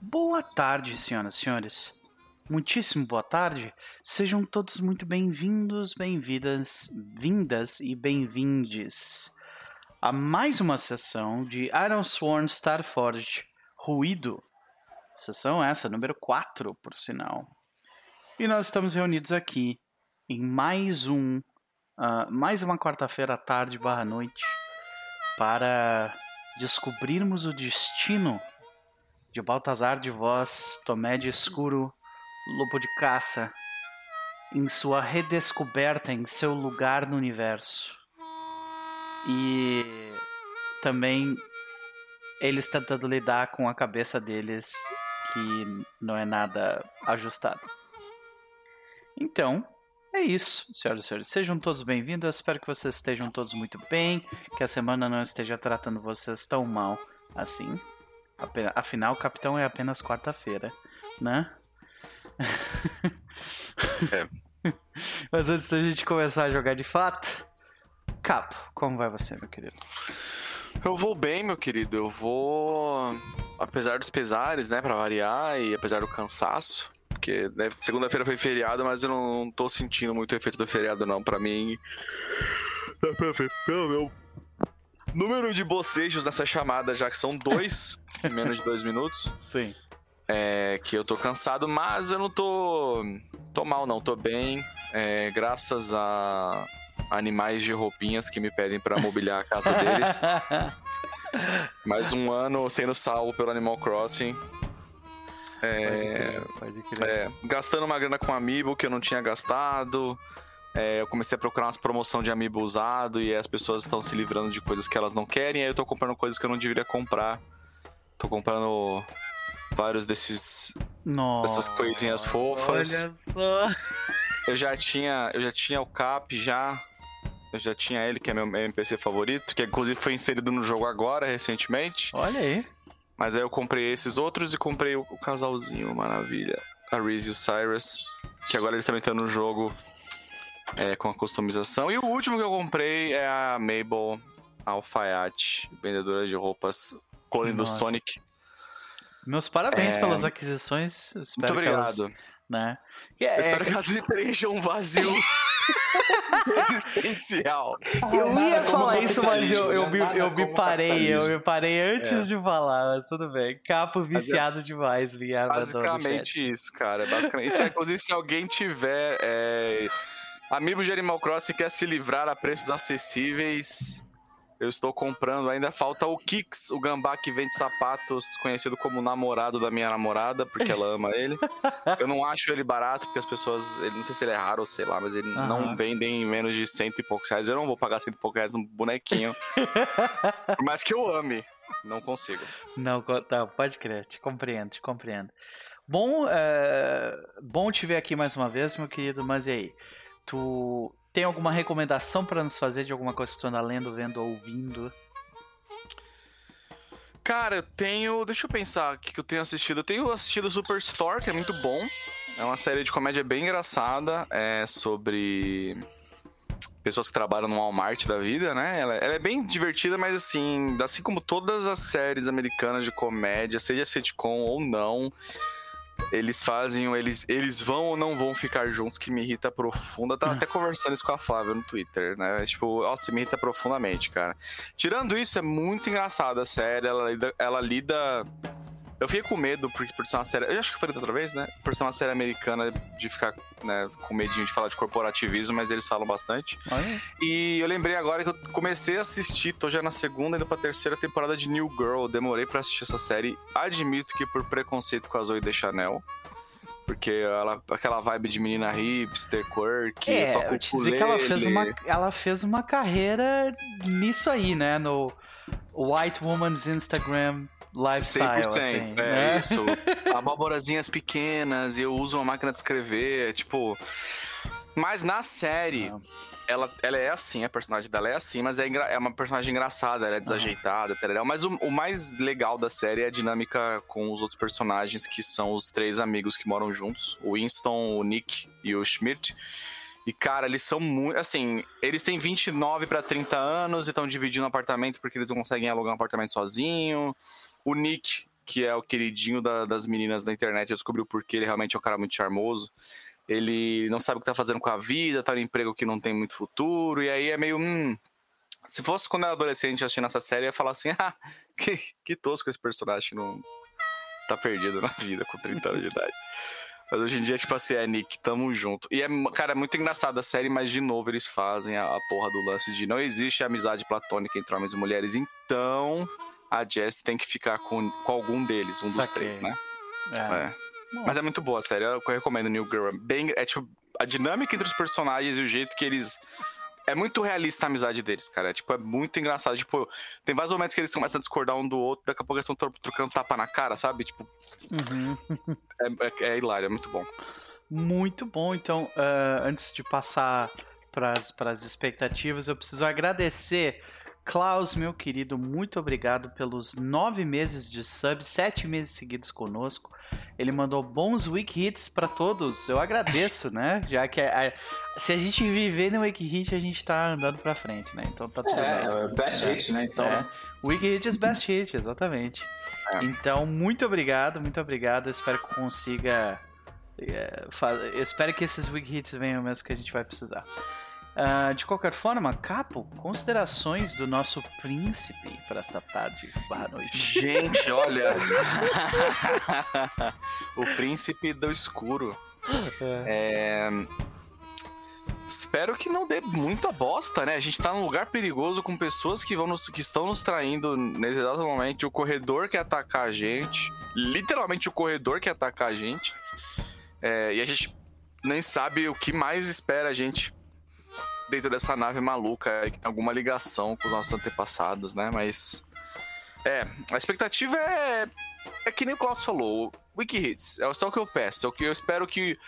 Boa tarde, senhoras e senhores. Muitíssimo boa tarde. Sejam todos muito bem-vindos, bem-vindas, vindas e bem-vindes a mais uma sessão de Iron Sworn Starforged Ruído. Sessão essa, número 4, por sinal. E nós estamos reunidos aqui em mais um, uh, mais uma quarta-feira à tarde barra noite para descobrirmos o destino de Baltazar de Voz, Tomé de Escuro, Lobo de Caça, em sua redescoberta em seu lugar no universo. E também eles tentando lidar com a cabeça deles, que não é nada ajustada. Então, é isso, senhoras e senhores. Sejam todos bem-vindos. espero que vocês estejam todos muito bem, que a semana não esteja tratando vocês tão mal assim. Afinal, o capitão é apenas quarta-feira, né? É. Mas antes da gente começar a jogar de fato, Capo, como vai você, meu querido? Eu vou bem, meu querido. Eu vou. Apesar dos pesares, né, pra variar, e apesar do cansaço, porque né, segunda-feira foi feriado, mas eu não tô sentindo muito o efeito do feriado, não. Pra mim. Dá pra ver pelo meu número de bocejos nessa chamada, já que são dois em menos de dois minutos. Sim. É, que eu tô cansado, mas eu não tô, tô mal, não. Tô bem. É, graças a animais de roupinhas que me pedem para mobiliar a casa deles. Mais um ano sendo salvo pelo Animal Crossing. É, pode crer, pode crer. É, gastando uma grana com amiibo que eu não tinha gastado. É, eu comecei a procurar umas promoção de amiibo usado e as pessoas estão se livrando de coisas que elas não querem. Aí eu tô comprando coisas que eu não deveria comprar. Tô comprando vários desses Nossa, dessas coisinhas fofas. Olha só. Eu já tinha, eu já tinha o Cap já. Eu já tinha ele, que é meu NPC favorito, que inclusive foi inserido no jogo agora, recentemente. Olha aí. Mas aí eu comprei esses outros e comprei o, o casalzinho, maravilha. A Reese e o Cyrus. Que agora eles também estão no jogo é, com a customização. E o último que eu comprei é a Mabel Alfaiate, vendedora de roupas clone do Sonic. Meus parabéns é... pelas aquisições. Muito obrigado. Elas, né? É, espero que elas preencham um vazio existencial. Eu ia falar isso, mas eu, eu, me, eu me parei, eu me parei antes é. de falar, mas tudo bem. Capo viciado demais, Vinhar Basicamente isso, cara. Basicamente. Isso é, inclusive, se alguém tiver é, amigo de Animal Crossing quer se livrar a preços acessíveis, eu estou comprando. Ainda falta o Kix, o gambá que vende sapatos, conhecido como namorado da minha namorada, porque ela ama ele. Eu não acho ele barato, porque as pessoas. Ele, não sei se ele é raro ou sei lá, mas ele uhum. não vende em menos de cento e poucos reais. Eu não vou pagar cento e poucos reais num bonequinho. Por mais que eu ame, não consigo. Não, não pode crer, te compreendo, te compreendo. Bom, é, bom te ver aqui mais uma vez, meu querido, mas e aí? Tu tem alguma recomendação para nos fazer de alguma coisa que tu anda lendo, vendo ou ouvindo? Cara, eu tenho. Deixa eu pensar o que eu tenho assistido. Eu tenho assistido Superstore, que é muito bom. É uma série de comédia bem engraçada. É sobre pessoas que trabalham no Walmart da vida, né? Ela, ela, é bem divertida, mas assim, assim como todas as séries americanas de comédia, seja sitcom ou não, eles fazem, eles, eles vão ou não vão ficar juntos, que me irrita profunda. Eu tava até conversando isso com a Flávia no Twitter, né? Tipo, nossa, me irrita profundamente, cara. Tirando isso, é muito engraçado a série. Ela, ela lida eu fiquei com medo por, por ser uma série. Eu acho que eu falei outra vez, né? Por ser uma série americana de ficar né, com medinho de falar de corporativismo, mas eles falam bastante. Ah, é? E eu lembrei agora que eu comecei a assistir, tô já na segunda, indo pra terceira temporada de New Girl. Demorei para assistir essa série. Admito que por preconceito com a Zoe de Chanel. Porque ela, aquela vibe de menina hipster, quirk, é, toca eu te dizer que ela fez, uma, ela fez uma carreira nisso aí, né? No White Woman's Instagram lifestyle, 100%, assim. É né? isso. Abóborazinhas pequenas, eu uso uma máquina de escrever, tipo... Mas na série, ah. ela, ela é assim, a personagem dela é assim, mas é, é uma personagem engraçada, ela é desajeitada, ah. mas o, o, mais legal da série é a dinâmica com os outros personagens, que são os três amigos que moram juntos, o Winston, o Nick e o Schmidt. E, cara, eles são muito. Assim, eles têm 29 para 30 anos e estão dividindo um apartamento porque eles não conseguem alugar um apartamento sozinho. O Nick, que é o queridinho da, das meninas da internet, descobriu porque ele realmente é um cara muito charmoso. Ele não sabe o que tá fazendo com a vida, tá no emprego que não tem muito futuro, e aí é meio. Hum, se fosse quando eu era adolescente assistindo essa série, eu ia falar assim: ah, que, que tosco esse personagem não tá perdido na vida com 30 anos de idade. Mas hoje em dia, tipo assim, é Nick, tamo junto. E é, cara, é muito engraçado a série, mas de novo eles fazem a, a porra do lance de não existe amizade platônica entre homens e mulheres, então a Jess tem que ficar com, com algum deles, um dos Saquei. três, né? É. É. Mas é muito boa a série, eu recomendo New Girl. Bem, é tipo, a dinâmica entre os personagens e o jeito que eles. É muito realista a amizade deles, cara. É, tipo, é muito engraçado. Tipo, tem vários momentos que eles começam a discordar um do outro, daqui a pouco eles estão tro- trocando tapa na cara, sabe? Tipo, Uhum. é, é, é hilário, é muito bom. Muito bom. Então, ah, antes de passar para as expectativas, eu preciso agradecer. Klaus, meu querido, muito obrigado pelos nove meses de sub, sete meses seguidos conosco. Ele mandou bons week hits para todos. Eu agradeço, né? Já que a- a- se a gente viver no week hit, a gente tá andando para frente, né? Então tá tudo bem. É, é best hit, né? Então, É. Week Hit is Best Hit, exatamente. É. Então, muito obrigado, muito obrigado. Eu espero que consiga. é, Eu espero que esses Week Hits venham mesmo que a gente vai precisar. Ah, de qualquer forma, Capo, considerações do nosso príncipe para esta tarde barra noite. Gente, olha. o príncipe do escuro. É... Espero que não dê muita bosta, né? A gente tá num lugar perigoso com pessoas que, vão nos, que estão nos traindo nesse exato momento. O corredor quer atacar a gente. Literalmente o corredor quer atacar a gente. É, e a gente nem sabe o que mais espera a gente dentro dessa nave maluca aí, que tem alguma ligação com os nossos antepassados, né? Mas. É, a expectativa é. É que nem o Klaus falou. Wiki Hits, é só o que eu peço. É o que eu espero que.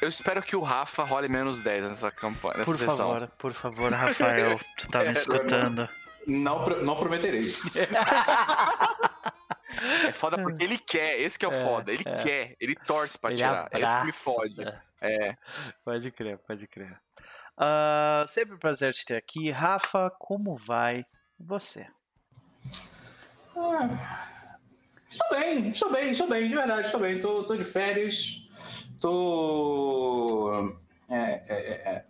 Eu espero que o Rafa role menos 10 nessa campanha, nessa Por sessão. favor, por favor, Rafael, tu tá me É, escutando. não, não prometerei. É foda porque ele quer, esse que é o É, foda. Ele é. quer, ele torce pra Ele tirar. É isso que me fode. É. Pode crer, pode crer. Ah, sempre um prazer te ter aqui. Rafa, como vai você? Ah, estou bem, estou bem, estou bem, de verdade, estou bem. Tô, tô de férias, tô. É, é, é, é.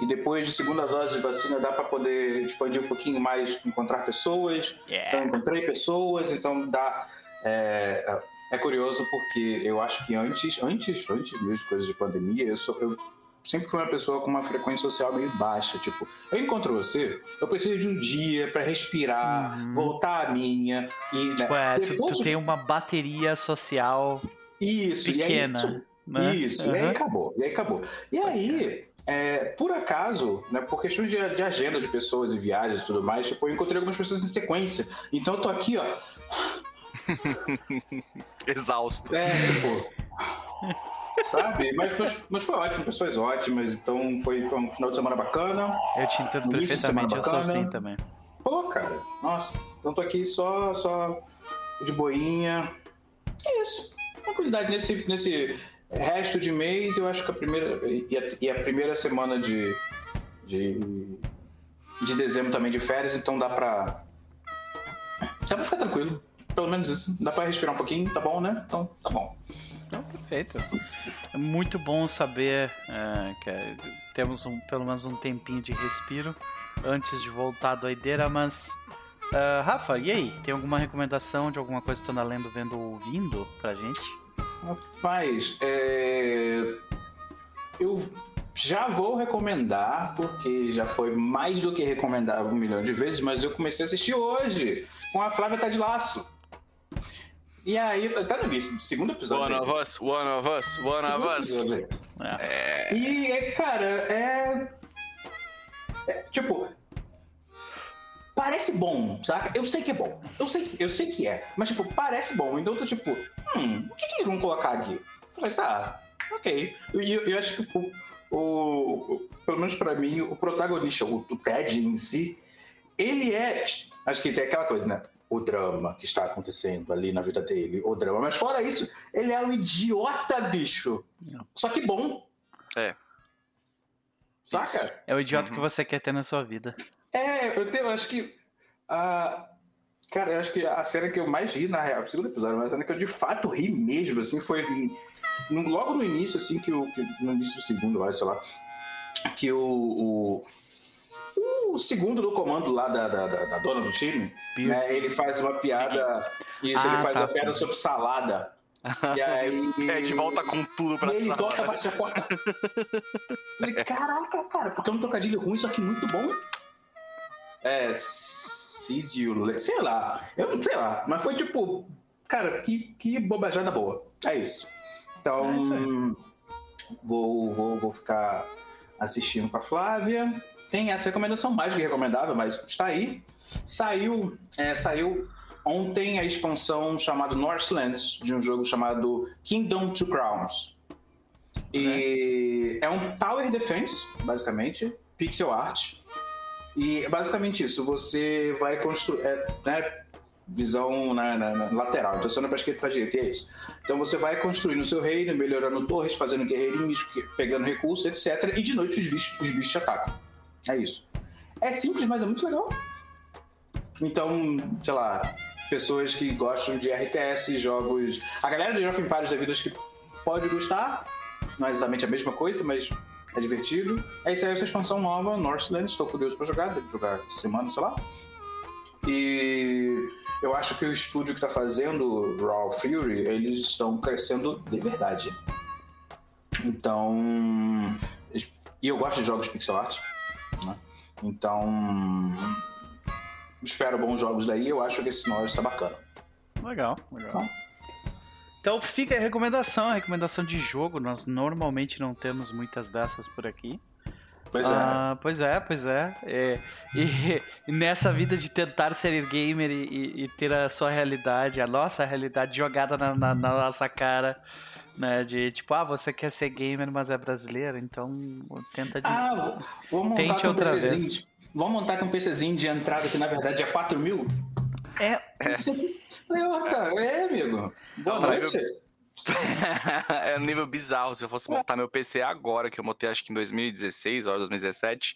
E depois de segunda dose de vacina dá para poder expandir um pouquinho mais, encontrar pessoas. Então, encontrei pessoas, então dá. É, é curioso porque eu acho que antes, antes, antes mesmo de coisas de pandemia, eu, sou, eu sempre fui uma pessoa com uma frequência social meio baixa. Tipo, eu encontro você, eu preciso de um dia para respirar, Uhum. voltar à minha. E, né, Tipo, é, tu, tu de- tem uma bateria social Isso, e aí, pequena. isso, né? isso, e aí Aham. acabou, e aí acabou. E aí, é, por acaso, né, por questões de, de agenda de pessoas e viagens e tudo mais, tipo, eu encontrei algumas pessoas em sequência. Então eu tô aqui, ó, Exausto. é, tipo. Sabe? Mas, mas, mas foi ótimo, pessoas ótimas, então foi, foi um final de semana bacana. Eu te entendo perfeitamente, eu sou bacana. assim também. Pô, cara, nossa, então tô aqui só, só de boinha. É isso. Tranquilidade nesse, nesse resto de mês, eu acho que a primeira. E a, e a primeira semana de, de. de dezembro também de férias, então dá pra. Dá pra ficar tranquilo. Pelo menos isso. Dá pra respirar um pouquinho, tá bom, né? Então, tá bom. Então, perfeito. É muito bom saber é, que é, temos um, pelo menos um tempinho de respiro antes de voltar à doideira, mas. ah, Rafa, e aí? Tem alguma recomendação de alguma coisa que tu anda lendo, vendo ou ouvindo pra gente? Rapaz, é... eu já vou recomendar, porque já foi mais do que recomendado um milhão de vezes, mas eu comecei a assistir hoje com a Flávia Tá de Laço. E aí, tá no início, do segundo episódio. One of us, one of us, one Segundo of us. episódio. É. E, é, cara, é... é, Tipo. Parece bom, saca? Eu sei que é bom. Eu sei, eu sei que é. Mas, tipo, parece bom. Então eu tô tipo, hum, o que, que eles vão colocar aqui? Falei, tá, ok. E eu, eu acho que o, o- o- Pelo menos pra mim, o protagonista, o, o Ted em si, ele é. Acho que tem aquela coisa, né? O drama que está acontecendo ali na vida dele, o drama. Mas fora isso, ele é um idiota, bicho. Só que bom. É. Saca? É o idiota Uhum. que você quer ter na sua vida. É, eu, tenho, eu acho que. ah, Cara, eu acho que a cena que eu mais ri, na real, o segundo episódio, mas a cena que eu de fato ri mesmo, assim, foi no- logo no início, assim, que o. que- no início do segundo, acho, sei lá. Que o. o o segundo do comando lá da, da, da- dona do time, né, ele faz uma piada. Isso, Ah, ele faz tá. uma piada sobre salada. E aí. É, de volta com tudo pra E ele sala. volta a bater a porta. Falei, caraca, cara, porque é um trocadilho ruim, só que muito bom. É. You, sei lá. Eu não sei lá. Mas foi tipo. Cara, que, que bobajada boa. É isso. Então. É isso vou, vou, vou ficar assistindo com a Flávia. Tem essa recomendação mais que recomendável, mas está aí. Saiu, é, saiu ontem a expansão chamada Northlands, de um jogo chamado Kingdom Two Crowns. E é um Tower Defense, basicamente, pixel art. E é basicamente isso, você vai construir. É, né, visão na, na- na lateral, então você não é pra esquerda e pra direita, e é isso. Então você vai construindo o seu reino, melhorando torres, fazendo guerreirinhos, pegando recursos, etc. E de noite os bichos, os bichos te atacam. É isso. É simples, mas é muito legal. Então, sei lá, pessoas que gostam de RTS, jogos. A galera do of Empires da vida acho que pode gostar. Não é exatamente a mesma coisa, mas é divertido. Aí saiu essa expansão nova, Northland, estou curioso pra jogar, devo jogar semana, sei lá. E eu acho que o estúdio que tá fazendo Raw Fury, eles estão crescendo de verdade. Então. E eu gosto de jogos pixel art. Então. Espero bons jogos daí. Eu acho que esse North tá bacana. Legal, legal. Então. Então fica a recomendação, a recomendação de jogo. Nós normalmente não temos muitas dessas por aqui. Pois é. Ah, pois é, pois é. É, e, e nessa vida de tentar ser gamer e, e- e ter a sua realidade, a nossa realidade jogada na, na- na nossa cara, né? De tipo, ah, você quer ser gamer, mas é brasileiro, então tenta de. Ah, vamos montar Tente com um outra PCzinho. vez. de- Vamos montar com um PCzinho de entrada que na verdade é 4 mil? É, Leota, é, amigo. Boa Não, noite. é um nível bizarro. Se eu fosse montar meu PC agora, que eu montei acho que em 2016 ou 2017,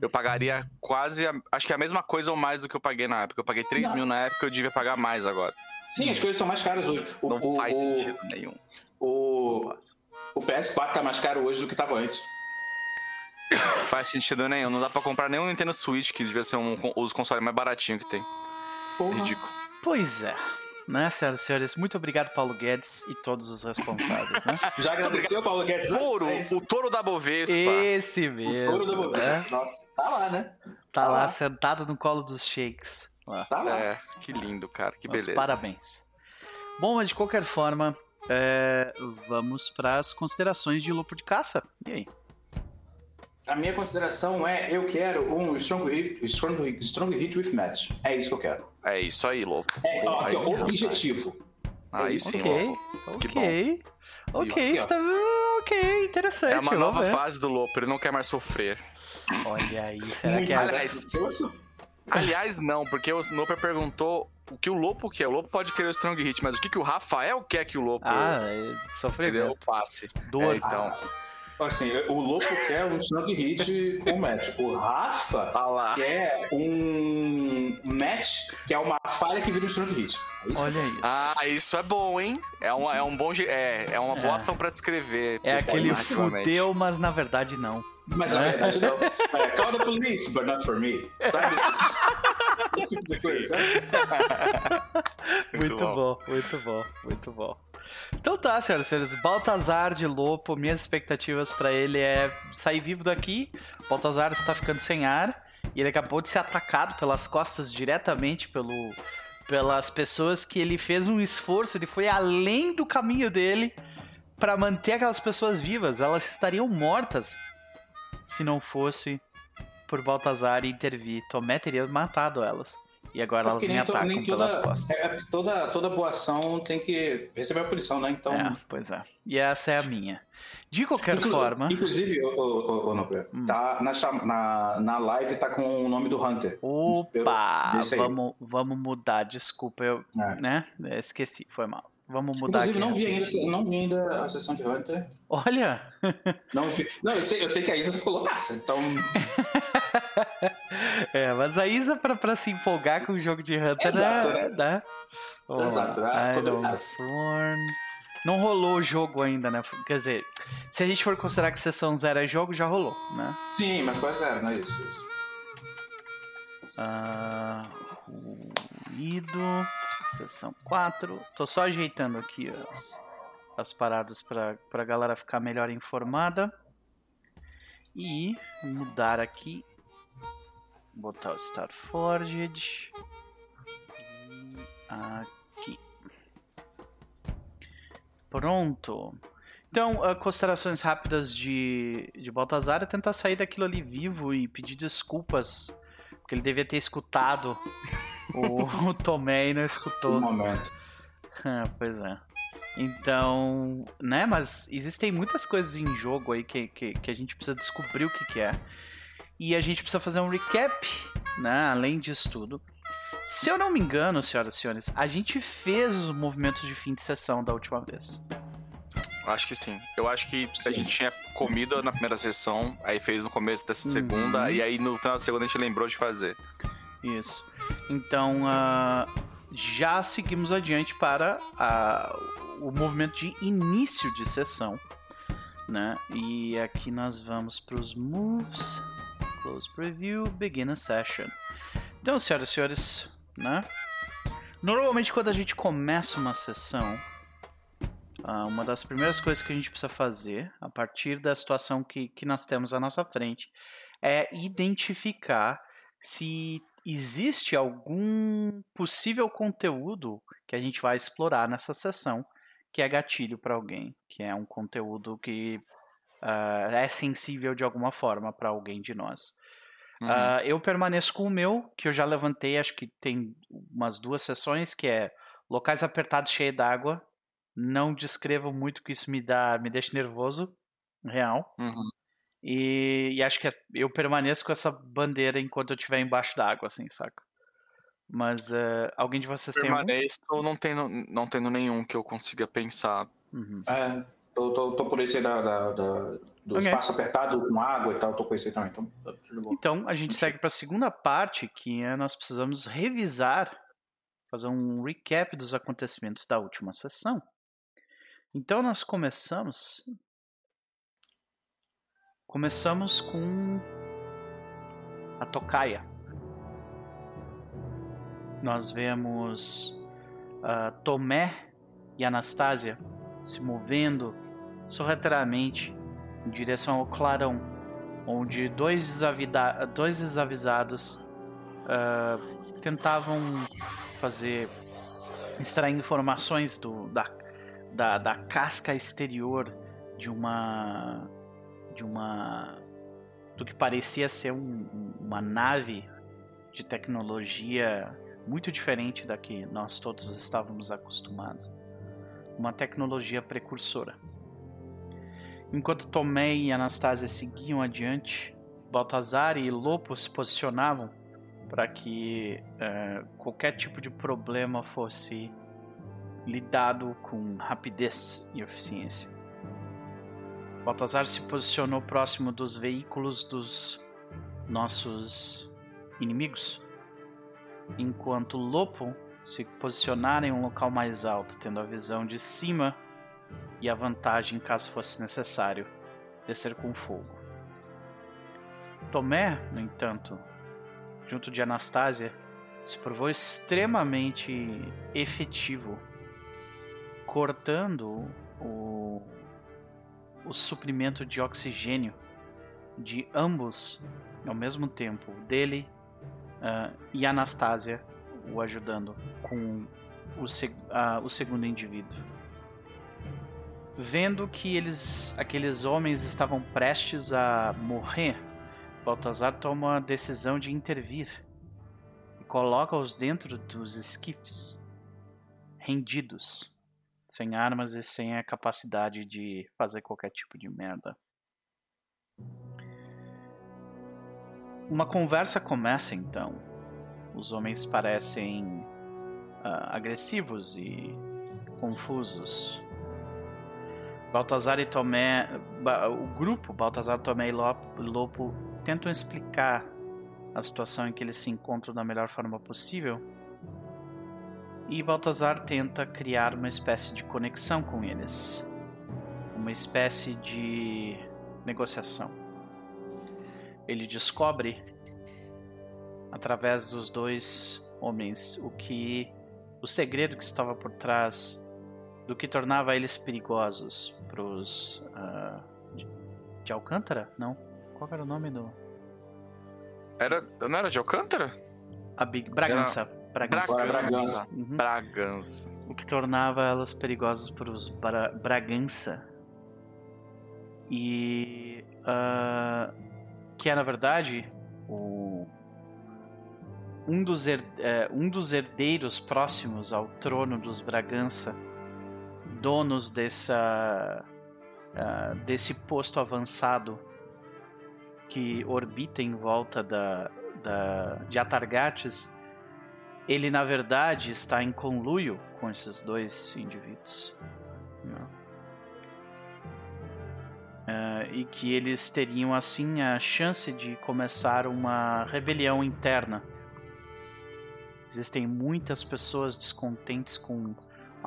eu pagaria quase, a- acho que a mesma coisa ou mais do que eu paguei na época. Eu paguei 3 Não. mil na época, eu devia pagar mais agora. Sim, as coisas são mais caras hoje. O, Não o- faz o- sentido nenhum. O, o PS4 tá mais caro hoje do que tava antes. Não faz sentido nenhum. Não dá pra comprar nem um Nintendo Switch, que devia ser um, os consoles mais baratinho que tem. Porra. Ridículo. pois é. Né, senhoras e senhores? Muito obrigado, Paulo Guedes e todos os responsáveis, né? Já agradeceu, Paulo Guedes? Touro, É o touro da Bovespa. Esse O mesmo. touro da Bovespa. né? Nossa, tá lá, né? Tá Tá lá lá. sentado no colo dos shakes. Lá. Tá lá. É, que lindo, cara. Que Meus beleza. Parabéns. Bom, mas de qualquer forma, é, vamos para as considerações de Lupo de Caça. E aí? A minha consideração é: eu quero um Strong Hit, strong, strong hit with Match. É isso que eu quero. É isso aí, louco. É, ó, aqui, ó, objetivo. Aí isso. sim, ok, louco. Que ok. Ok, Aqui, ó. está... ok, interessante. É uma vamos nova ver. fase do Lopo, ele não quer mais sofrer. Olha aí, será que é... Aliás, Aliás, não, porque o Loper perguntou o que o Lopo quer. O Lopo pode querer o Strong Hit, mas o que, que o Rafael quer que o Lopo Ah, é entendeu? sofrimento. passe. Dor. É, então. Assim, o louco quer um strong hit com match. O Rafa Ah quer um match que é uma falha que vira um strong hit. É isso? Olha isso. Ah, isso é bom, hein? É, uma, é um bom. É, é uma boa É. ação pra descrever. é aquele fudeu, mas na verdade não. Mas na verdade não. É, call the police, but not for me. Sabe? Esse tipo de coisa? Muito, Muito bom. muito bom, muito bom. Então tá, senhoras e senhores. Baltazar de Lopo, minhas expectativas pra ele é sair vivo daqui. Baltazar está ficando sem ar e ele acabou de ser atacado pelas costas diretamente pelo, pelas pessoas que ele fez um esforço, ele foi além do caminho dele pra manter aquelas pessoas vivas. Elas estariam mortas se não fosse por Baltazar intervir. Tomé teria matado elas. E agora elas Porque me atacam nem pelas toda- costas. é, é, toda, toda boa ação tem que receber a punição, né? Então. É, pois é. E essa é a minha. De qualquer Inclu- forma. Inclusive, ô, Nobel, Hum. tá na, na, na live tá com o nome do Hunter. Opa! Vamos, vamos mudar, desculpa, eu. É. Né? É, Esqueci, foi mal. Vamos mudar Inclusive, não vi, ainda, não vi ainda a sessão de Hunter. Olha! Não, vi. não eu, sei, eu sei que a Isa falou, nossa, então. é, mas a Isa, pra, pra se empolgar com o jogo de Hunter, Exato, né? né? né? Vamos Exato, né? Sworn. Não rolou o jogo ainda, né? Quer dizer, se a gente for considerar que sessão zero é jogo, já rolou, né? Sim, mas quase zero, não é isso. isso. Ah, ruído, sessão 4. Tô só ajeitando aqui as, as paradas pra, pra galera ficar melhor informada. E mudar aqui. Botar o Starforged. E aqui. Pronto. Então, ah, considerações rápidas de, de Baltazar é tentar sair daquilo ali vivo e pedir desculpas porque ele devia ter escutado o, o Tomé e não Um escutou. momento. Ah, pois é. Então, né, mas existem muitas coisas em jogo aí que, que, que a gente precisa descobrir o que, que é. E a gente precisa fazer um recap, né, além disso tudo. Se eu não me engano, senhoras e senhores, a gente fez os movimentos de fim de sessão da última vez. Acho que sim. Eu acho que a gente tinha comido na primeira sessão, aí fez no começo dessa Uhum. segunda, e aí no final da segunda a gente lembrou de fazer. Isso. Então, ah, já seguimos adiante para ah, o movimento de início de sessão. Né? E aqui nós vamos para os moves. Close preview, begin a session. Então, senhoras e senhores, né? Normalmente quando a gente começa uma sessão, ah, uma das primeiras coisas que a gente precisa fazer, a partir da situação que, que nós temos à nossa frente, é identificar se existe algum possível conteúdo que a gente vai explorar nessa sessão que é gatilho para alguém, que é um conteúdo que ah, é sensível de alguma forma para alguém de nós. Uhum. Ah, eu permaneço com o meu, que eu já levantei, acho que tem umas duas sessões, que é locais apertados cheios d'água. Não descrevo muito que isso me dá, me deixa nervoso, real. Uhum. E, e acho que é- eu permaneço com essa bandeira enquanto eu estiver embaixo d'água, assim, saca? Mas eh, alguém de vocês tem? Permaneço não tendo, não tendo nenhum que eu consiga pensar. Uhum. É, tô, tô, tô por esse aí da, da, da- do Ok. espaço apertado com água e tal, tô com esse aí também. Então, tá. Então, a gente segue para a segunda parte, que é nós precisamos revisar, fazer um recap dos acontecimentos da última sessão. Então, nós começamos. Começamos com a tocaia. Nós vemos ah, Tomé e Anastásia se movendo sorrateiramente em direção ao clarão onde dois, dois desavisados ah, tentavam fazer extrair informações do, da, da, da casca exterior de uma de uma do que parecia ser um- uma nave de tecnologia muito diferente da que nós todos estávamos acostumados. Uma tecnologia precursora Enquanto Tomé e Anastasia seguiam adiante, Baltazar e Lopo se posicionavam para que eh, qualquer tipo de problema fosse lidado com rapidez e eficiência. Baltazar se posicionou próximo dos veículos dos nossos inimigos, enquanto Lopo se posicionara em um local mais alto, tendo a visão de cima e a vantagem caso fosse necessário descer com fogo. Tomé, no entanto, junto de Anastasia, se provou extremamente efetivo, cortando o, o suprimento de oxigênio de ambos ao mesmo tempo, dele ah, e Anastasia, o ajudando com o, seg- ah, o segundo indivíduo. Vendo que eles, aqueles homens estavam prestes a morrer, Baltazar toma a decisão de intervir e coloca-os dentro dos esquifes, rendidos, sem armas e sem a capacidade de fazer qualquer tipo de merda. Uma conversa começa então. Os homens parecem ah, agressivos e confusos. Baltazar e Tomé, o grupo Baltazar, Tomé e Lop- Lopo tentam explicar a situação em que eles se encontram da melhor forma possível. E Baltazar tenta criar uma espécie de conexão com eles, uma espécie de negociação. Ele descobre, através dos dois homens, o que o segredo que estava por trás do que tornava eles perigosos para os uh, de, de Alcântara? Não. Qual era o nome do? Era, não era de Alcântara? A Big Bragança. Era... Bragança. Bragança. Uhum. Bragança. O que tornava elas perigosas para os Bra Bragança. E uh, que é na verdade o um dos, her, uh, um dos herdeiros próximos ao trono dos Bragança, donos dessa, uh, desse posto avançado que orbita em volta da, da, de Atargates, ele na verdade está em conluio com esses dois indivíduos. Uh, e que eles teriam assim a chance de começar uma rebelião interna. Existem muitas pessoas descontentes com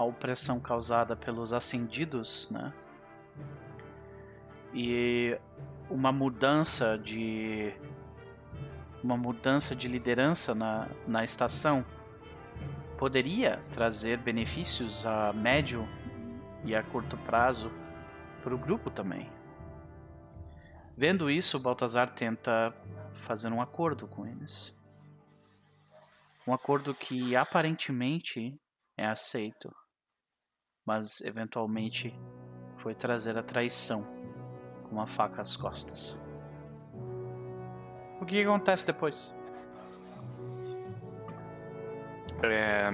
a opressão causada pelos ascendidos, né? E uma mudança de uma mudança de liderança na, na estação poderia trazer benefícios a médio e a curto prazo para o grupo também. Vendo isso, Baltazar tenta fazer um acordo com eles. Um acordo que aparentemente é aceito, mas eventualmente foi trazer a traição com uma faca às costas. O que acontece depois? É,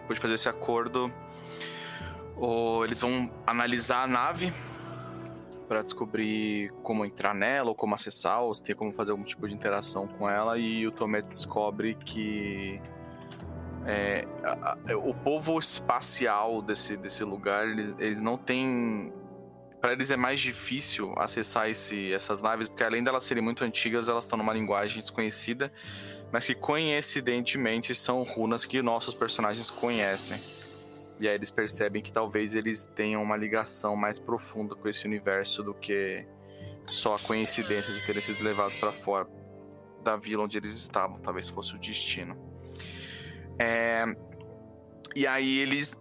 depois de fazer esse acordo, o, eles vão analisar a nave para descobrir como entrar nela ou como acessar, ou se tem como fazer algum tipo de interação com ela. E o Tomé descobre que é, a, a, o povo espacial desse, desse lugar, eles, eles não têm para eles é mais difícil acessar esse, essas naves, porque além delas serem muito antigas, elas estão numa linguagem desconhecida, mas que coincidentemente são runas que nossos personagens conhecem. E aí eles percebem que talvez eles tenham uma ligação mais profunda com esse universo do que só a coincidência de terem sido levados para fora da vila onde eles estavam, talvez fosse o destino. É... E aí eles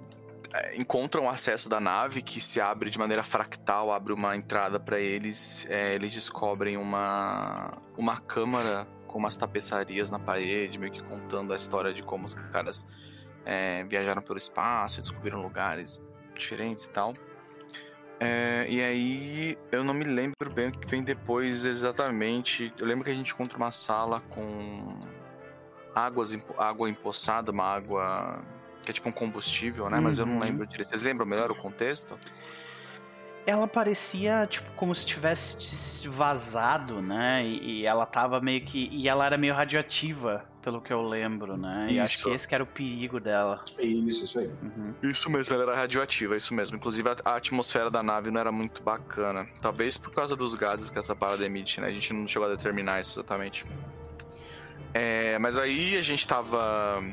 é, encontram o acesso da nave que se abre de maneira fractal, abre uma entrada para eles. É, eles descobrem uma, uma câmara com umas tapeçarias na parede, meio que contando a história de como os caras é, viajaram pelo espaço, descobriram lugares diferentes e tal. É, e aí eu não me lembro bem o que vem depois exatamente. Eu lembro que a gente encontra uma sala com águas, água empoçada, uma água que é tipo um combustível, né? Uhum. Mas eu não uhum. lembro direito. Vocês lembram melhor o contexto? Ela parecia, tipo, como se tivesse vazado, né? E, e, ela tava meio que. E ela era meio radioativa, pelo que eu lembro, né? Isso. E acho que esse que era o perigo dela. Isso, isso aí. Uhum. Isso mesmo, ela era radioativa, isso mesmo. Inclusive a, a, atmosfera da nave não era muito bacana. Talvez por causa dos gases que essa parada emite, né? A gente não chegou a determinar isso exatamente. É, mas aí a gente tava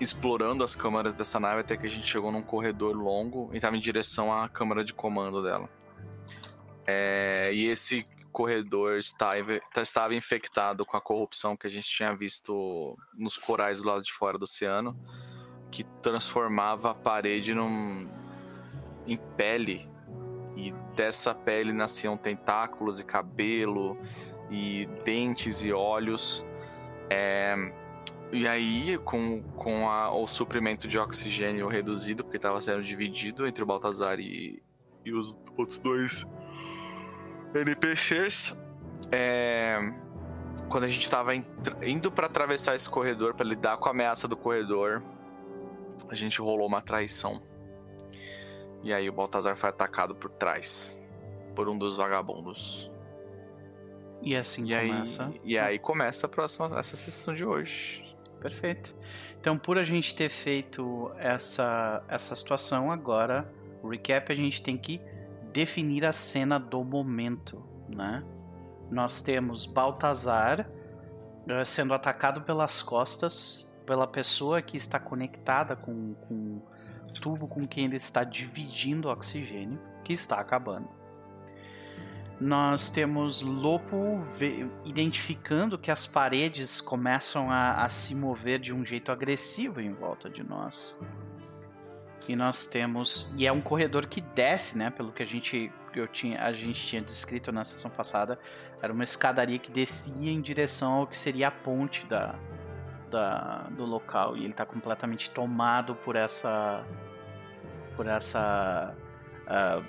explorando as câmaras dessa nave até que a gente chegou num corredor longo e estava em direção à câmara de comando dela. É, e esse corredor estava, estava infectado com a corrupção que a gente tinha visto nos corais do lado de fora do oceano, que transformava a parede num, em pele. E dessa pele nasciam tentáculos e cabelo, e dentes e olhos. É, e aí, com, com a, o suprimento de oxigênio reduzido, porque estava sendo dividido entre o Baltazar e, e os outros dois NPCs, é, quando a gente estava indo para atravessar esse corredor, para lidar com a ameaça do corredor, a gente rolou uma traição. E aí o Baltazar foi atacado por trás por um dos vagabundos. E assim e começa. Aí, e aí começa a próxima essa sessão de hoje. Perfeito. Então, por a gente ter feito essa, essa situação, agora, o recap, a gente tem que definir a cena do momento, né? Nós temos Baltazar eh, sendo atacado pelas costas pela pessoa que está conectada com, com o tubo com quem ele está dividindo o oxigênio, que está acabando. Nós temos Lopo identificando que as paredes começam a, a se mover de um jeito agressivo em volta de nós. E nós temos. E é um corredor que desce, né? Pelo que a gente, eu tinha, a gente tinha descrito na sessão passada. Era uma escadaria que descia em direção ao que seria a ponte da, da, do local. E ele está completamente tomado por essa. por essa. ah,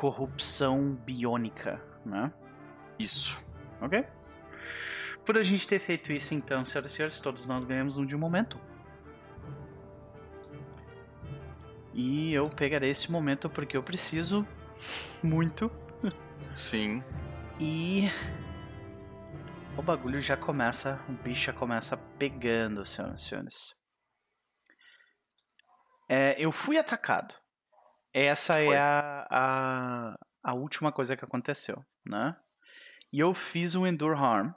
corrupção biônica, né? Isso. Ok? Por a gente ter feito isso, então, senhoras e senhores, todos nós ganhamos um de momento. E eu pegarei esse momento porque eu preciso muito. Sim. E. O bagulho já começa. O bicho já começa pegando, senhoras e senhores. É, eu fui atacado. Essa Foi. é a, a, a última coisa que aconteceu, né? E eu fiz um Endure Harm.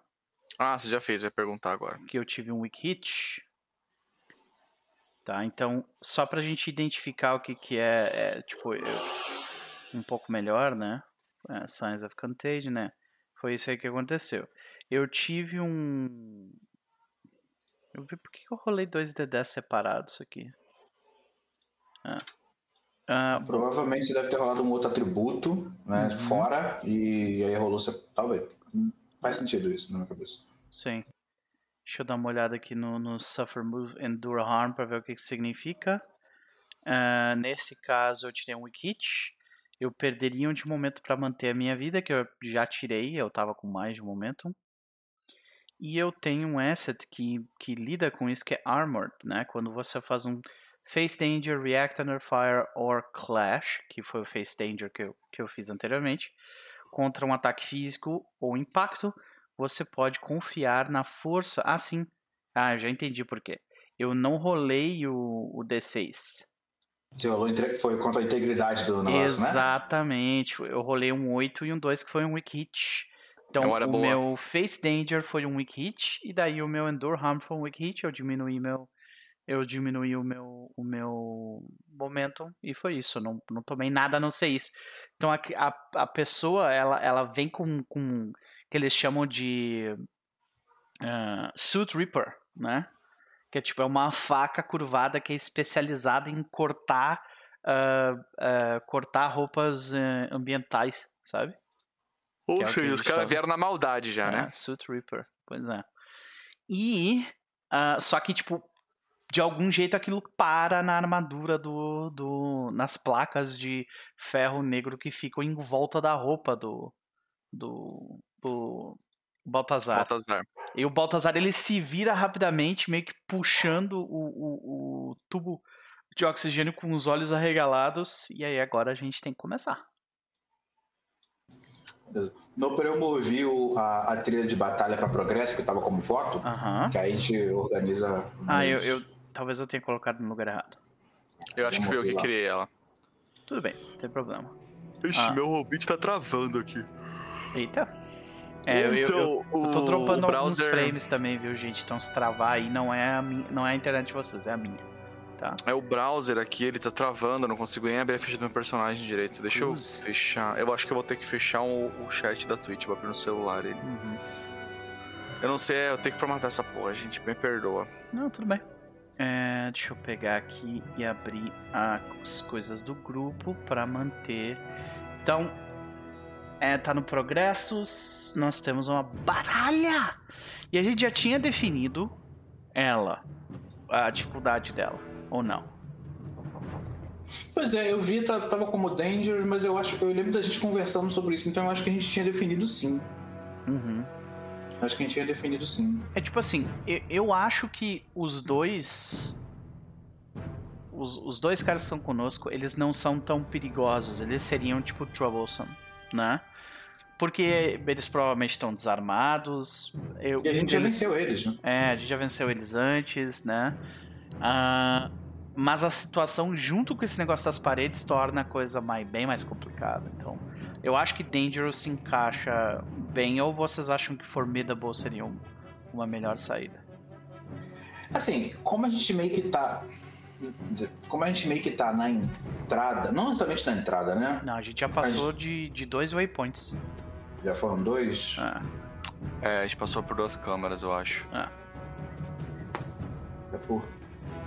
Ah, você já fez, eu ia perguntar agora. que eu tive um weak hit. Tá, então, só pra gente identificar o que que é, é, tipo, eu- um pouco melhor, né? É, Signs of Contagion, né? Foi isso aí que aconteceu. Eu tive um... Eu vi por que que eu rolei dois D10 separados aqui. Ah. Ah, Provavelmente deve ter rolado um outro atributo, né? Uhum. Fora, e aí rolou. Talvez. Faz sentido isso na minha cabeça. Sim. Deixa eu dar uma olhada aqui no, no Suffer Move Endure Harm para ver o que, que significa. Ah, nesse caso, eu tirei um Weak Hit. Eu perderia um de momento para manter a minha vida, que eu já tirei, eu tava com mais de momentum. E eu tenho um asset que, que lida com isso, que é Armored, né? Quando você faz um Face Danger, React Under Fire or Clash, que foi o Face Danger que eu, que eu fiz anteriormente, contra um ataque físico ou impacto, você pode confiar na força. Ah, sim. Ah, eu já entendi por quê. Eu não rolei o, o D6. Você rolou Foi contra a integridade do negócio, né? Exatamente. Eu rolei um 8 e um 2 que foi um weak hit. Então, É o boa. meu Face Danger foi um weak hit. E daí o meu Endure Harm foi um weak hit. Eu diminuí meu. Eu diminuí o meu, o meu momentum e foi isso. Eu não, não tomei nada a não ser isso. Então a, a, a pessoa, ela, ela vem com, com que eles chamam de ah, Suit Reaper, né? Que é tipo é uma faca curvada que é especializada em cortar ah, ah, cortar roupas ambientais, sabe? Ou Que é o que seja, os caras vieram na maldade já, É, né? Suit Reaper, pois é. E ah, só que tipo de algum jeito aquilo para na armadura do, do nas placas de ferro negro que ficam em volta da roupa do do, do Baltazar. Baltazar. E o Baltazar ele se vira rapidamente, meio que puxando o, o, o tubo de oxigênio com os olhos arregalados. E aí agora a gente tem que começar. No eu movi o- a, a trilha de batalha para progresso, que tava como foto, que aí a gente organiza. Ah, eu, eu. Talvez eu tenha colocado no lugar errado. Eu acho que fui eu que Vamos lá. criei ela. Tudo bem, não tem problema. Ixi, Ah. meu Hobbit tá travando aqui. Eita. É, eu, eu, eu, então, eu tô dropando alguns browser- frames também, viu, gente? Então se travar aí não é a, minha, não é a internet de vocês, é a minha. Tá? É o browser aqui, ele tá travando, eu não consigo nem abrir a ficha do meu personagem direito. Deixa Cruz. eu fechar. Eu acho que eu vou ter que fechar o, o chat da Twitch, vou abrir no celular ele. Uhum. Eu não sei, eu tenho que formatar essa porra, gente, me perdoa. Não, tudo bem. É, deixa eu pegar aqui e abrir as coisas do grupo para manter. Então, é, tá no progressos, nós temos uma batalha! E a gente já tinha definido ela, a dificuldade dela, ou não? Pois é, eu vi, tá- tava como Danger, mas eu acho que eu lembro da gente conversando sobre isso, então eu acho que a gente tinha definido sim. Uhum. Acho que a gente tinha definido sim. É tipo assim, eu, eu acho que os dois. Os, os dois caras que estão conosco, eles não são tão perigosos. Eles seriam tipo troublesome, né? Porque eles provavelmente estão desarmados. Eu, E a gente já venceu eles, né? É, a gente já venceu eles antes, né? Ah, mas a situação junto com esse negócio das paredes torna a coisa mais, bem mais complicada. Então, eu acho que Dangerous se encaixa bem. Ou vocês acham que Formidable seria um, uma melhor saída. Assim, como a gente meio que tá. Como a gente meio que tá na entrada, não exatamente na entrada, né? Não, a gente já passou de, de dois waypoints. Já foram dois? Ah, É, a gente passou por duas câmaras, eu acho. ah. É por.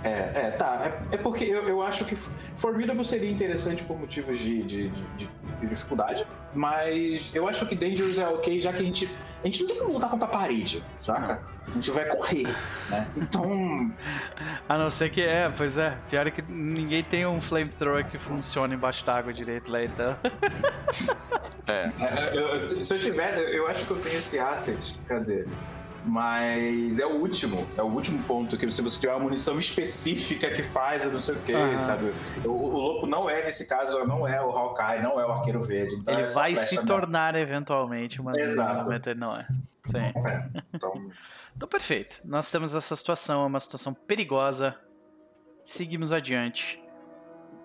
É, é, tá. É, é porque eu, eu acho que Formidable seria interessante por motivos de, de, de- de- de dificuldade, mas eu acho que Dangerous é ok, já que a gente. A gente não tem que lutar contra a parede, saca? A gente vai correr, né? Então. A não ser que é, pois é. Pior é que ninguém tem um flamethrower que funcione embaixo d'água direito lá, então. É. é, eu- se eu tiver, eu acho que eu tenho esse asset. Cadê? Mas é o último, é o último ponto que se você tiver uma munição específica que faz, eu não sei o que, Aham. sabe? O, o Lopo não é, nesse caso, não é o Hawkeye, não é o Arqueiro Verde. Então ele é vai se mesmo. tornar eventualmente, mas no Exato. momento ele não é. Sim. É, então, Então, perfeito. Nós temos essa situação, é uma situação perigosa. Seguimos adiante.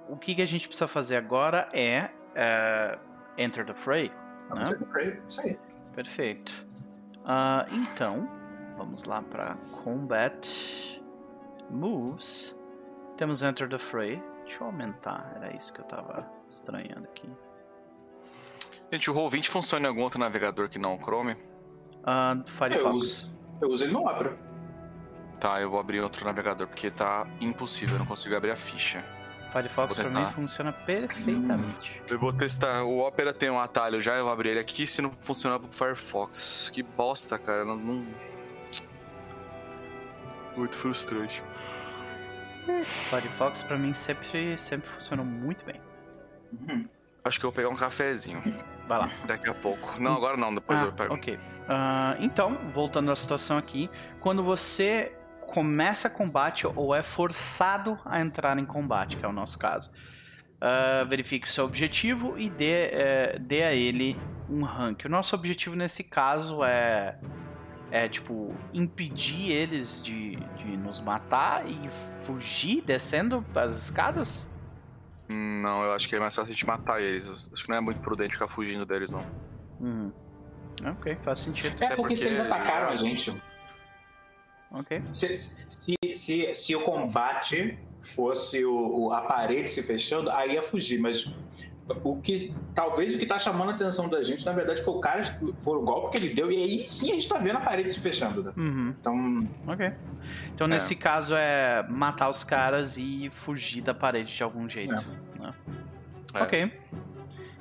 O que, que a gente precisa fazer agora é, é, Enter the Fray. vamos Né? ter que pray, isso aí. Perfeito. Ah, então, vamos lá para Combat Moves. Temos Enter the Fray. Deixa eu aumentar, era isso que eu tava estranhando aqui. Gente, o Roll20 funciona em algum outro navegador que não o Chrome? Eu Firefox. uso, eu uso ele no Opera. Tá, eu vou abrir outro navegador porque tá impossível, eu não consigo abrir a ficha. Firefox pra mim funciona perfeitamente. Eu vou testar. O Opera tem um atalho já, eu vou abrir ele aqui se não funcionar pro Firefox. Que bosta, cara. Não. não- Muito frustrante. Firefox pra mim sempre, sempre funcionou muito bem. Uhum. Acho que eu vou pegar um cafezinho Vai lá. daqui a pouco. Não, agora não, depois Ah, eu pego. ok. Ah, então, voltando à situação aqui, quando você começa combate ou é forçado a entrar em combate, que é o nosso caso, ah, verifique o seu objetivo e dê, eh, dê a ele um rank. O nosso objetivo nesse caso é, é tipo, impedir eles de, de nos matar e fugir descendo as escadas? Não, eu acho que é mais fácil a gente matar eles. Acho que não é muito prudente ficar fugindo deles, não. Uhum. Ok, faz sentido. É Até porque, se porque- eles atacaram a gente, Ok. se, se, se, se o combate fosse o, o- a parede se fechando, aí ia fugir, mas o que talvez o que tá chamando a atenção da gente, na verdade, foi o cara, foi o golpe que ele deu, e aí sim a gente tá vendo a parede se fechando, né? Uhum. Então, Ok. Então, nesse caso, é matar os caras e fugir da parede de algum jeito. né? É. Ok.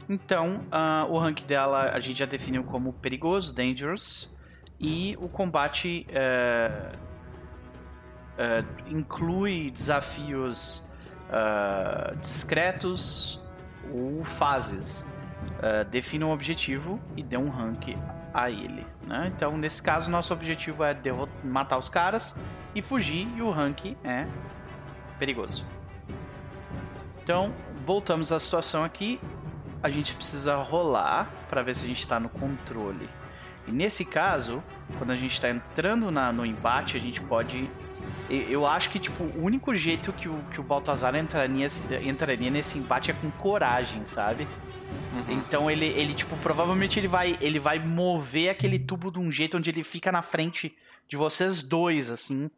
Então, ah, o rank dela a gente já definiu como perigoso, dangerous. E o combate é, é, inclui desafios ah, discretos ou fases. Defina um objetivo e dê um rank a ele. né? Então, nesse caso, nosso objetivo é matar os caras e fugir, e o rank é perigoso. Então, voltamos à situação aqui. A gente precisa rolar para ver se a gente está no controle. E nesse caso, quando a gente está entrando na- no embate, a gente pode. Eu acho que tipo, o único jeito que o, que o Baltazar entraria, entraria nesse embate é com coragem, sabe? Uhum. Então ele, ele tipo, provavelmente ele vai, ele vai mover aquele tubo de um jeito onde ele fica na frente de vocês dois, assim,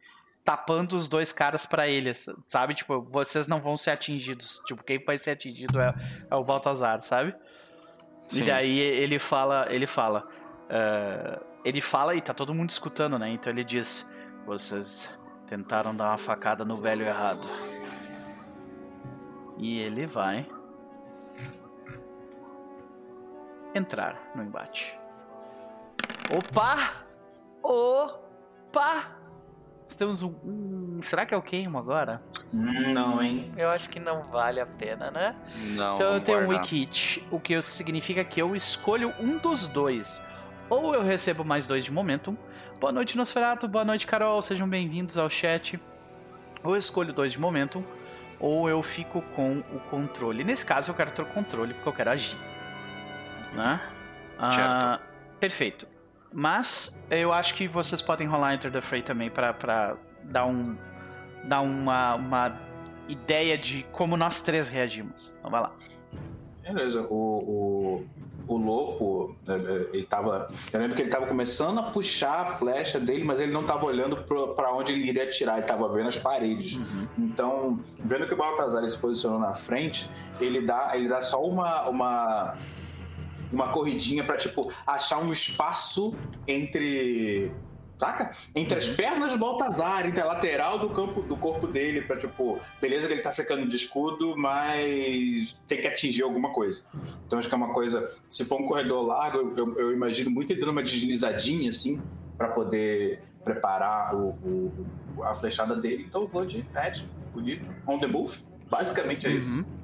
tapando os dois caras pra ele, sabe? Tipo, vocês não vão ser atingidos. Tipo, quem vai ser atingido é, é o Baltazar, sabe? Sim. E daí ele fala, ele fala, eh, ele fala e tá todo mundo escutando, né? Então ele diz: vocês tentaram dar uma facada no velho errado. E ele vai entrar no embate. Opa! Opa! Estamos um, um- será que é o queimo agora? não, hein? Eu acho que não vale a pena, né? Não, Então eu tenho um guardar. weak hit, o que significa que eu escolho um dos dois. Ou eu recebo mais dois de momentum. Boa noite, Nosferatu. Boa noite, Carol. Sejam bem-vindos ao chat. Ou eu escolho dois de momentum, ou eu fico com o controle. Nesse caso, eu quero ter o controle porque eu quero agir. Né? Ah, perfeito. Mas eu acho que vocês podem rolar Enter the Fray também pra, pra dar, um, dar uma, uma ideia de como nós três reagimos. Então vai lá. Beleza, o, o, o Lopo, é, é, ele tava. Eu lembro que ele tava começando a puxar a flecha dele, mas ele não tava olhando para onde ele iria atirar, ele tava vendo as paredes. Uhum. Então, vendo que o Baltazar se posicionou na frente, ele dá, ele dá só uma. uma uma corridinha para tipo achar um espaço entre saca? Entre as pernas do Baltazar, entre a lateral do campo do corpo dele, pra tipo, beleza que ele tá ficando de escudo, mas tem que atingir alguma coisa. Então acho que é uma coisa. Se for um corredor largo, eu, eu imagino muito ele dando uma deslizadinha assim, para poder preparar o, o, a flechada dele. Então eu vou de Ed, bonito, on the move. Basicamente é uhum. isso.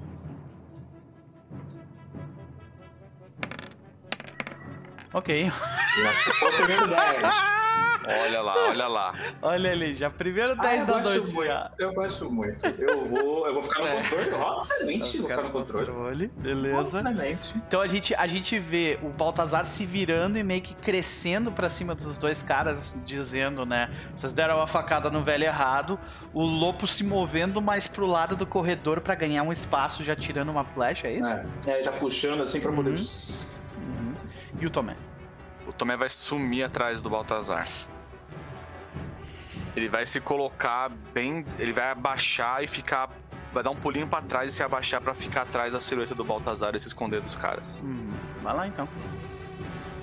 Ok. Se for o primeiro 10. Olha lá, olha lá. Olha ali, já primeiro 10 ah, da noite. Muito, já. Eu gosto muito. Eu vou, eu vou ficar no é. controle, obviamente. Vou ficar no controle. controle. Beleza. Obviamente. Então a gente, a gente vê o Baltazar se virando e meio que crescendo pra cima dos dois caras, dizendo, né? Vocês deram a facada no velho errado. O Lopo se movendo mais pro lado do corredor para ganhar um espaço, já tirando uma flecha, é isso? É, é já puxando assim pra poder. Uhum. Uhum. E o Tomé? O Tomé vai sumir atrás do Baltazar. Ele vai se colocar bem. Ele vai abaixar e ficar. Vai dar um pulinho para trás e se abaixar para ficar atrás da silhueta do Baltazar e se esconder dos caras. Hum, vai lá então.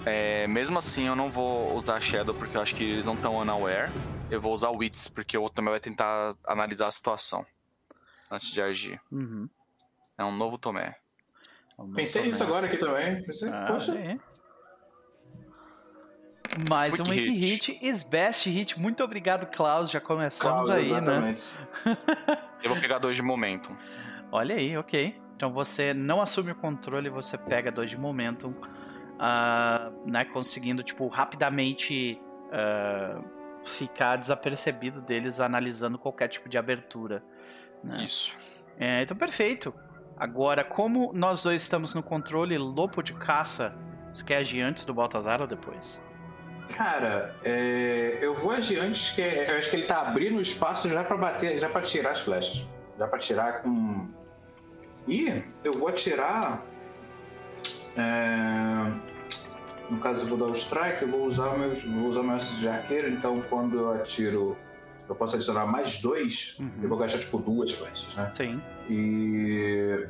É, mesmo assim, eu não vou usar Shadow porque eu acho que eles não estão unaware. Eu vou usar Wits porque o outro também vai tentar analisar a situação antes de agir. Uhum. É um novo Tomé. É um Pensei nisso agora aqui também. Pensei, ah, poxa. É. Mais Quick um Wiki Hit. hit is best hit. Muito obrigado, Klaus. Já começamos Klaus, aí, né? exatamente. né? Eu vou pegar dois de momento. Olha aí, ok. Então você não assume o controle, você pega dois de momentum, uh, né? Conseguindo, tipo, rapidamente uh, ficar desapercebido deles analisando qualquer tipo de abertura. Né? Isso. É, então, perfeito. Agora, como nós dois estamos no controle lopo de caça, você quer agir antes do Baltazar ou depois? Cara, é, eu vou agir antes, que eu acho que ele tá abrindo o espaço já para bater, já para tirar as flechas. Já para tirar com. E eu vou atirar. É, no caso, eu vou dar o strike, eu vou usar o meu, vou usar meu de arqueiro, então quando eu atiro. Eu posso adicionar mais dois, uhum. eu vou gastar tipo duas flechas, né? Sim. E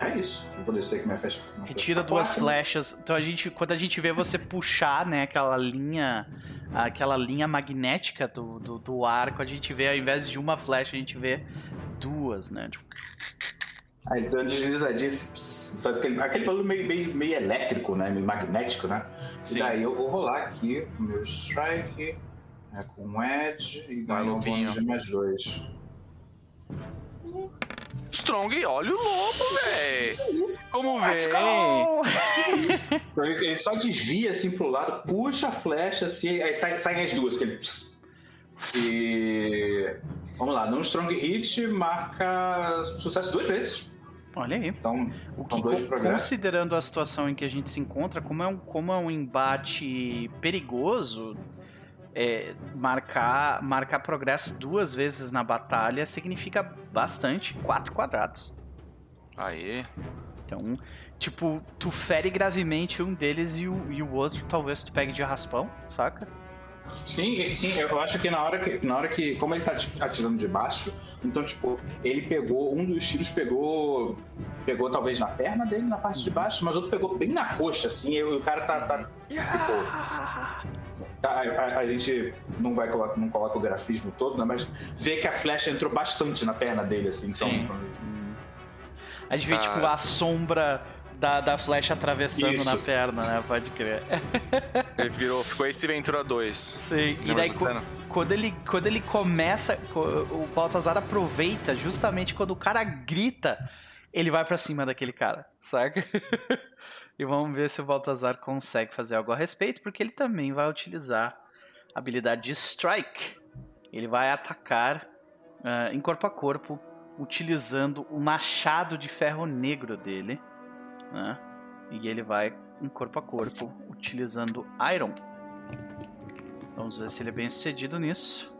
é isso. Eu vou descer aqui minha flecha. Retira duas quatro. flechas. Então a gente, quando a gente vê você puxar, né, aquela linha, aquela linha magnética do, do, do arco, a gente vê, ao invés de uma flecha, a gente vê duas, né? Tipo... Aí ele dá uma deslizadinha, faz aquele, aquele barulho meio, meio, meio elétrico, né? Meio magnético, né? Sim. E daí eu vou rolar aqui o meu strike é, com edge e ganho um mais dois. Strong, olha o lobo, velho. Como vem? Ele só desvia assim pro lado, puxa a flecha assim, aí saem sai as duas. Que ele... E. Vamos lá, num strong hit marca sucesso duas vezes. Olha aí. Então, o que, considerando a situação em que a gente se encontra, como é um, como é um embate perigoso, é, marcar, marcar progresso duas vezes na batalha significa bastante. Quatro quadrados. Aí. Então, tipo, tu fere gravemente um deles e o, e o outro talvez tu pegue de raspão, saca? Sim, sim, eu acho que na hora que, na hora que como ele tá atirando de baixo, então, tipo, ele pegou, um dos tiros pegou, pegou talvez na perna dele, na parte de baixo, mas outro pegou bem na coxa, assim, e o cara tá, tá tipo, a, a, a, gente não vai colocar, não coloca o grafismo todo, né? mas vê que a flecha entrou bastante na perna dele, assim. Então, Sim. A gente vê, tipo, ah. a sombra da, da flecha atravessando Isso. na perna, né? Pode crer. Ele virou, ficou esse Ventura 2. Sim, e daí quando ele, quando ele começa, o Baltazar aproveita justamente quando o cara grita, ele vai para cima daquele cara, saca? E vamos ver se o Baltazar consegue fazer algo a respeito, porque ele também vai utilizar a habilidade de Strike. Ele vai atacar uh, em corpo a corpo, utilizando o machado de ferro negro dele. Né? E ele vai em corpo a corpo, utilizando Iron. Vamos ver se ele é bem sucedido nisso.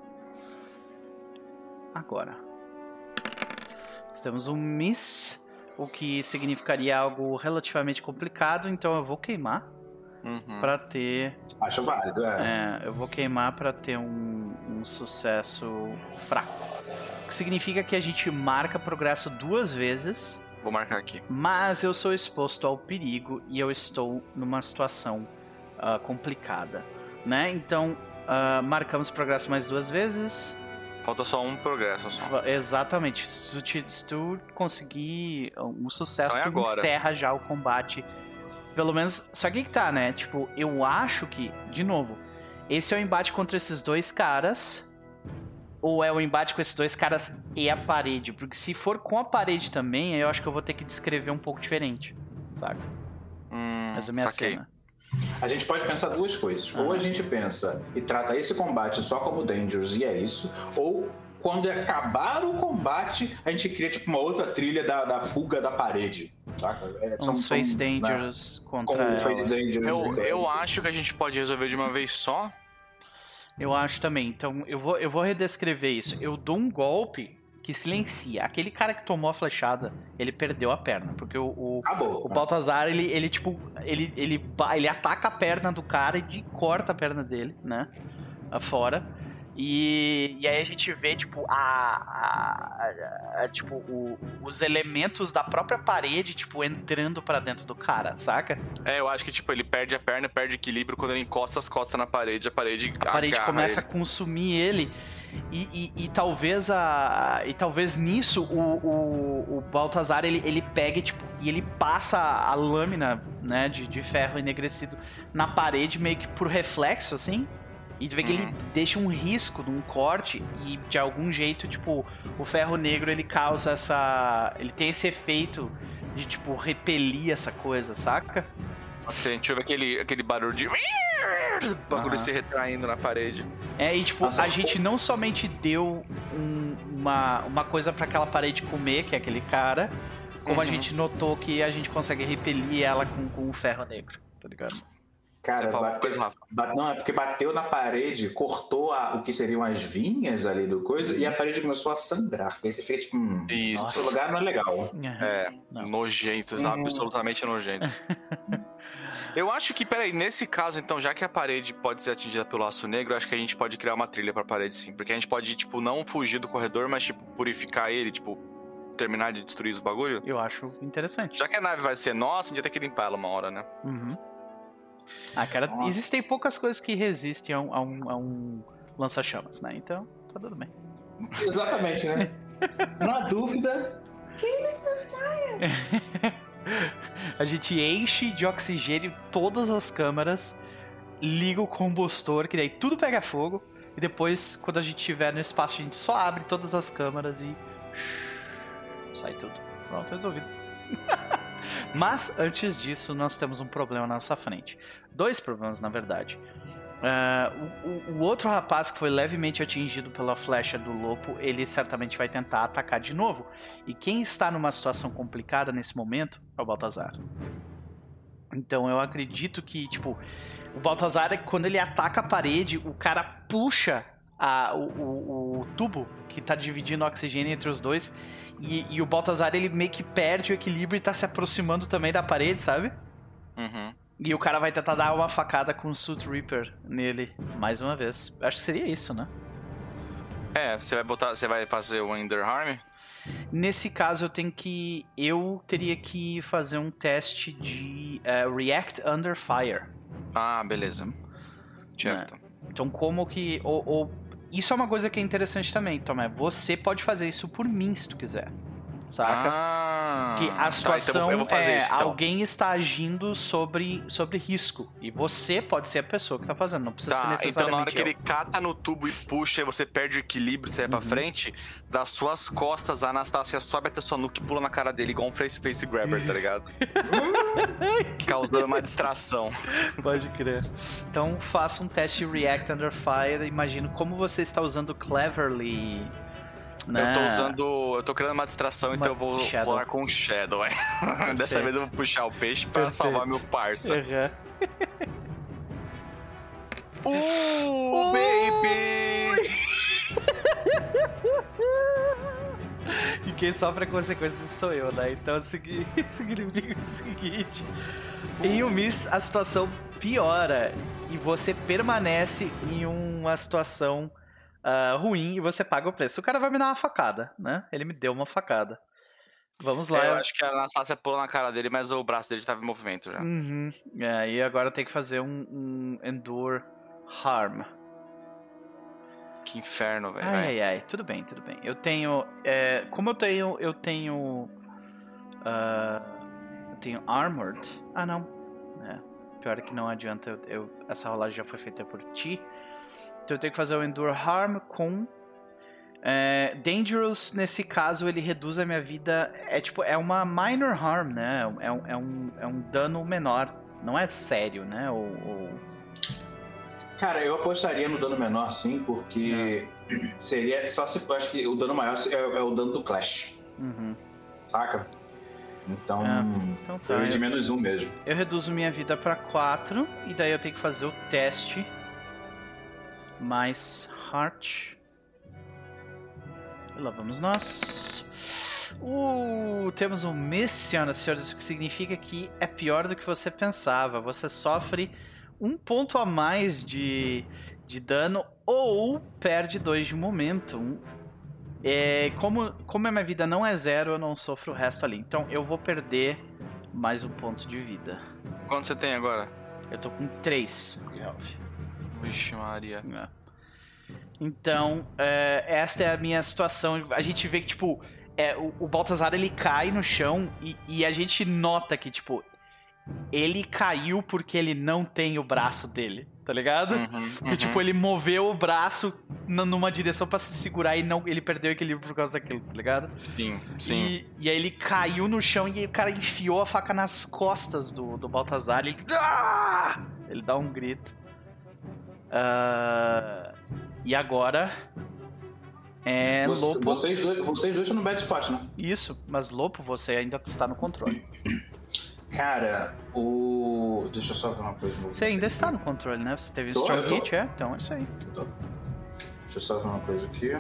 Agora. Temos um Miss o que significaria algo relativamente complicado, então eu vou queimar Uhum. pra ter. Acho válido, é. É, eu vou queimar pra ter um, um sucesso fraco. O que significa que a gente marca progresso duas vezes, Vou marcar aqui. mas eu sou exposto ao perigo e eu estou numa situação ah, complicada, né? Então, ah, marcamos progresso mais duas vezes. Falta só um progresso só. Exatamente. Se tu, te- se tu conseguir um sucesso, Então é tu agora. encerra já o combate. Pelo menos. Só que que tá, né? Tipo, eu acho que, de novo, esse é o embate contra esses dois caras. Ou é o embate com esses dois caras e a parede? Porque se for com a parede também, eu acho que eu vou ter que descrever um pouco diferente. Saca? Hum, Mas a minha saquei. cena. A gente pode pensar duas coisas. Ou a gente pensa e trata esse combate só como Dangerous e é isso, ou quando acabar o combate, a gente cria tipo uma outra trilha da, da fuga da parede. Saca? É, Uns Face né, Dangerous Com contra. Face Dangerous. Eu, né? eu acho que a gente pode resolver de uma vez só. Eu acho também. Então, eu vou, eu vou redescrever isso. Eu dou um golpe que silencia. Aquele cara que tomou a flechada, ele perdeu a perna. Porque o, o, Acabou. o Baltazar, ele, ele tipo, ele, ele, ele ataca a perna do cara e corta a perna dele, né? Fora. E, e aí a gente vê, tipo, a, a- a- a- tipo, o- os elementos da própria parede, tipo, entrando pra dentro do cara, saca? É, eu acho que, tipo, ele perde a perna, perde equilíbrio. Quando ele encosta as costas na parede, a parede a parede começa ele. a consumir ele e, e- e talvez a e talvez nisso o, o, o Baltazar ele, ele pegue tipo e ele passa a lâmina né de, de ferro enegrecido na parede meio que por reflexo assim e tu vê que ele Uhum. deixa um risco de um corte e de algum jeito tipo o ferro negro ele causa essa ele tem esse efeito de tipo repelir essa coisa saca Se a gente ouve aquele, aquele barulho de. O bagulho se retraindo na parede. É, e tipo, Nossa, a gente não somente deu um- uma, uma coisa pra aquela parede comer, que é aquele cara, como a Uhum. gente notou que a gente consegue repelir ela com, com o ferro negro, tá ligado? Cara, bateu- coisa, Rafa. ba- não, é porque bateu na parede, cortou a- o que seriam as vinhas ali do coisa e a parede começou a sangrar. Aí você fica tipo, hum, Isso. esse lugar não é legal. É, Não. nojento, Uhum. absolutamente nojento. Eu acho que, peraí, nesse caso, então, já que a parede pode ser atingida pelo aço negro, acho que a gente pode criar uma trilha pra parede, sim. Porque a gente pode, tipo, não fugir do corredor, mas, tipo, purificar ele, tipo, terminar de destruir os bagulho. Eu acho interessante. Já que a nave vai ser nossa, a gente vai ter que limpar ela uma hora, né? Uhum. Ah, cara, Nossa. existem poucas coisas que resistem a um, a um, a um lança-chamas, né? Então, tá tudo bem. Exatamente, né? Na dúvida, A gente enche de oxigênio todas as câmaras, liga o combustor, que daí tudo pega fogo, e depois, quando a gente estiver no espaço, a gente só abre todas as câmaras e. sai tudo. Pronto, resolvido. Mas, antes disso, nós temos um problema na nossa frente. Dois problemas, na verdade. Ah, o, o- outro rapaz que foi levemente atingido pela flecha do lobo, ele certamente vai tentar atacar de novo. E quem está numa situação complicada nesse momento é o Baltazar. Então eu acredito que, tipo, o Baltazar, quando ele ataca a parede, o cara puxa a- o, o- o tubo que tá dividindo o oxigênio entre os dois. E, e o Baltazar, ele meio que perde o equilíbrio e tá se aproximando também da parede, sabe? Uhum. E o cara vai tentar dar uma facada com o Suit Reaper nele, mais uma vez. Acho que seria isso, né? É, você vai botar. Você vai fazer o Ender Harm? Nesse caso, eu tenho que. Eu teria que fazer um teste de eh, React Under Fire. Ah, beleza. Certo. Então, como que. Ou, ou- isso é uma coisa que é interessante também, Tomé. Você pode fazer isso por mim se tu quiser. Saca? Ah, que tá, a então situação vou fazer é isso, então. alguém está agindo sobre, sobre risco. E você pode ser a pessoa que tá fazendo, não precisa ser Tá, então necessariamente na hora que eu. ele cata no tubo e puxa e você perde o equilíbrio e sai pra Uhum. frente, das suas costas a Anastácia sobe até sua nuca e pula na cara dele igual um face, face grabber, tá ligado? Causando uma distração. Pode crer. Então faça um teste de React Under Fire. Imagino como você está usando Cleverly. Né? Eu tô usando. Eu tô criando uma distração, Uma então eu vou Shadow. rolar com o Shadow. Dessa vez eu vou puxar o peixe pra Perfeito. salvar meu parça. Aham. Uh, baby! e quem sofre a consequência sou eu, né? Então significa o seguinte: em um miss, a situação piora e você permanece em uma situação uh, ruim e você paga o preço. O cara vai me dar uma facada, né? Ele me deu uma facada. Vamos lá. É, eu acho que a Anastasia pulou na cara dele, mas o braço dele estava em movimento já. Uhum. É, e agora tem que fazer um, um Endure Harm. Que inferno, velho. Ai, ai, ai, tudo bem, tudo bem. Eu tenho. É, como eu tenho. Eu tenho. Uh, eu tenho Armored. Ah, não. É, pior é que não adianta. Eu, eu, essa rolagem já foi feita por ti. Então eu tenho que fazer o Endure Harm com é, Dangerous, nesse caso, ele reduz a minha vida. É tipo, é uma minor harm, né? É um, é um, é um dano menor. Não é sério, né? Ou, ou... Cara, eu apostaria no dano menor sim, porque é. seria. Só se eu acho que o dano maior é, é o dano do Clash. Uhum. Saca? Então, é. então tá. eu de menos um mesmo. Eu reduzo minha vida para 4 e daí eu tenho que fazer o teste mais Heart. E lá vamos nós. Uh, temos um senhoras e senhores, o que significa que é pior do que você pensava. Você sofre um ponto a mais de, de dano ou perde dois de momento. É, como, como a minha vida não é zero, eu não sofro o resto ali. Então eu vou perder mais um ponto de vida. Quanto você tem agora? Eu tô com três. Vixe, Maria. É. Então, é, esta é a minha situação. A gente vê que, tipo, é, o, o Baltazar ele cai no chão e, e, a gente nota que, tipo, ele caiu porque ele não tem o braço dele, tá ligado? Uhum, uhum. tipo, ele moveu o braço numa direção para se segurar e não ele perdeu o equilíbrio por causa daquilo, tá ligado? Sim, sim. E, e aí ele caiu no chão e o cara enfiou a faca nas costas do, do Baltazar. Ele, ah! ele dá um grito. Uh, e agora. É. Você, Lopo. Vocês dois, vocês dois estão no bad spot, né? Isso, mas Lopo, você ainda está no controle. Cara, o. Deixa eu só ver uma coisa. Você ainda está no controle, né? Você teve o Strong Hit, é? Então é isso aí. Deixa eu só ver uma coisa aqui.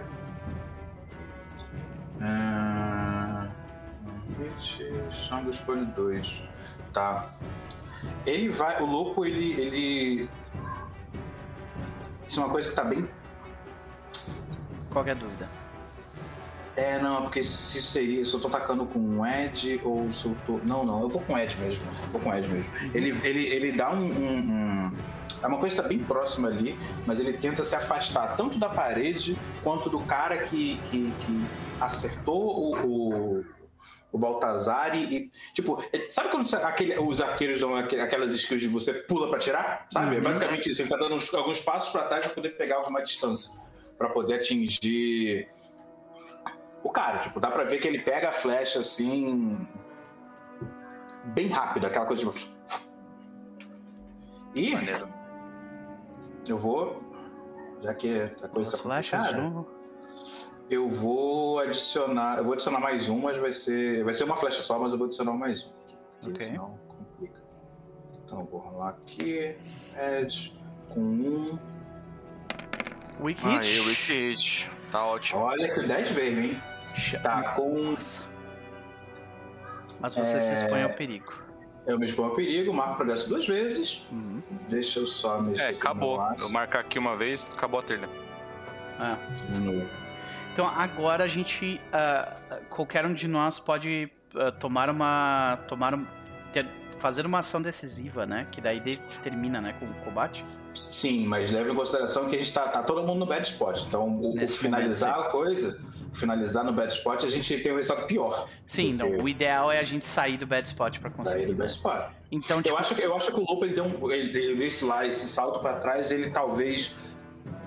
Uh... Hit, Strong escolhe 2. Tá. Ele vai. O Lopo, ele. ele... Isso é uma coisa que tá bem qual é a dúvida? É, não, porque se seria, se eu tô atacando com um Ed ou se eu tô. Não, não, eu vou com Ed mesmo. Eu vou com Ed mesmo. Ele, ele, ele dá um, um, um. É uma coisa que tá bem próxima ali, mas ele tenta se afastar tanto da parede quanto do cara que, que, que acertou o, o, o Baltazar e, tipo, é, sabe quando aquele, os arqueiros dão aquelas skills de você pula para tirar? Sabe? É uhum. É basicamente isso. Ele tá dando uns, alguns passos para trás para poder pegar alguma distância para poder atingir o cara. Tipo, dá pra ver que ele pega a flecha assim. bem rápido, aquela coisa tipo. E. Maneiro. Eu vou. Já que a coisa As tá flechas de novo? Eu vou adicionar. Eu vou adicionar mais um, mas vai ser. Vai ser uma flecha só, mas eu vou adicionar mais um. Ok. Senão complica. Então eu vou rolar aqui. Edge com um. Weak Hit. Aí, Weak Hit. Tá ótimo. Olha que 10 vezes, hein? Tá com. Mas você é... se expõe ao perigo. Eu me exponho ao perigo, marco progresso duas vezes. Uhum. Deixa eu só mexer. É, acabou. Eu marcar aqui uma vez, acabou a trilha. Ah. Então agora a gente. Uh, qualquer um de nós pode uh, tomar uma. Tomar um, ter, fazer uma ação decisiva, né? Que daí termina né, com o combate. Sim, mas leve em consideração que a gente tá, tá todo mundo no bad spot. Então, o, o finalizar a coisa, finalizar no bad spot, a gente tem um resultado pior. Sim, não, o ideal é a gente sair do bad spot para conseguir. Sair do bad spot. Então, tipo... eu, acho que, eu acho que o Lupo ele deu um. Ele, ele, esse lá, esse salto para trás, ele talvez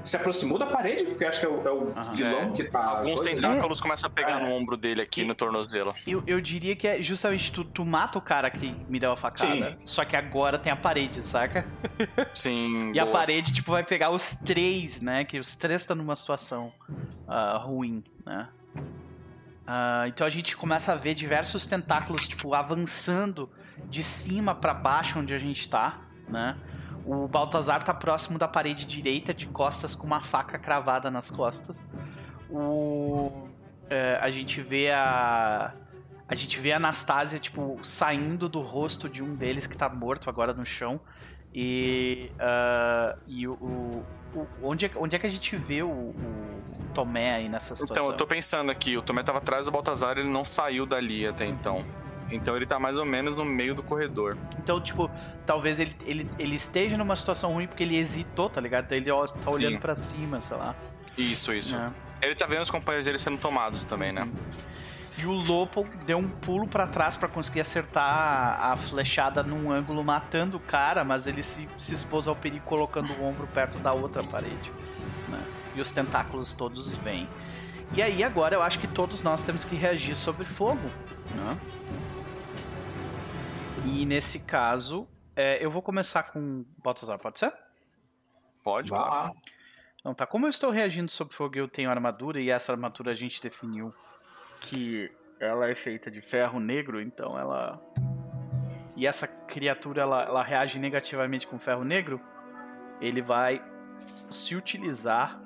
se aproximou da parede, porque acho que é o, é o uhum. vilão é. que tá. Alguns tentáculos começam a pegar é. no ombro dele aqui, e, no tornozelo. Eu, eu diria que é justamente tu, tu mata o cara que me deu a facada. Sim. Só que agora tem a parede, saca? Sim. e boa. a parede, tipo, vai pegar os três, né? Que os três estão numa situação uh, ruim, né? Uh, então a gente começa a ver diversos tentáculos, tipo, avançando de cima para baixo onde a gente tá, né? O Baltazar tá próximo da parede direita, de costas, com uma faca cravada nas costas. O. é, a gente vê a. A gente vê a Anastasia, tipo, saindo do rosto de um deles que tá morto agora no chão. E. Uh, e o, o, o, onde, é, onde é que a gente vê o, o Tomé aí nessa situação? Então, eu tô pensando aqui, o Tomé tava atrás do Baltazar ele não saiu dali até então. Então ele tá mais ou menos no meio do corredor. Então, tipo, talvez ele, ele, ele esteja numa situação ruim porque ele hesitou, tá ligado? Então ele ó, tá Sim. olhando pra cima, sei lá. Isso, isso. É. Ele tá vendo os companheiros dele sendo tomados também, né? E o Lopo deu um pulo pra trás pra conseguir acertar a, a flechada num ângulo matando o cara, mas ele se, se expôs ao perigo colocando o ombro perto da outra parede. né? E os tentáculos todos vêm. E aí agora eu acho que todos nós temos que reagir sobre fogo. Né? E nesse caso, é, eu vou começar com Baltazar, pode ser? Pode, Vá lá. Então tá, como eu estou reagindo sobre fogo eu tenho armadura, e essa armadura a gente definiu que ela é feita de ferro negro, então ela. E essa criatura ela, ela reage negativamente com ferro negro, ele vai se utilizar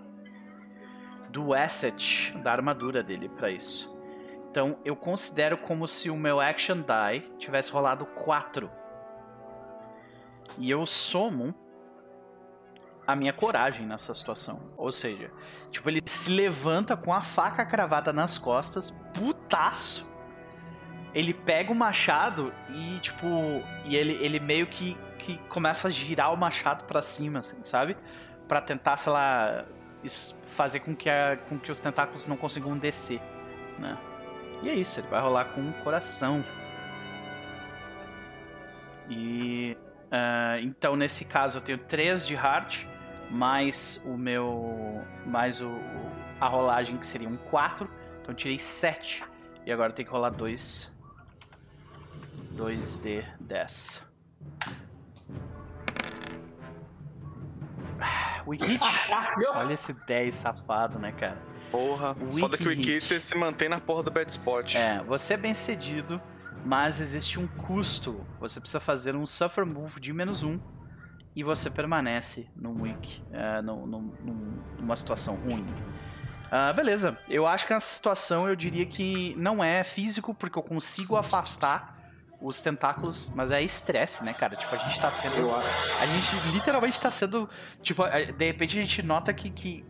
do asset da armadura dele pra isso. Então eu considero como se o meu action die tivesse rolado 4. E eu somo a minha coragem nessa situação. Ou seja, tipo, ele se levanta com a faca cravada nas costas, putaço. Ele pega o machado e, tipo, e ele, ele meio que, que começa a girar o machado pra cima, assim, sabe? Pra tentar, sei lá, fazer com que, a, com que os tentáculos não consigam descer, né? E é isso, ele vai rolar com um coração. E. ah, então, nesse caso, eu tenho 3 de heart, mais o meu. mais o, o- a rolagem que seria um 4. Então eu tirei 7. E agora tenho que rolar 2. 2 de 10. Ah, Weak hit. Olha esse 10 safado, né, cara? Porra. Wiki Foda que o. Wiki você se mantém na porra do bad spot. É, você é bem cedido, mas existe um custo. Você precisa fazer um Suffer Move de menos um e você permanece num weak, é, num- num- num- numa situação ruim. Ah, beleza, eu acho que nessa situação eu diria que não é físico, porque eu consigo afastar os tentáculos, mas é estresse, né, cara? Tipo, a gente tá sendo. A gente literalmente tá sendo. Tipo, de repente a gente nota que, que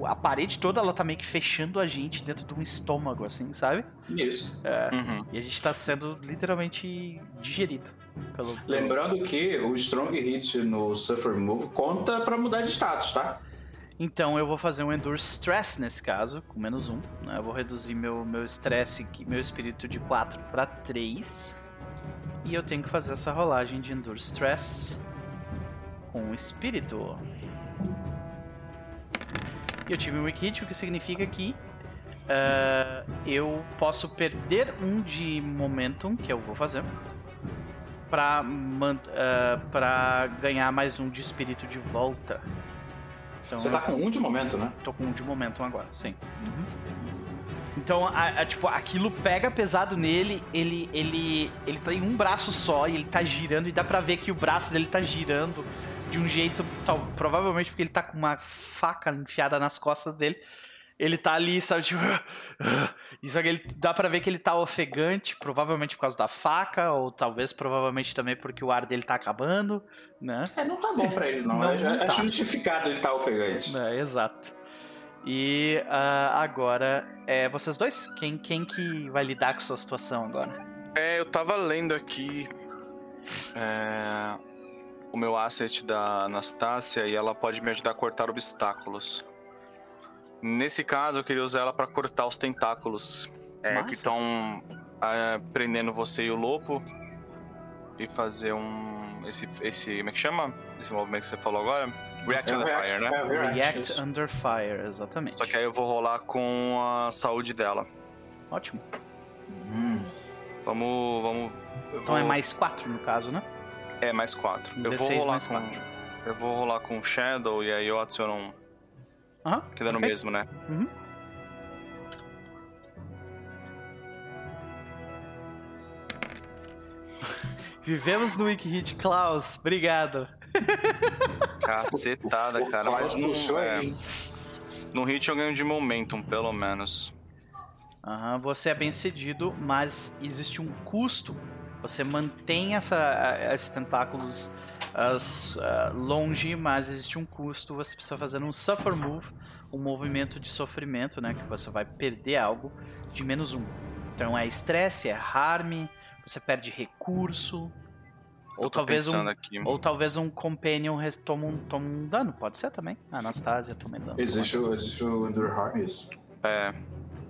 o- a parede toda ela tá meio que fechando a gente dentro de um estômago, assim, sabe? Isso. Uhum. E a gente tá sendo literalmente digerido pelo. Lembrando que o Strong Hit no Suffer Move conta pra mudar de status, tá? Então eu vou fazer um Endure Stress nesse caso, com menos um. Né? Eu vou reduzir meu, meu estresse, que- meu espírito de 4 para 3. E eu tenho que fazer essa rolagem de Endure Stress com o espírito. E eu tive um Hit, o que significa que ah, eu posso perder um de Momentum, que eu vou fazer, pra, ah, pra ganhar mais um de espírito de volta. Então, Você tá com um de momento, né? Tô com um de momentum agora, sim. Então, a- a- tipo, aquilo pega pesado nele, ele, ele, ele tem um braço só e ele tá girando, e dá pra ver que o braço dele tá girando de um jeito, tal, provavelmente porque ele tá com uma faca enfiada nas costas dele. Ele tá ali, sabe, tipo. Isso que ele dá pra ver que ele tá ofegante, provavelmente por causa da faca, ou talvez provavelmente também porque o ar dele tá acabando, né? É, não tá bom pra ele, não. Não, é, não é tá. justificado ele estar ofegante. É, exato. E ah, agora, é vocês dois? Quem, quem que vai lidar com sua situação agora? É, eu tava lendo aqui é, o meu asset da Anastácia e ela pode me ajudar a cortar obstáculos. Nesse caso, eu queria usar ela pra cortar os tentáculos é, que estão prendendo você e o lobo e fazer um. Esse, esse. Como é que chama? Esse movimento que você falou agora? React É, the react- Fire, né? é, react, React. Under Fire, exatamente. Só que aí eu vou rolar com a saúde dela. Ótimo. Hum. Vamos. vamos Então é vou- mais 4 no caso, né? É, mais 4. Eu vou D6 rolar com. quatro. Eu vou rolar com Shadow e aí eu adiciono um. Aham. Que dá no mesmo, né? Uhum. Vivemos no Wiki Hit, Klaus. Obrigado. Cacetada, cara. Mas não, é, no hit eu ganho de momentum, pelo menos. Aham, você é bem sucedido, mas existe um custo. Você mantém essa, esses tentáculos as, uh, longe, mas existe um custo. Você precisa fazer um suffer move, um movimento de sofrimento, né? Que você vai perder algo de menos um. Então é estresse, é harm, você perde recurso. Ou talvez, um, aqui. ou talvez um companion toma um, toma um dano, pode ser também. A Anastasia toma um dano. Existe o, existe o Endure Harm, isso. É,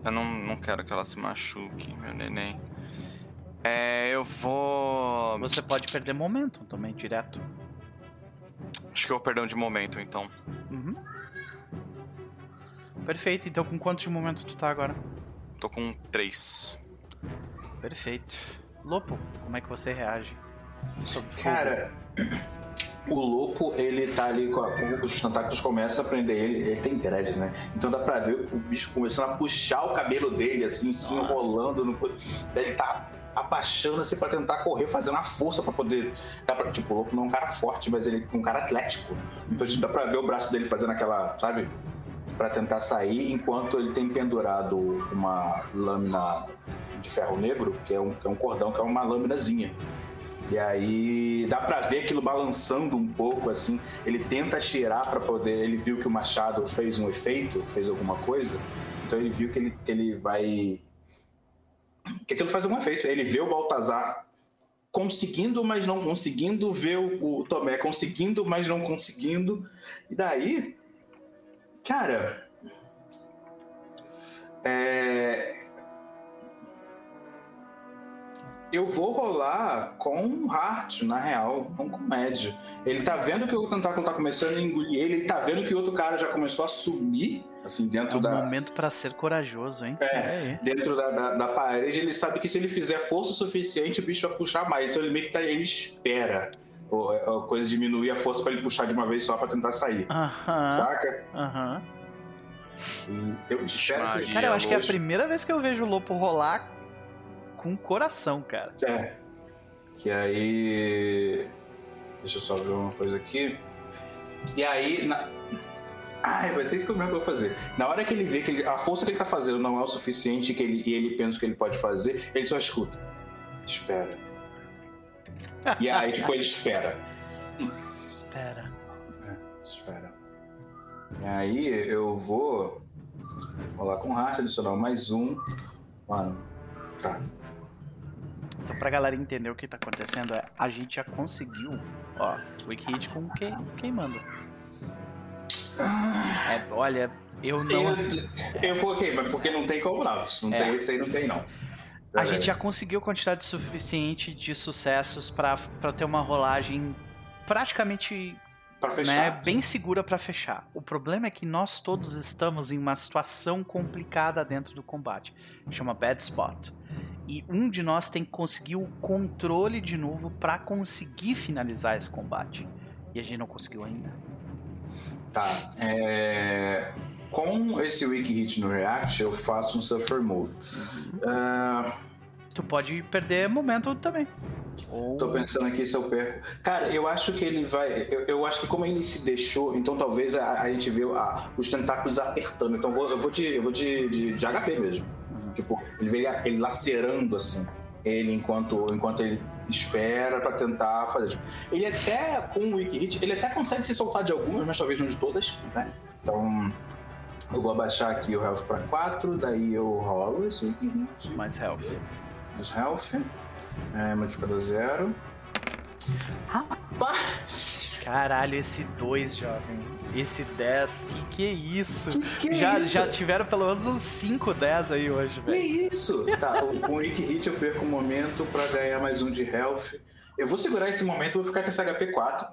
eu não, não quero que ela se machuque, meu neném. É, eu vou. Você pode perder momento também, direto. Acho que eu vou perder um de momento, então. Uhum. Perfeito, então com quanto de momento tu tá agora? Tô com 3. Perfeito. Lopo, como é que você reage? Cara, o Lopo, ele tá ali com, a, com os tentáculos começam a prender ele, ele tem dreads, né? Então dá pra ver o bicho começando a puxar o cabelo dele, assim, se enrolando. No... Ele tá abaixando assim pra tentar correr, fazendo a força pra poder. Dá pra, tipo, o não é um cara forte, mas ele é um cara atlético. Então tipo, dá pra ver o braço dele fazendo aquela, sabe? Pra tentar sair, enquanto ele tem pendurado uma lâmina de ferro negro, que é um, que é um cordão, que é uma lâminazinha. E aí dá pra ver aquilo balançando um pouco, assim. Ele tenta tirar pra poder. Ele viu que o machado fez um efeito, fez alguma coisa. Então ele viu que ele, que ele vai. Que aquilo faz algum efeito. Ele vê o Baltazar conseguindo, mas não conseguindo, vê o, o Tomé conseguindo, mas não conseguindo. E daí. Cara. É, eu vou rolar com o Heart, na real, com o Mad. Ele tá vendo que o tentáculo tá começando a engolir ele, ele tá vendo que outro cara já começou a sumir, assim, É dentro um da. momento pra ser corajoso, hein? É, aí. dentro da, da, da parede, ele sabe que se ele fizer força o suficiente, o bicho vai puxar mais. Então ele meio que tá, ele espera o- a coisa diminuir a força pra ele puxar de uma vez só pra tentar sair. Aham, Saca? aham. E eu espero que. Cara, eu acho que é a primeira vez que eu vejo o Lopo rolar com coração, cara. É. Que aí. Deixa eu só ver uma coisa aqui. E aí. Na... Ai, vai ser isso que eu vou fazer. Na hora que ele vê que ele- a força que ele tá fazendo não é o suficiente que ele, e ele pensa que ele pode fazer, ele só escuta. Espera. E aí, tipo, ele espera. Espera. Espera. E aí eu vou rolar com racha, adicionar mais um. Mano, tá. Então, pra galera entender o que tá acontecendo, é, a gente já conseguiu, ó, o Wiki com quem, queimando. É, olha, eu não. Eu, ok, mas porque não tem como não. Não É. tem esse aí, não tem não. A gente já conseguiu quantidade suficiente de sucessos pra pra ter uma rolagem praticamente Pra né, fechar. bem segura pra fechar. O problema é que nós todos estamos em uma situação complicada dentro do combate. Chama Bad Spot. E um de nós tem que conseguir o controle de novo pra conseguir finalizar esse combate. E a gente não conseguiu ainda. Tá. É... Com esse Wiki Hit no React, eu faço um Suffer Move. Ah, Tu pode perder momento também. Tô pensando aqui se eu perco. Cara, eu acho que ele vai. Eu, eu acho que como ele se deixou, então talvez a, a gente vê a- os tentáculos apertando. Então eu vou, eu vou de, eu vou de, de, de HP mesmo. Uhum. Tipo, ele vê ele lacerando assim. Ele enquanto, enquanto ele espera pra tentar fazer. Tipo, ele até, com o Wiki Hit, ele até consegue se soltar de algumas, mas talvez não de todas, né? Então, eu vou abaixar aqui o Health pra 4, daí eu rolo esse Wiki Hit. mais health. Mais Health. É, modificador zero. Rapaz! Caralho, esse 2, jovem. Esse 10, que que é isso? Que que já, é isso? já tiveram pelo menos uns 5 10 aí hoje, Que velho. isso? Tá, o- com o Wiki Hit eu perco um momento pra ganhar mais um de Health. Eu vou segurar esse momento, vou ficar com esse HP 4.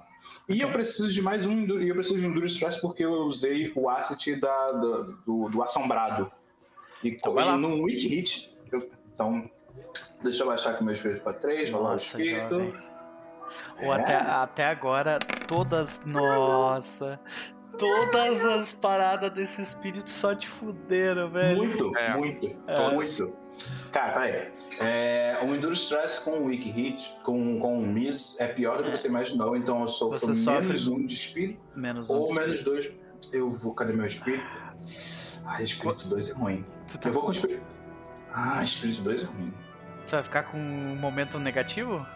E eu preciso de mais um e eu preciso de Endurance Stress porque eu usei o Asset da, da- do, do Assombrado. E, Então vai lá. e num Wiki Hit, eu- então deixa eu baixar aqui meu espírito pra 3, rolar o espírito. jovem. Ou É. até, até agora, todas. Nossa! Todas as paradas desse espírito só te fuderam, velho. Muito, É. muito, É. muito. Cara, peraí. É, o Endurance Stress com o Wiki Hit, com, com o Miss, é pior do que É. você imaginou, então eu sofro Você sofre menos um de espírito. Menos um. Ou de menos dois. Eu vou. Cadê meu espírito? Ah, espírito 2 é ruim. Tá, Eu vou com espírito. Ah, espírito 2 é ruim. Você vai ficar com um momento negativo?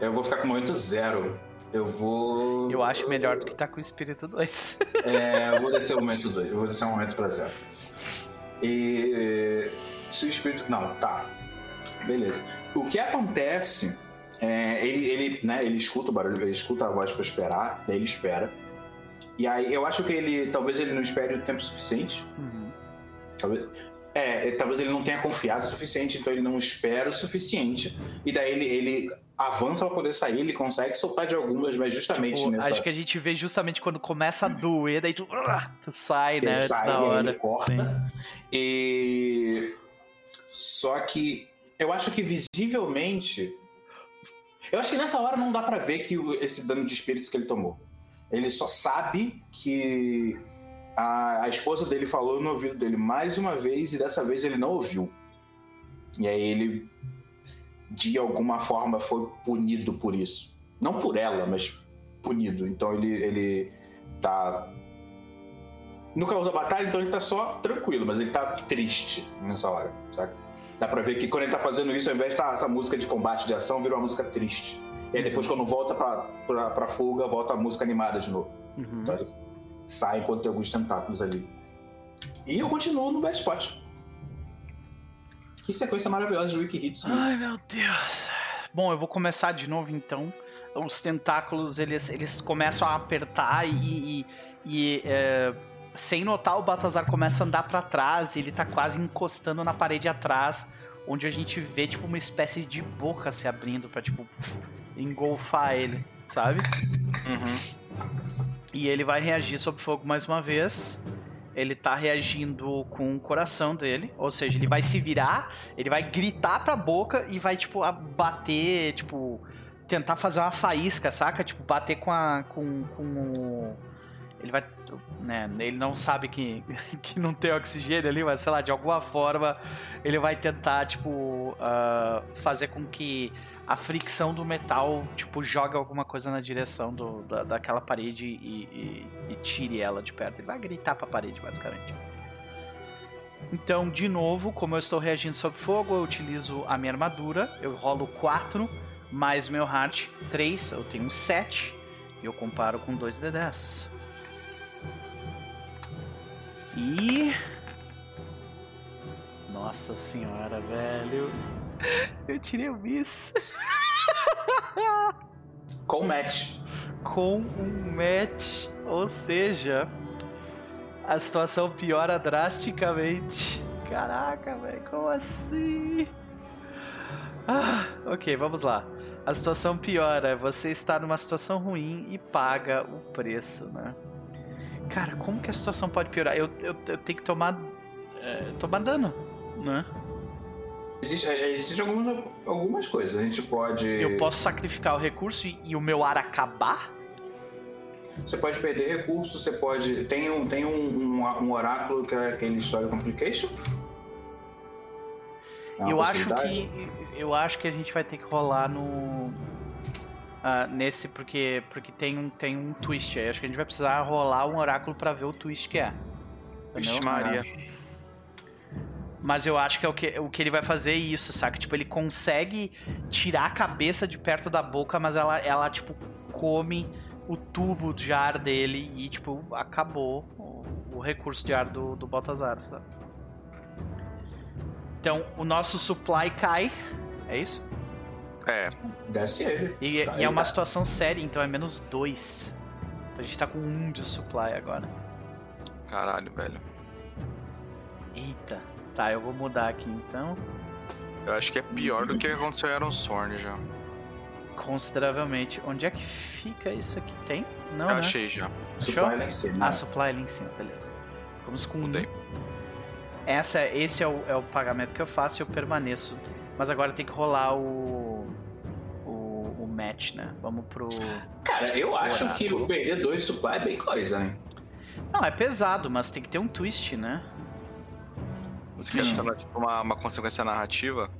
Eu vou ficar com o momento zero. Eu vou. Eu acho melhor do que tá com o espírito 2. É, eu vou descer o momento 2. Eu vou descer o momento pra zero. E. Se o espírito. Não, tá. Beleza. O que acontece. É, ele, ele, né, ele escuta o barulho, ele escuta a voz pra esperar, daí ele espera. E aí eu acho que ele. Talvez ele não espere o tempo suficiente. Uhum. Talvez. É, talvez ele não tenha confiado o suficiente, então ele não espera o suficiente. E daí ele, ele avança para poder sair, ele consegue soltar de algumas, mas justamente Tipo, nessa. Acho que a gente vê justamente quando começa a doer, daí tu, ah, tu sai, ele né? Antes sai, da hora. ele corta. E. Só que eu acho que visivelmente. Eu acho que nessa hora não dá pra ver que esse dano de espírito que ele tomou. Ele só sabe que a, a esposa dele falou no ouvido dele mais uma vez e dessa vez ele não ouviu. E aí ele, de alguma forma, foi punido por isso. Não por ela, mas punido. Então ele, ele tá no calor da batalha, então ele tá só tranquilo, mas ele tá triste nessa hora, sabe? Dá pra ver que quando ele tá fazendo isso, ao invés de tá essa música de combate de ação, vira uma música triste. E aí depois, quando volta pra, pra, pra fuga, volta a música animada de novo. Uhum. Então ele sai enquanto tem alguns tentáculos ali. E eu continuo no best spot. Que sequência maravilhosa de Wiki Hits. Ai, meu Deus. Bom, eu vou começar de novo então. Os tentáculos, eles, eles começam a apertar e... e- e, é, sem notar, o Baltazar começa a andar pra trás e ele tá quase encostando na parede atrás, onde a gente vê, tipo, uma espécie de boca se abrindo pra, tipo, engolfar ele, sabe? Uhum. E ele vai reagir sob fogo mais uma vez. Ele tá reagindo com o coração dele. Ou seja, ele vai se virar, ele vai gritar pra boca e vai, tipo, bater, tipo. Tentar fazer uma faísca, saca? Tipo, bater com a. com, com o. Ele vai. Né, ele não sabe que, que não tem oxigênio ali, mas sei lá, de alguma forma ele vai tentar, tipo, ah, fazer com que a fricção do metal, tipo, joga alguma coisa na direção do, da, daquela parede e, e- e tire ela de perto. Ele vai gritar pra parede, basicamente. Então, de novo, como eu estou reagindo sob fogo, eu utilizo a minha armadura. Eu rolo 4 mais meu heart 3, eu tenho 7. E eu comparo com 2d10. E. Nossa senhora, velho. Eu tirei o miss. Com match. com um match, ou seja, a situação piora drasticamente. Caraca, velho, como assim? Ah, ok, vamos lá. A situação piora, você está numa situação ruim e paga o preço, né? Cara, como que a situação pode piorar? Eu, eu, eu tenho que tomar, é, tomar dano, né? Existe, existe algumas, algumas coisas. A gente pode. Eu posso sacrificar o recurso e, e o meu ar acabar? Você pode perder recursos, você pode. Tem um, tem um, um, um oráculo que é aquele Story Complication. É eu acho que eu acho que a gente vai ter que rolar no ah, nesse porque porque tem um tem um twist aí. Acho que a gente vai precisar rolar um oráculo pra ver o twist que é. Vixe? Maria. Mas eu acho que é o que o que ele vai fazer é isso, saca? Tipo, ele consegue tirar a cabeça de perto da boca, mas ela ela tipo come o tubo de ar dele e tipo acabou o, o recurso de ar do do Baltazar, sabe? Então, o nosso supply cai. É isso? É, Desce ele. E, Tá, e ele é uma tá- situação séria, então é menos dois. Então a gente tá com um de supply agora. caralho, velho. Eita. Tá, eu vou mudar aqui então. Eu acho que é pior do que aconteceu em Iron Sworn já. Consideravelmente. Onde é que fica isso aqui? Tem? Não, Eu né? achei já. Supply lá em cima. Ah, supply ali em cima, beleza. Vamos com um. Mudei. Essa, esse é o, é o pagamento que eu faço e eu permaneço. Mas agora tem que rolar o. O, o match, né? Vamos pro. Cara, eu acho que o perder dois supply é bem coisa, né? Não, é pesado, mas tem que ter um twist, né? Você quer adicionar tipo, uma, uma consequência narrativa?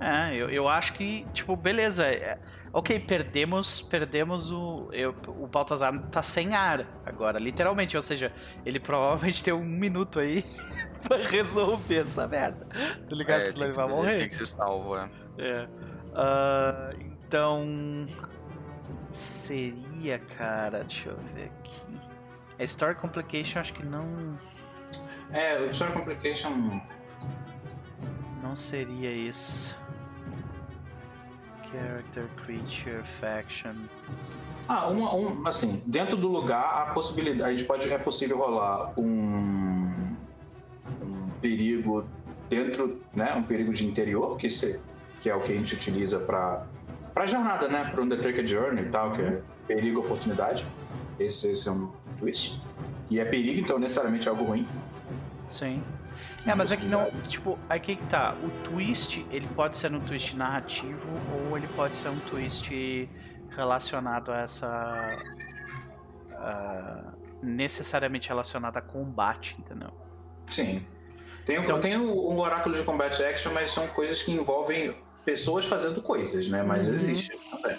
É, eu, eu acho que, tipo, beleza. é- ok, perdemos perdemos o. Eu, o Baltazar tá sem ar agora, literalmente. Ou seja, ele provavelmente tem um minuto aí pra resolver essa merda. Tá ligado? É, Senão ele vai morrer. tem que ser salvo, é. É. Ah, então. Seria, cara. Deixa eu ver aqui. A Story Complication acho que não. É, o Story Complication. Não seria isso. Character, Creature, Faction. Ah, uma, um, assim, dentro do lugar, a possibilidade. A gente pode, é possível rolar um. um perigo dentro, né? Um perigo de interior, que, se, que é o que a gente utiliza para para jornada, né? Para Undertaker Journey e tal, que é perigo oportunidade. Esse, esse é um twist. E é perigo, então necessariamente é algo ruim. Sim. É, mas é que não. Tipo, aqui que tá. O twist, ele pode ser um twist narrativo ou ele pode ser um twist relacionado a essa. ah, necessariamente relacionado a combate, entendeu? Sim. Tem, Então- tem o oráculo de combat action, mas são coisas que envolvem pessoas fazendo coisas, né? Mas Uhum. existe também.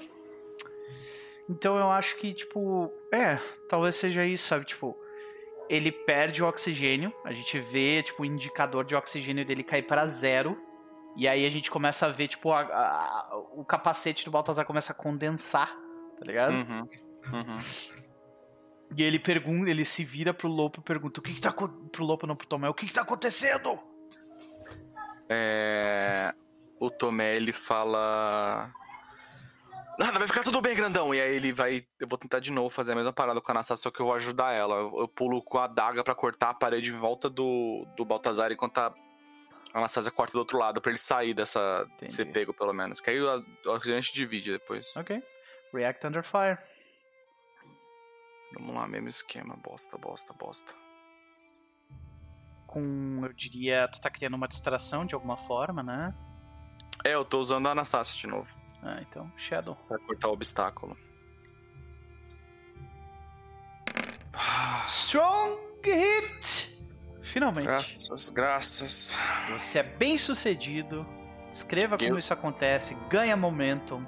Então eu acho que, tipo, é, talvez seja isso, sabe? Tipo, ele perde o oxigênio, a gente vê, tipo, o indicador de oxigênio dele cair para zero, e aí a gente começa a ver, tipo, a- a- o capacete do Baltazar começa a condensar, tá ligado? Uhum. Uhum. E ele pergunta, ele se vira pro Lopo e pergunta: o que que tá pro Lopo, não pro Tomé, o que que tá acontecendo? É, O Tomé, ele fala... Nada, vai ficar tudo bem, grandão. E aí ele vai... Eu vou tentar de novo fazer a mesma parada com a Anastasia, só que eu vou ajudar ela. Eu, eu pulo com a adaga pra cortar a parede em volta do, do Baltazar, enquanto a Anastasia corta do outro lado, pra ele sair dessa... Entendi. ser pego, pelo menos. Que aí o, oxigênio a gente divide depois. Ok. React Under Fire. Vamos lá, mesmo esquema. Bosta, bosta, bosta. Com, eu diria, tu tá criando uma distração de alguma forma, né? É, eu tô usando a Anastasia de novo. Ah, então, Shadow. Pra cortar o obstáculo. Strong Hit! Finalmente. Graças, graças. Você é bem sucedido. Escreva como Eu- isso acontece. Ganha momentum.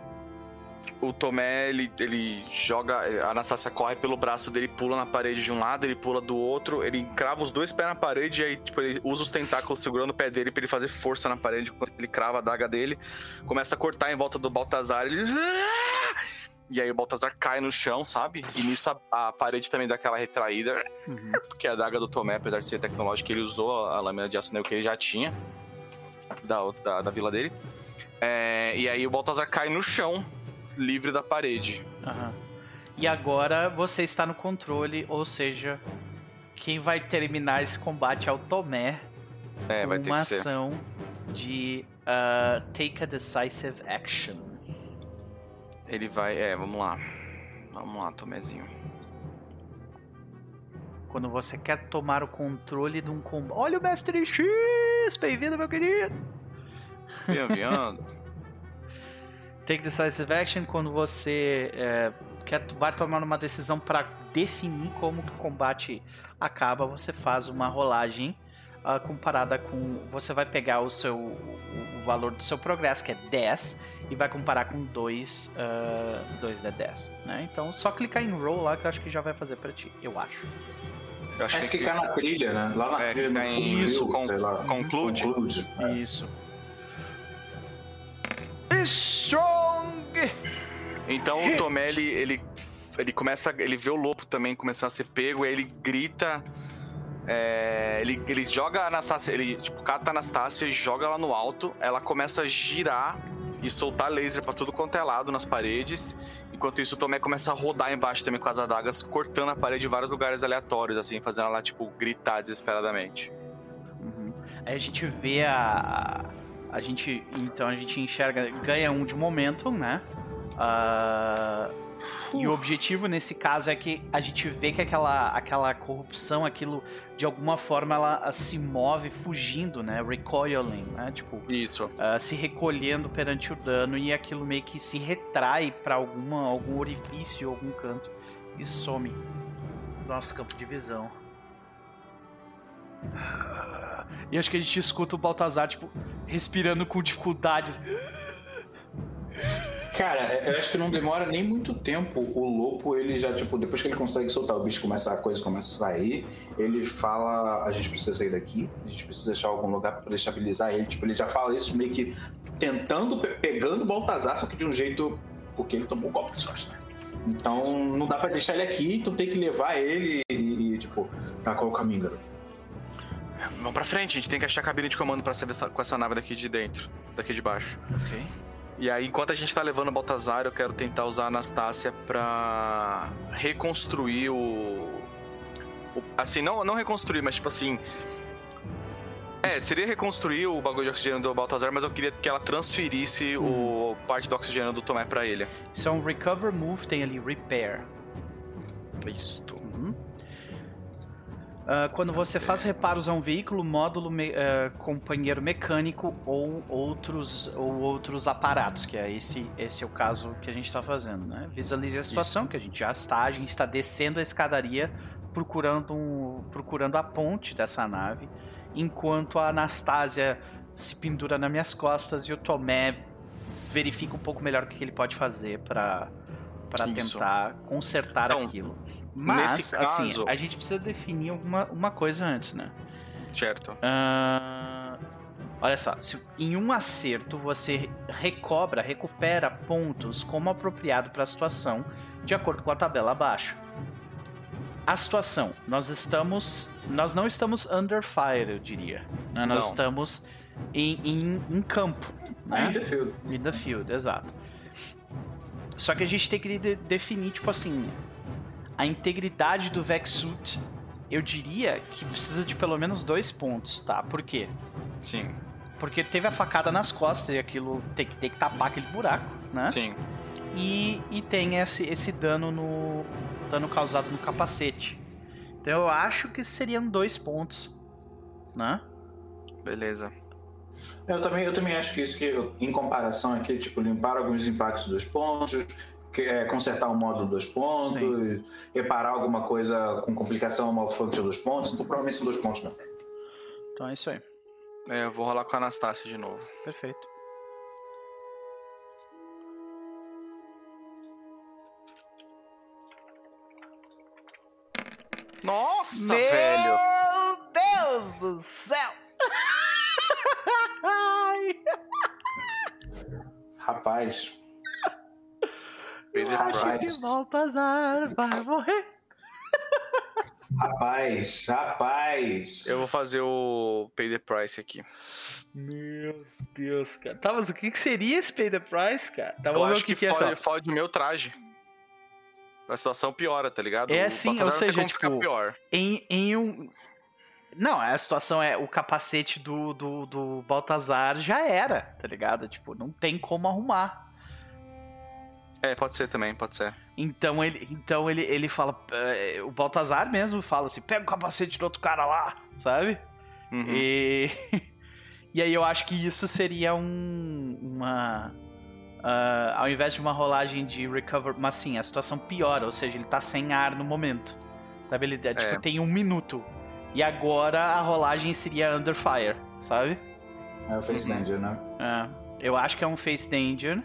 O Tomé, ele, ele joga. A Anastácia corre pelo braço dele, pula na parede de um lado, ele pula do outro, ele crava os dois pés na parede e aí, tipo, ele usa os tentáculos segurando o pé dele pra ele fazer força na parede enquanto ele crava a daga dele. Começa a cortar em volta do Baltazar. Ele. E aí o Baltazar cai no chão, sabe? E nisso a, a parede também dá aquela retraída, Uhum. porque a daga do Tomé, apesar de ser tecnológica, ele usou a lâmina de aço que ele já tinha da, da, da vila dele. É, e aí o Baltazar cai no chão, livre da parede. Aham. E agora você está no controle, ou seja, quem vai terminar esse combate é o Tomé. É, vai ter uma que ser. ação de ah, Take a Decisive Action. Ele vai. É, vamos lá. Vamos lá, Tomezinho. Quando você quer tomar o controle de um combate. Olha o Mestre X! Bem-vindo, meu querido! Bem-vindo. Take Decisive Action quando você é, quer, vai tomar uma decisão para definir como que o combate acaba, você faz uma rolagem ah, comparada com. Você vai pegar o seu o, o valor do seu progresso, que é 10, e vai comparar com 2, ah, 2 de 10. Né? Então só clicar em roll lá que eu acho que já vai fazer para ti, eu acho. Eu acho Mas que clicar na trilha, né? Lá na É, trilha no em fundo, isso, lá. conclude. Conclude. É. Isso. Strong! Então o Tomé, ele, ele, ele começa. Ele vê o lobo também começar a ser pego, e aí ele grita. é, ele, ele joga a Anastácia, ele tipo, cata a Anastácia e joga ela no alto. Ela começa a girar e soltar laser pra tudo quanto é lado nas paredes. Enquanto isso, o Tomé começa a rodar embaixo também com as adagas, cortando a parede em vários lugares aleatórios, assim, fazendo ela, tipo, gritar desesperadamente. Uhum. Aí a gente vê a. A gente. Então a gente enxerga. Ganha um de momentum, né? Ah, e o objetivo nesse caso é que a gente vê que aquela, aquela corrupção, aquilo de alguma forma ela se move fugindo, né? Recoiling, né? Tipo, Isso. ah, se recolhendo perante o dano e aquilo meio que se retrai pra alguma algum orifício, algum canto e some do nosso campo de visão. E acho que a gente escuta o Baltazar, tipo, respirando com dificuldades. Cara, eu acho que não demora nem muito tempo. O lobo, ele já, tipo, depois que ele consegue soltar o bicho, começa a coisa começa a sair, ele fala: a gente precisa sair daqui, a gente precisa deixar algum lugar pra estabilizar ele. Tipo, ele já fala isso meio que tentando, pegando o Baltazar, só que de um jeito. Porque ele tomou um golpe de sorte, né? Então não dá pra deixar ele aqui, então tem que levar ele e, tipo, tá qual o caminho, garoto? Vamos pra frente, a gente tem que achar a cabine de comando pra sair dessa, com essa nave daqui de dentro, daqui de baixo. Ok. E aí, enquanto a gente tá levando o Baltazar, eu quero tentar usar a Anastácia pra reconstruir o. o- assim, não, não reconstruir, mas tipo assim. É, seria reconstruir o bagulho de oxigênio do Baltazar, mas eu queria que ela transferisse o parte do oxigênio do Tomé pra ele. Isso é um recover move, tem ali repair. Isto. Ah, quando você faz reparos a um veículo, módulo, me- ah, companheiro mecânico ou outros, ou outros aparatos, que é esse, esse é o caso que a gente está fazendo, né? Visualize a situação que a gente já está, a gente está descendo a escadaria procurando, um- procurando a ponte dessa nave, enquanto a Anastasia se pendura nas minhas costas e o Tomé verifica um pouco melhor o que ele pode fazer para Isso. tentar consertar Então, aquilo. Mas, nesse assim, caso- a gente precisa definir alguma uma coisa antes, né? Certo. Ah, olha só, se em um acerto você recobra, recupera pontos como apropriado para a situação, de acordo com a tabela abaixo. A situação, nós estamos, nós não estamos under fire, eu diria. né? Nós Não. estamos em, em, em campo, né? Ainda field. In the field, exato. Só que a gente tem que de- definir, tipo assim, a integridade do Vexsuit. Eu diria que precisa de pelo menos dois pontos, tá? Por quê? Sim. Porque teve a facada nas costas e aquilo tem que, tem que tapar aquele buraco, né? Sim. E, e tem esse, esse dano no. dano causado no capacete. Então eu acho que seriam dois pontos, né? Beleza. Eu também, eu também acho que isso que, em comparação aqui, tipo, limpar alguns impactos dos pontos, é, consertar um módulo dos pontos, Sim. reparar alguma coisa com complicação, malfunction dos pontos, então provavelmente são dois pontos mesmo. Então é isso aí. É, eu vou rolar com a Anastácia de novo. Perfeito. Nossa, Meu velho! Deus do céu! Rapaz, Pay the acho price. que Baltazar vai morrer. rapaz, rapaz. Eu vou fazer o Pay the Price aqui. Meu Deus, cara. Tá, mas o que seria esse Pay the Price, cara? Tá, Eu acho o que, que, que é só. fode, fode meu traje. A situação piora, tá ligado? É assim, ou seja, tipo, pior. Em, em um. Não, a situação é o capacete do, do, do Baltazar já era, tá ligado? Tipo, não tem como arrumar. É, pode ser também, pode ser. Então ele, então ele, ele fala. eh, o Baltazar mesmo fala assim: pega o capacete do outro cara lá, sabe? Uhum. E, e aí eu acho que isso seria um, uma. ah, ao invés de uma rolagem de recover. Mas sim, a situação piora, ou seja, ele tá sem ar no momento. Sabe? Ele é, tipo, É. tem um minuto. E agora a rolagem seria under fire, sabe? É o Face Uhum. Danger, né? É, eu acho que é um face danger.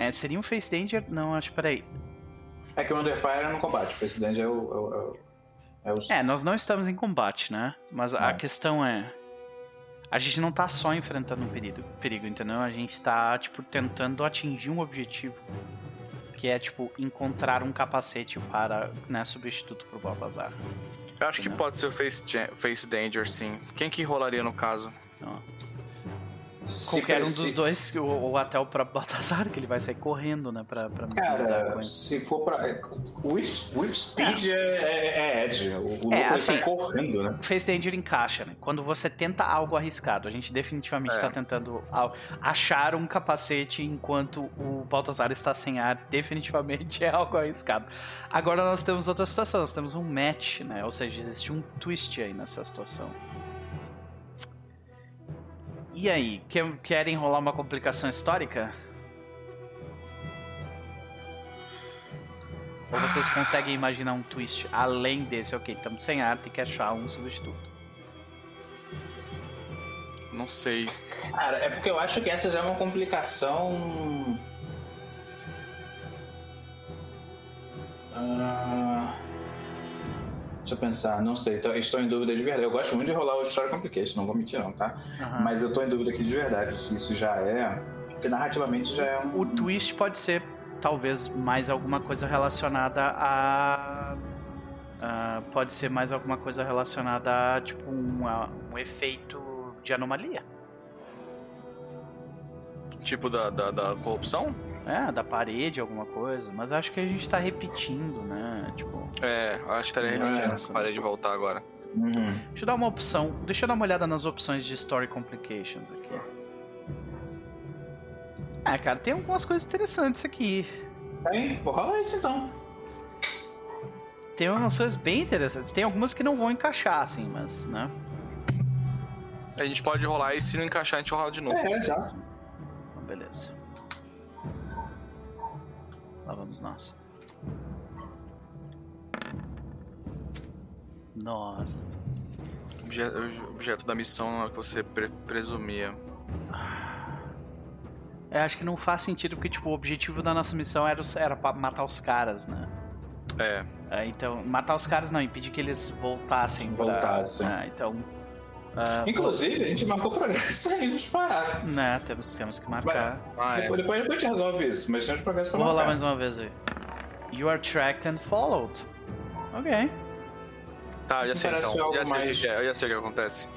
É, seria um face danger? Não, acho, peraí. É que o Underfire é no combate, o Face Danger é o. É o, é o, é É, nós não estamos em combate, né? Mas a Não. questão é. A gente não tá só enfrentando um perigo, perigo, entendeu? A gente tá, tipo, tentando atingir um objetivo. Que é, tipo, encontrar um capacete para, né, substituto pro Balbazar. Eu acho que Entendeu? pode ser o Face, face Danger, sim. Quem que rolaria no caso? Então, Se qualquer um dos dois, ou, ou até o próprio Baltazar, que ele vai sair correndo, né, pra, pra Cara, com isso. se for pra. With, with Speed é, é, é Edge. O, o É, ele assim, sai correndo, né? Face Danger encaixa, né? Quando você tenta algo arriscado, a gente definitivamente É. está tentando achar um capacete enquanto o Baltazar está sem ar, definitivamente é algo arriscado. Agora nós temos outra situação, nós temos um match, né? Ou seja, existe um twist aí nessa situação. E aí, que- querem rolar uma complicação histórica? Ou vocês conseguem imaginar um twist além desse? Ok, estamos sem ar, tem que achar um substituto. Não sei. Cara, é porque eu acho que essa já é uma complicação deixa eu pensar, não sei, tô- estou em dúvida de verdade. Eu gosto muito de rolar o Story Complication, não vou mentir não, tá? Aham. Mas eu tô em dúvida aqui de verdade se isso já é. Porque narrativamente já é um. O twist pode ser talvez mais alguma coisa relacionada a. a- pode ser mais alguma coisa relacionada a tipo um, a- um efeito de anomalia. Tipo da, da, da corrupção? É, da parede, alguma coisa. Mas acho que a gente tá repetindo, né? Tipo. É, acho que estaria É. repetindo. Parei de voltar agora. Uhum. Deixa eu dar uma opção. Deixa eu dar uma olhada nas opções de Story Complications aqui. É, cara, tem algumas coisas interessantes aqui. Tem? Vou rolar isso então. Tem algumas coisas bem interessantes. Tem algumas que não vão encaixar, assim, mas, né? A gente pode rolar e se não encaixar, a gente rola de novo. É, exato. Então, beleza. Lá vamos nós. Nossa. Obje- o objeto da missão é que você pre- presumia. Eu acho que não faz sentido, porque, tipo, o objetivo da nossa missão era, os- era pra matar os caras, né? É, É, então, matar os caras não, impedir que eles voltassem. pra- Voltassem. É, então. Ah, Inclusive, a gente marcou progresso aí nos parar. né, temos, temos que marcar. ah, é. Depois, depois a gente resolve isso, mas temos progresso pra Vou rolar marcar. mais uma vez aí. You are tracked and followed. Ok. Tá, já sei Parece então. Já sei o mais- que é, eu já sei o que acontece.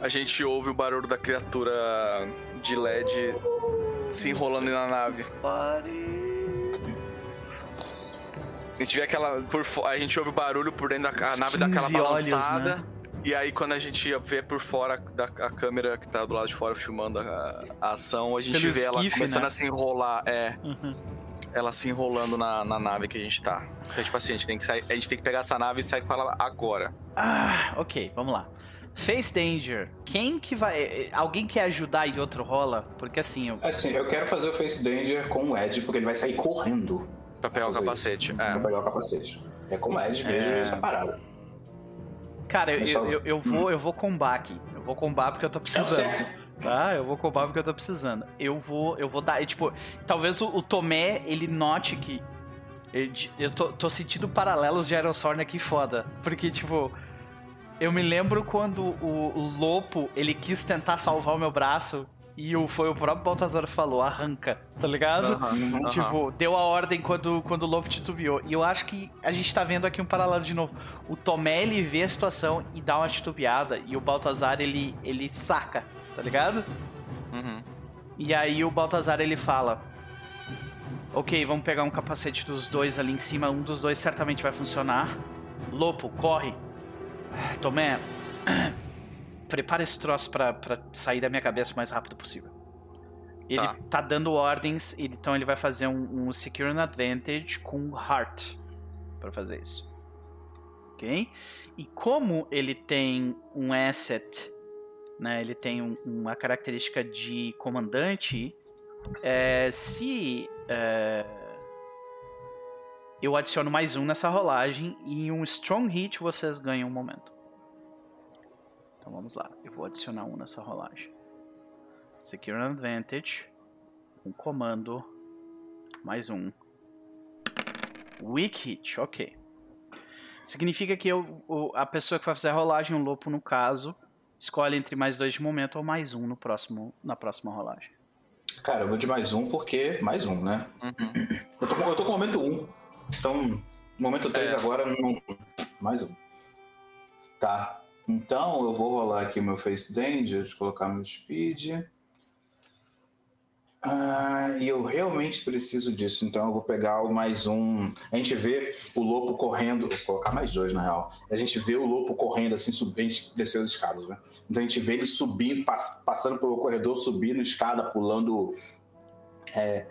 A gente ouve o barulho da criatura de LED se enrolando na nave. Pare. A gente vê aquela. Por, a gente ouve o barulho por dentro da nave daquela 15 olhos, balançada. né? E aí, quando a gente vê por fora da a câmera que tá do lado de fora filmando a, a ação, a gente Pelo vê ela esquife, começando né? a se enrolar. É, Uhum. ela se enrolando na, na nave que a gente tá. Então, tipo assim, a gente tem que sair, a gente tem que pegar essa nave e sair com ela agora. Ah, ok, vamos lá. Face Danger. Quem que vai. eh, Alguém quer ajudar em outro rola? Porque assim, eu. Assim, eu quero fazer o Face Danger com o Ed, porque ele vai sair correndo Pra pegar o capacete. pra É. pegar o capacete. É com o Ed mesmo É. essa parada. Cara, eu, eu, eu, eu vou, eu vou combar aqui. Eu vou combar porque eu tô precisando. certo. Tá, eu vou combar porque eu tô precisando. Eu vou, eu vou dar, tipo, talvez o, o Tomé, ele note que ele- eu tô, tô sentindo paralelos de Aerosorn aqui foda, porque tipo, eu me lembro quando o, o Lopo, ele quis tentar salvar o meu braço e o, foi o próprio Baltazar que falou, arranca, tá ligado? Uhum. aham. Tipo, deu a ordem quando, quando o Lopo titubeou. E eu acho que a gente tá vendo aqui um paralelo de novo. O Tomé, ele vê a situação e dá uma titubeada. E o Baltazar, ele, ele saca, tá ligado? Uhum. E aí o Baltazar, ele fala... Ok, vamos pegar um capacete dos dois ali em cima. Um dos dois certamente vai funcionar. Lopo, corre. Tomé, prepara esse troço pra, pra sair da minha cabeça o mais rápido possível. Ele Tá. tá, dando ordens, então ele vai fazer um, um Secure an Advantage com Heart pra fazer isso. Ok? E como ele tem um asset, né, ele tem um- uma característica de comandante, é, se é, eu adiciono mais um nessa rolagem e em um Strong Hit vocês ganham um momento. Então vamos lá, eu vou adicionar um nessa rolagem. Secure an Advantage, um comando, mais um. Weak Hit, ok. Significa que eu, o- a pessoa que vai fazer a rolagem, o Lopo no caso, escolhe entre mais dois de momento ou mais um no próximo, na próxima rolagem. Cara, eu vou de mais um porque. Mais um, né? Uhum. Eu tô, com- eu tô com o momento 1. Um. Então, momento 3 É. agora, não. Mais um. Tá. Então eu vou rolar aqui meu Face Danger, colocar meu Speed. Ah, e eu realmente preciso disso, então eu vou pegar mais um. A gente vê o lobo correndo, vou colocar mais dois na real. A gente vê o lobo correndo assim, subindo, desceu as escadas, né? Então a gente vê ele subindo, pass- passando pelo corredor, subindo escada, pulando. é,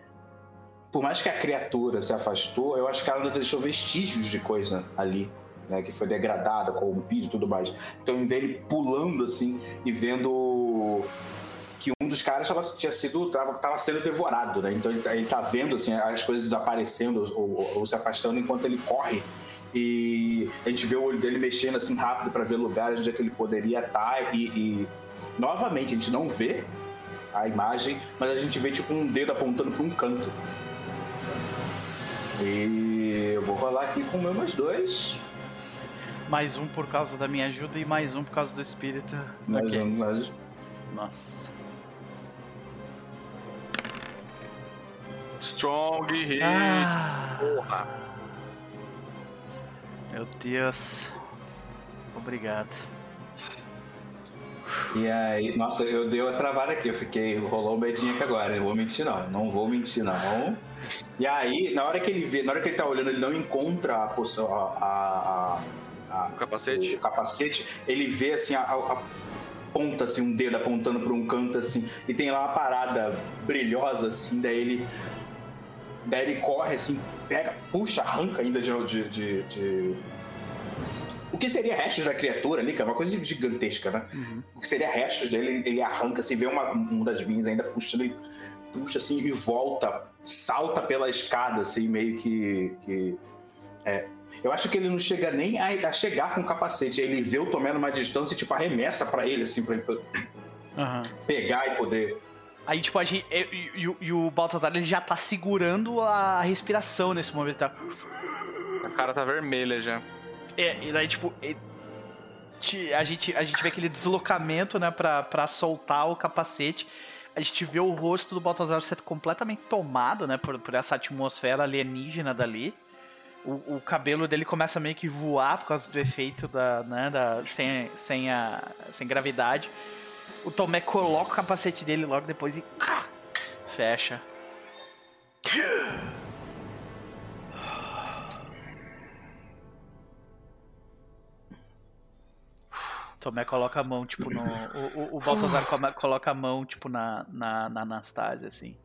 por mais que a criatura se afastou, eu acho que ela ainda deixou vestígios de coisa ali. Né, que foi degradada, corrompida e tudo mais. Então, em vez ele pulando assim e vendo que um dos caras tava, tinha sido tava, tava sendo devorado, né? Então ele, tá- ele tá vendo assim as coisas desaparecendo ou, ou- ou se afastando enquanto ele corre. E a gente vê o olho dele mexendo assim rápido para ver lugares onde é que ele poderia estar e, e novamente a gente não vê a imagem, mas a gente vê tipo um dedo apontando para um canto. E eu vou rolar aqui com o meu mais dois. Mais um por causa da minha ajuda e mais um por causa do espírito. Mais Ok. um, mais Nossa. Strong hit. Ah, Porra. meu Deus. Obrigado. E aí, nossa, eu dei uma travada aqui, eu fiquei, rolou um medinho aqui agora, eu vou mentir não, não vou mentir não. E aí, na hora que ele vê, na hora que ele tá olhando, ele não encontra a, a, a, a- O capacete? o capacete, ele vê assim a, a ponta, assim, um dedo apontando para um canto assim, e tem lá uma parada brilhosa assim, daí ele daí ele corre assim, pega, puxa, arranca ainda de, de, de- de- o que seria restos da criatura ali, que é uma coisa gigantesca, né? O que seria restos dele, ele arranca assim, vê uma, um das vinhas ainda puxando, ele puxa assim e volta, salta pela escada, assim, meio que. que é. Eu acho que ele não chega nem a, a chegar com o capacete. Ele vê o Tomé numa distância e, tipo, arremessa pra ele, assim, pra ele Aham. pegar e poder. Aí, tipo, a gente, e, e- e o- Baltazar ele já tá segurando a respiração nesse momento. Tá? A cara tá vermelha já. É, e daí, tipo, e- ti- a, gente, a gente vê aquele deslocamento, né, pra, pra soltar o capacete. A gente vê o rosto do Baltazar ser completamente tomado, né, por, por essa atmosfera alienígena dali. O, o cabelo dele começa meio que voar por causa do efeito da, né, da, sem, sem, a, sem gravidade. O Tomé coloca o capacete dele logo depois e fecha. Tomé coloca a mão, tipo, no. O, o, o Baltazar coloca a mão, tipo, na, na, na Anastasia, assim.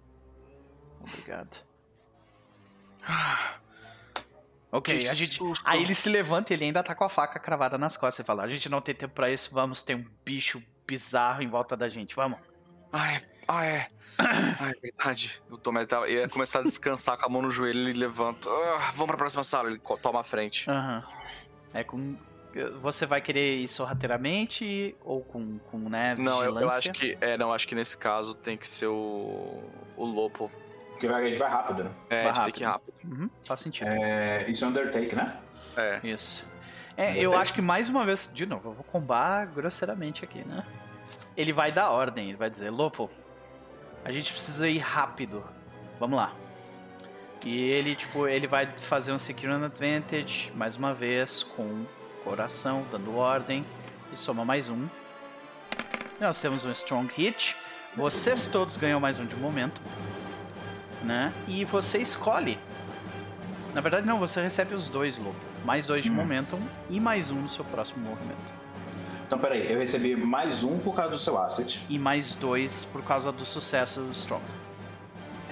Obrigado. Ok, Que a gente. susto. Aí ele se levanta e ele ainda tá com a faca cravada nas costas. Você fala: a gente não tem tempo pra isso, vamos ter um bicho bizarro em volta da gente, vamos. Ai, ah, é. Ai, é verdade. O Tomé tava, ia começar a descansar com a mão no joelho, ele levanta. Ah, vamos pra próxima sala, ele toma a frente. Aham. É com. Você vai querer ir sorrateiramente ou com, com né, Não, eu, eu vigilância? acho que. É, não, acho que nesse caso tem que ser o. O Lopo. Porque a gente vai rápido, né? É, Vai a gente tem que ir rápido. Uhum, faz sentido. É, isso é Undertake, né? É. Isso. É, eu acho que mais uma vez, de novo, eu vou combar grosseiramente aqui, né? Ele vai dar ordem, ele vai dizer, Lopo, a gente precisa ir rápido. Vamos lá. E ele, tipo, ele vai fazer um Secure an Advantage, mais uma vez, com coração, dando ordem. E soma mais um. Nós temos um Strong Hit. Vocês todos ganham mais um de momento. Né? E você escolhe. Na verdade, não, você recebe os dois, Lopo. Mais dois de Hum. Momentum e mais um no seu próximo movimento. Então, peraí, eu recebi mais um por causa do seu asset. E mais dois por causa do sucesso do Strong.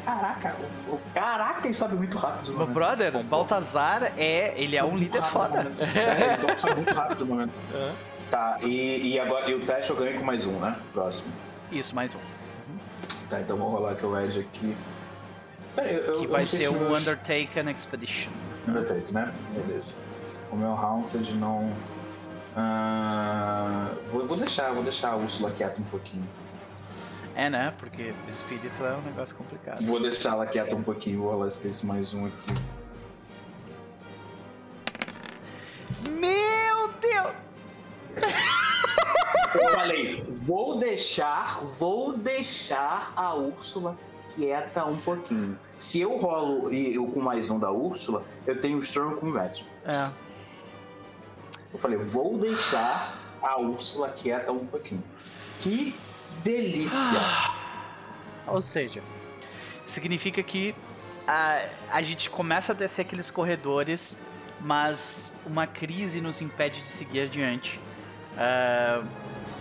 Caraca, o, o- caraca, ele sabe muito rápido. Meu brother, Bom, bom. Baltazar é. Ele é um líder foda. É, ele sabe muito rápido no momento. Tá, e, e agora e o teste eu ganho com mais um, né? Próximo. Isso, mais um. Tá, então vou rolar aqui o Edge aqui. Peraí, eu, Que eu vai ser se o meus- Undertaken Expedition. Undertake, né? Beleza. O meu Haunted não. Ah, vou, vou deixar, vou deixar a Úrsula quieta um pouquinho. É, né? Porque espírito é um negócio complicado. Vou deixar ela quieta um pouquinho, vou rolar esse mais um aqui. Meu Deus! Eu falei, vou deixar, vou deixar a Úrsula quieta um pouquinho. Se eu rolo e eu com mais um da Úrsula, eu tenho Storm com match. É. Eu falei, vou deixar a Úrsula quieta um pouquinho. Que delícia! Ou seja, significa que a, a gente começa a descer aqueles corredores, mas uma crise nos impede de seguir adiante. Ah,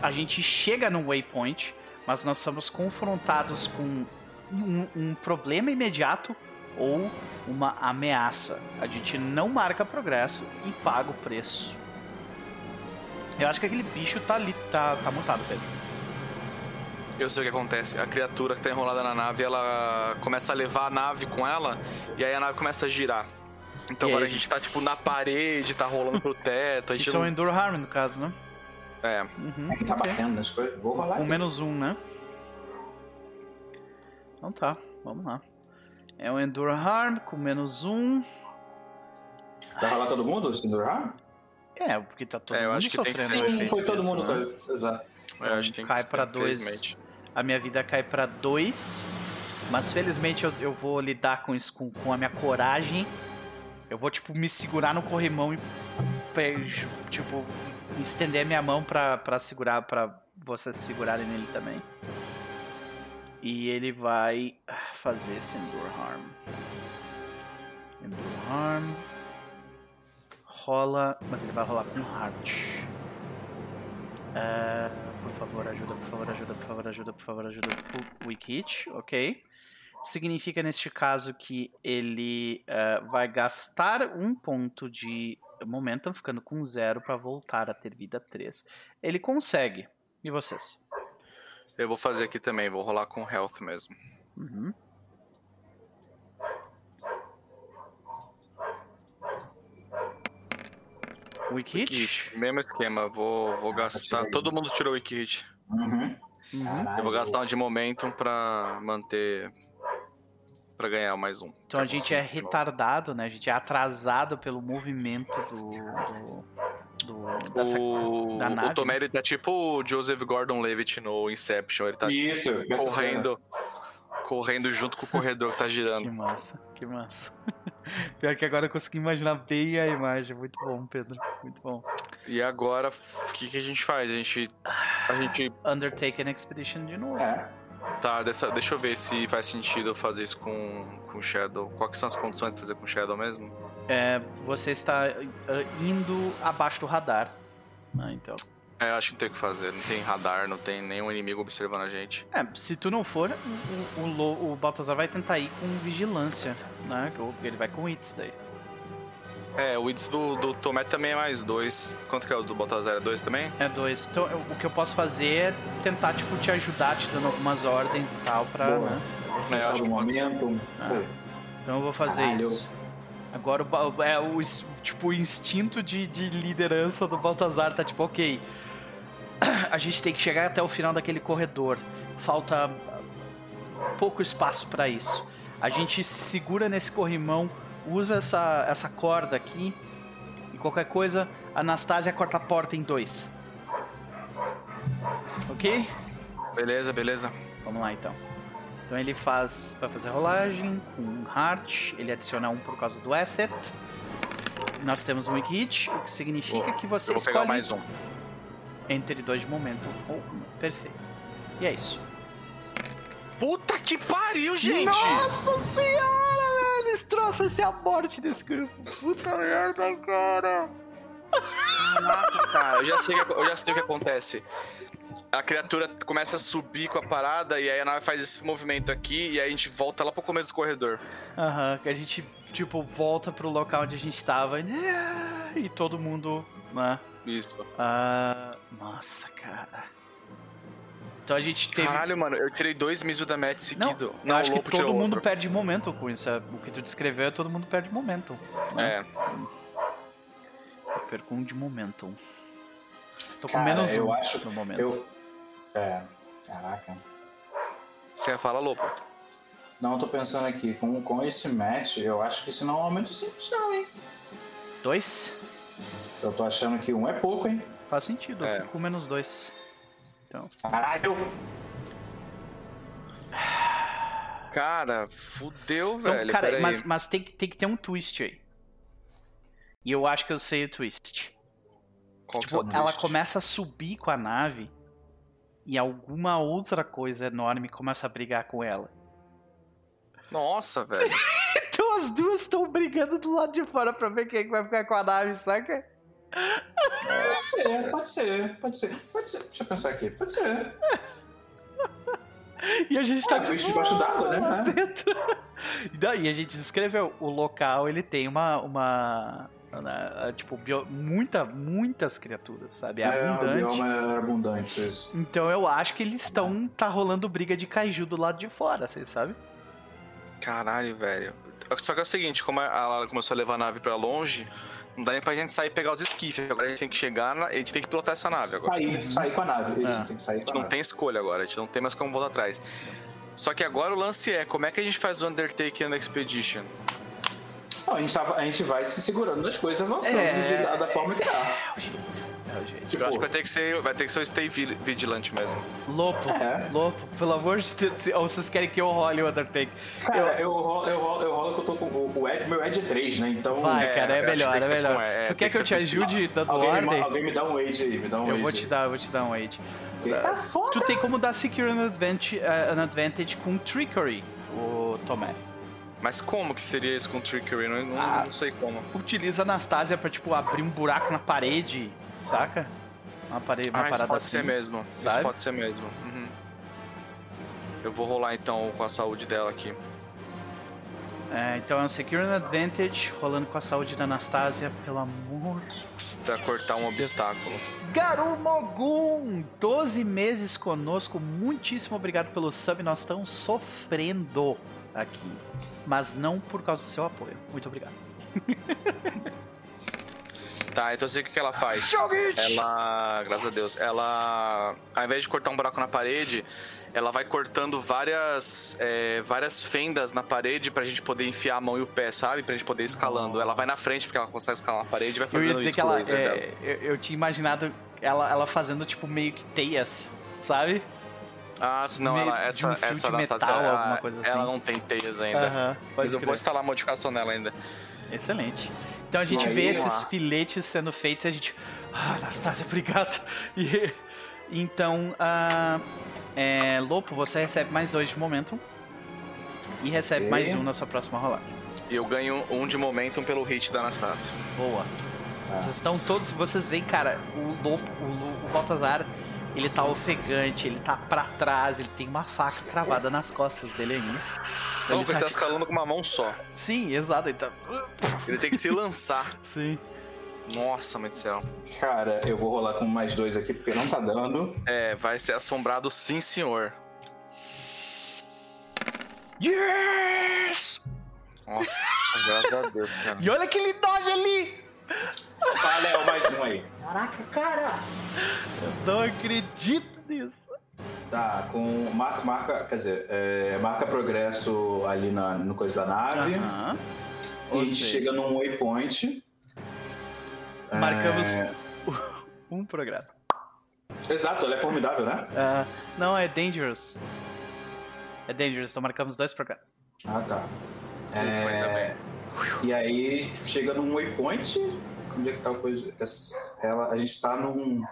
a gente chega no waypoint, mas nós somos confrontados com um, um problema imediato ou uma ameaça. A gente não marca progresso e paga o preço. Eu acho que aquele bicho tá ali, tá, tá mutado, Pedro. Eu sei o que acontece. A criatura que tá enrolada na nave, ela começa a levar a nave com ela, e aí a nave começa a girar. Então E agora aí? a gente tá, tipo, na parede, tá rolando pro teto. A gente Isso é um não... Endure Harm, no caso, né? É. Uhum, É que tá batendo nas coisas. Vou rolar Um menos um, né? Então tá, vamos lá. É um Endure Harm com menos um. Vai rolar todo mundo, Sindurar? É, porque tá todo É, eu mundo acho que tem que sofrendo ser. foi todo mundo. né? Exato. Eu acho que tem que cai ser, pra dois. A minha vida cai pra dois. Mas felizmente eu, eu vou lidar com isso com, com a minha coragem. Eu vou, tipo, me segurar no corrimão e. Tipo, estender a minha mão pra, pra segurar, pra vocês segurarem nele também. E ele vai fazer esse Endure Harm. Endure Harm. Rola. Mas ele vai rolar com Heart. É, por favor, ajuda, por favor, ajuda, por favor, ajuda, por favor, ajuda. Hit, ok. Significa neste caso que ele é, vai gastar um ponto de momentum, ficando com zero para voltar a ter vida 3. Ele consegue. E vocês? Eu vou fazer aqui também, vou rolar com health mesmo. Uhum. Weak Hit? Hit, mesmo esquema, vou, vou gastar. Todo mundo tirou o Wiki Hit. Uhum. Uhum. Eu vou gastar um de momentum pra manter. pra ganhar mais um. Então a gente é retardado, né? A gente é atrasado pelo movimento do. do, do- dessa- O, da nave, o Tomé tá tipo o Joseph Gordon-Levitt no Inception. Ele tá Isso, correndo, correndo junto com o corredor que tá Que girando. massa, que massa. Pior que agora eu consegui imaginar bem a imagem. Muito bom, Pedro. Muito bom. E agora, o que, que a gente faz? A gente. A gente. Undertaken Expedition de novo. É. Tá, dessa, deixa eu ver se faz sentido eu fazer isso com, com Shadow. Quais que são as condições de fazer com Shadow mesmo? É, você está eh, indo abaixo do radar. né, então. É, eu acho que não tem o que fazer. Não tem radar, não tem nenhum inimigo observando a gente. É, se tu não for, o, o, o Baltazar vai tentar ir com vigilância, né? Ele vai com hits daí. É, o Ids do, do Tomé também é mais dois. Quanto que é o do Baltazar? É dois também? É dois. Então eu- o que eu posso fazer é tentar, tipo, te ajudar, te dando algumas ordens e tal pra. Boa. Né? É, eu acho que momento. Ah. Então eu vou fazer Caralho. isso. Agora o é o tipo o instinto de, de liderança do Baltazar tá tipo, ok. A gente tem que chegar até o final daquele corredor. Falta pouco espaço pra isso. A gente segura nesse corrimão, usa essa, essa corda aqui. E qualquer coisa, a Anastasia corta a porta em dois. Ok? Beleza, beleza. Vamos lá então. Então ele faz. Vai fazer rolagem com Heart. Ele adiciona um por causa do asset. Nós temos um Weak Hit, o que significa Boa. que você Eu vou pegar escolhe mais um. entre dois de momento ou um. Perfeito. E é isso. Puta que pariu, gente! Nossa senhora, velho! Eles trouxeram a morte desse grupo. Puta merda, cara. Caraca, cara, eu já, sei, eu já sei o que acontece. A criatura começa a subir com a parada e aí a nave faz esse movimento aqui e aí a gente volta lá pro começo do corredor. Aham, que a gente, tipo, volta pro local onde a gente tava. E todo mundo, né? Isso. Ah, nossa, cara. Então a gente teve. Caralho, mano, eu tirei dois misos da match não, seguido. eu acho o que todo mundo outro. perde momento com isso. é, O que tu descreveu é todo mundo perde momento. É, Eu perco um de momentum. Tô com Cara, menos eu um acho- no momento. Eu. É. Caraca. você fala, Lopo. Não, eu tô pensando aqui, com, com esse match, eu acho que isso não é um aumento simples, não, hein? Dois? Eu tô achando que um é pouco, hein? Faz sentido, eu É. fico com menos dois. Então. Caralho! Cara, fudeu, Então, velho. cara, mas, mas tem, que- tem que ter um twist aí. E eu acho que eu sei o twist. Qual que é Tipo, o twist? ela começa a subir com a nave e alguma outra coisa enorme começa a brigar com ela. Nossa, velho. Então as duas estão brigando do lado de fora pra ver quem é vai ficar com a nave, saca? Pode ser, pode ser, pode ser, pode ser. Deixa eu pensar aqui, pode ser. E a gente tá Ah, bicho debaixo d'água, né? dentro. E a gente descreveu, o local ele tem uma. uma né, tipo, bio- muita, muitas criaturas, sabe? É, o abundante. bioma é abundante, isso. Então eu acho que eles estão. Tá rolando briga de kaiju do lado de fora, vocês sabem? Caralho, velho. Só que é o seguinte, como ela começou a levar a nave pra longe, não dá nem pra gente sair e pegar os esquifes. Agora a gente tem que chegar, na... a gente tem que pilotar essa nave agora. Sair, sair com a nave, isso, É. tem que sair A gente a não nave. tem escolha agora, a gente não tem mais como voltar atrás. Só que agora o lance é, como é que a gente faz o Undertaker and Expedition? Não, a, gente tava, a gente vai se segurando das coisas avançando É. de- da, da forma que dá. É o jeito. É o jeito. Tipo, Eu acho que vai ter que ser, vai ter que ser o Stay Vi- Vigilant mesmo. Lopo, É. Lopo, pelo amor de Deus. Ou vocês querem que eu role o Undertaker? Cara, eu, rolo, eu, rolo, eu rolo que eu tô com o, o Ed, meu Ed é 3, né? Então. Vai, É, cara, é eu melhor, é melhor. com- é, tu quer que que eu te ajude dando alguém, ordem? me, alguém me dá um Age aí, me dá um Eu Age. vou te dar, eu vou te dar um aid. Tá foda. Tu tem como dar Secure an Advantage, uh, an advantage com Trickery, o Tomé. Mas como que seria isso com Trickery? Não, não, Ah. não sei como. Utiliza a Anastasia pra, tipo, abrir um buraco na parede, saca? Uma, parede, uma Ah, isso parada pode assim. ser mesmo. Isso pode ser mesmo. Uhum. Eu vou rolar então com a saúde dela aqui. É, então é um Secure an Advantage, rolando com a saúde da Anastasia, pelo amor. Pra cortar um obstáculo. Garumogun, 12 meses conosco, muitíssimo obrigado pelo sub, nós estamos sofrendo aqui. Mas não por causa do seu apoio. Muito obrigado. Tá, então eu sei o que que ela faz. Ela, graças a Deus, ela, ao invés de cortar um buraco na parede, ela vai cortando várias, é, várias fendas na parede pra gente poder enfiar a mão e o pé, sabe? Pra gente poder ir escalando. Ela vai na frente porque ela consegue escalar na parede e vai Eu fazendo ia dizer isso que com o ela. laser dela. é, eu, eu tinha imaginado ela, ela fazendo, tipo, meio que teias, sabe? Ah, não, meio ela, essa, um essa Anastasia, metal, ela, alguma coisa assim. ela não tem teias ainda. Mas eu vou instalar a modificação nela ainda. Excelente. Então a gente Aí, vê esses lá. filetes sendo feitos e a gente. Ah, Anastasia, obrigado. E, então, ah, é, Lopo, você recebe mais dois de momentum. E recebe mais um na sua próxima rolagem. E eu ganho um de momentum pelo hit da Anastasia. Boa. Ah. Vocês estão todos. Vocês veem, cara, o Lopo, o, o Baltazar, ele tá ofegante, ele tá pra trás, ele tem uma faca cravada nas costas dele ainda. Então Não, ele ele tá tipo- escalando com uma mão só. Sim, exato, ele tá. Ele tem que se lançar. Sim. Nossa, mãe do céu. Cara, eu vou rolar com mais dois aqui porque não tá dando. É, vai ser assombrado sim, senhor. Yes! Nossa, graças a Deus, cara. E olha aquele dodge ali! Ah, Léo, mais um aí. Caraca, cara! Eu não acredito nisso. Tá, com marca, marca quer dizer, é, marca progresso ali na, no coisa da nave. Aham. E a gente seja, chega num waypoint. marcamos É, um progresso. Exato, ela é formidável, né? Ah, não, é dangerous. É dangerous, então marcamos dois progressos. Ah, tá. Ufa, ainda bem. E aí chega num waypoint. Onde é que tá a coisa? Ela, a gente tá num.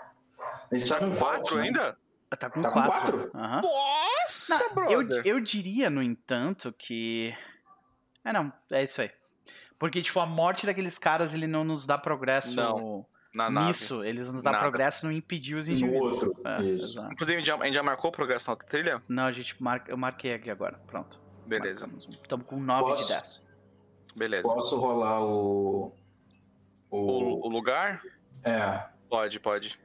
A gente tá, Tá num com vault, quatro né? ainda? Tá com Tá com quatro. quatro? Aham. Nossa, Não, eu, brother. eu diria, no entanto, que. É, não, é isso aí. Porque, tipo, a morte daqueles caras, ele não nos dá progresso Não, Na nave. nisso. Eles nos dá Nada. progresso no impedir os No indivíduos. outro. É, Isso. exato. Inclusive, a gente já, a gente já marcou o progresso na outra trilha? Não, a gente marca, eu marquei aqui agora. Pronto. Beleza, Estamos com 9 de Posso? 10. Beleza. Posso rolar o. O. O, o lugar? É. Pode, pode.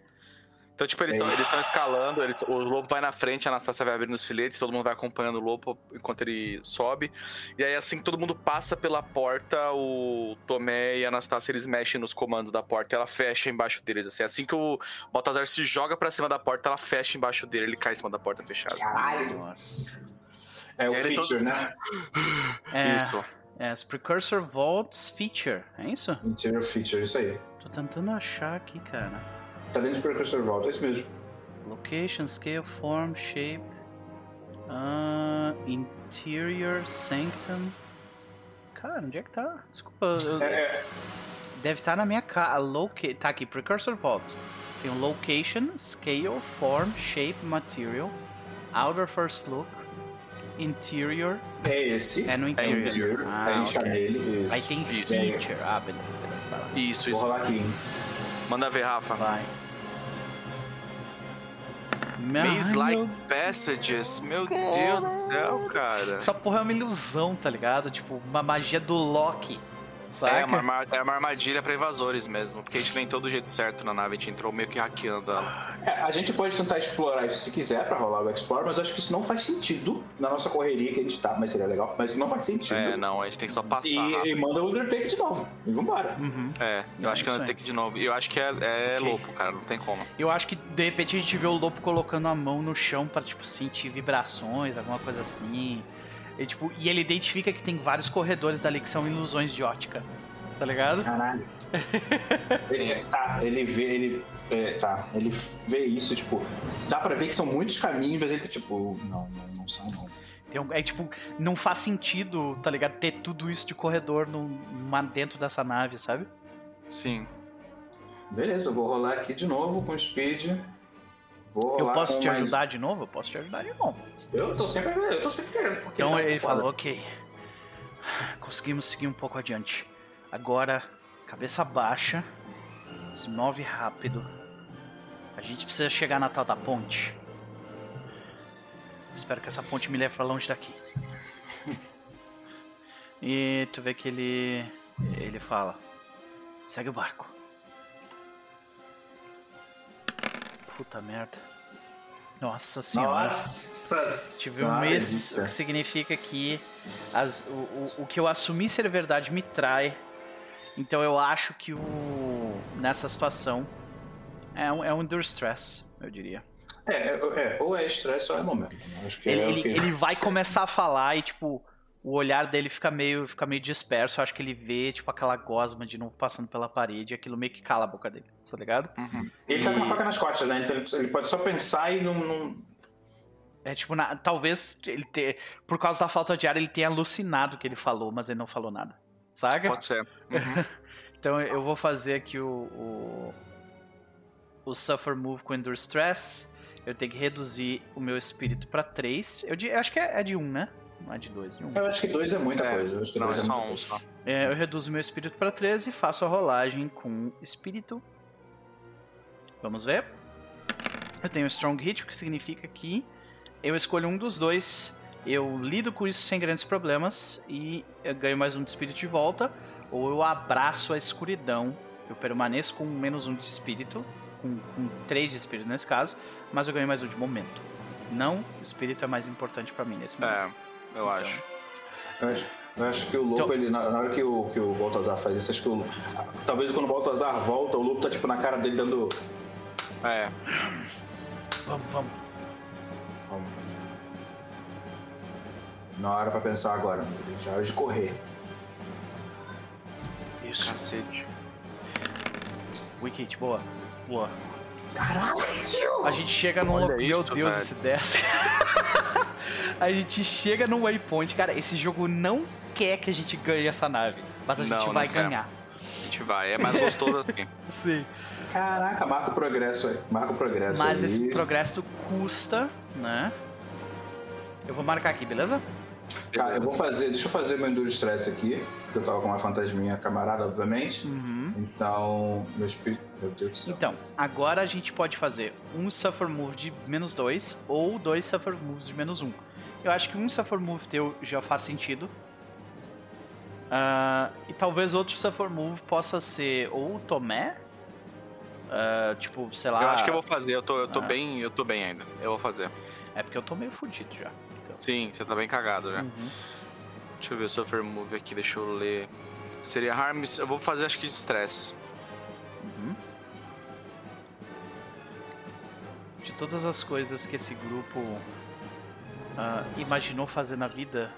Então, tipo, eles É estão tão escalando, eles- o lobo vai na frente, a Anastácia vai abrindo os filetes, todo mundo vai acompanhando o lobo enquanto ele sobe. E aí, assim que todo mundo passa pela porta, o Tomé e a Anastácia, eles mexem nos comandos da porta e ela fecha embaixo deles. Assim, assim que o Baltazar se joga pra cima da porta, ela fecha embaixo dele, ele cai em cima da porta fechada. Caralho! Nossa. É o feature, todo- né? É, Isso. É, os Precursor Vaults Feature, é isso? Interior feature, isso aí. Tô tentando achar aqui, cara. Tá dentro de Precursor Vault, é isso mesmo. Location, scale, form, shape. ah, interior, sanctum. Cara, onde é que tá? Desculpa, eu- É, é, deve estar na minha cara. Loca... Tá aqui, Precursor Vault. Tem o location, scale, form, shape, material, outer first look, interior. é esse. É no É interior. o interior. Ah, a gente tá ok. nele. Isso. Aí tem feature. Ah, beleza, beleza, vai lá. Isso, Vou isso. rolar aqui? Manda ver, Rafa. Vai. Maze Like meu- Passages. Meu Deus do céu, cara. Essa porra é uma ilusão, tá ligado? Tipo, uma magia do Loki. Saca? É uma, arma- é uma armadilha pra invasores mesmo, porque a gente nem todo jeito certo na nave, a gente entrou meio que hackeando ela. É, a gente pode tentar explorar isso se quiser pra rolar o Explore, mas eu acho que isso não faz sentido na nossa correria que a gente tá, mas seria legal. Mas isso não faz sentido. É, não, a gente tem que só passar. rápido. E, e manda o Undertake de novo. E vambora. Uhum. É, eu É, acho que é isso um aí. take de novo. E eu acho que é, é Ok. louco, cara, não tem como. Eu acho que de repente a gente vê o lobo colocando a mão no chão pra, tipo, sentir vibrações, alguma coisa assim. E, tipo, e ele identifica que tem vários corredores dali que são ilusões de ótica. Tá ligado? Caralho. ele, tá, ele vê, ele. é, tá, ele vê isso, tipo. Dá pra ver que são muitos caminhos, mas ele tá tipo. Não, não, não são, não. Tem um- é tipo, não faz sentido, tá ligado? Ter tudo isso de corredor num- numa- dentro dessa nave, sabe? Sim. Beleza, eu vou rolar aqui de novo com Speed. Vou Eu posso te mais- ajudar de novo? Eu posso te ajudar de novo. Eu tô sempre, eu tô sempre querendo. porque Então tá ele foda. falou, ok. Conseguimos seguir um pouco adiante. Agora, cabeça baixa. Se move rápido. A gente precisa chegar na tal da ponte. Espero que essa ponte me leve pra longe daqui. E tu vê que ele. Ele fala. Segue o barco. Puta merda. Nossa senhora. Nossa Tive um mês, o que significa que as- o, o, o que eu assumi ser verdade me trai. Então eu acho que o nessa situação é um, é um endure stress, eu diria. É, é, é, ou é estresse ou é momento. Que Ele, é ele, ele vai começar a falar e, tipo, o olhar dele fica meio, fica meio disperso. Eu acho que ele vê, tipo, aquela gosma de novo passando pela parede e aquilo meio que cala a boca dele, tá ligado? Uhum. Ele tá com uma E- faca nas costas, né? Então ele, pode só pensar e não. não... É tipo, na- talvez ele ter, por causa da falta de ar, ele tenha alucinado o que ele falou, mas ele não falou nada. Saga? Pode ser. Uhum. Então eu vou fazer aqui o, o, o Suffer Move com Endure Stress. Eu tenho que reduzir o meu espírito pra 3. Eu, eu acho que é, é de 1, né? Não é de 2, de 1. Eu acho que dois é muita É, coisa. Eu acho que Não, é dois é só muita um coisa. só. É, eu reduzo meu espírito pra 13 e faço a rolagem com espírito. Vamos ver. Eu tenho Strong Hit, o que significa que eu escolho um dos dois. Eu lido com isso sem grandes problemas e eu ganho mais um de espírito de volta. Ou eu abraço a escuridão. Eu permaneço com menos um de espírito. Com, com 3 de espírito nesse caso. Mas eu ganho mais um de momento. Não, espírito é mais importante pra mim nesse momento. É, eu Então. acho. Eu acho, eu acho que o lobo, Então- ele, na, na hora que o, que o Baltazar faz isso, acho que o, talvez quando o Baltazar volta, o lobo tá tipo na cara dele dando. É, Vamos, vamos. Vamos. Na hora pra pensar agora, já é hora de correr. Isso. cacete. Wicked, boa. Boa. Caralho! A gente chega num. Meu Deus, velho. esse desce. a gente chega num waypoint. Cara, esse jogo não quer que a gente ganhe essa nave. Mas a Não, gente vai ganhar. A gente vai. É mais gostoso assim. Sim. Caraca, marca o progresso aí. Marca o progresso Mas aí. esse progresso custa, né? Eu vou marcar aqui, beleza? Tá, eu vou fazer. Deixa eu fazer meu Enduro Stress aqui. Porque eu tava com uma fantasminha camarada, obviamente. Uhum. Então, meu espírito. Meu Deus do céu. Então, agora a gente pode fazer um Suffer Move de menos 2 ou dois Suffer Moves de menos 1. Um. Eu acho que um Suffer Move teu já faz sentido. Ah, e talvez outro Suffer Move possa ser ou o Tomé. ah, tipo, sei lá. Eu acho que eu vou fazer, eu tô, eu tô Ah. bem, eu tô bem ainda. Eu vou fazer. É porque eu tô meio fudido já. Então. Sim, você tá bem cagado já. Uhum. Deixa eu ver o Suffer Move aqui, deixa eu ler. Seria Harm, eu vou fazer acho que de Stress. Uhum. De todas as coisas que esse grupo ah, imaginou fazer na vida,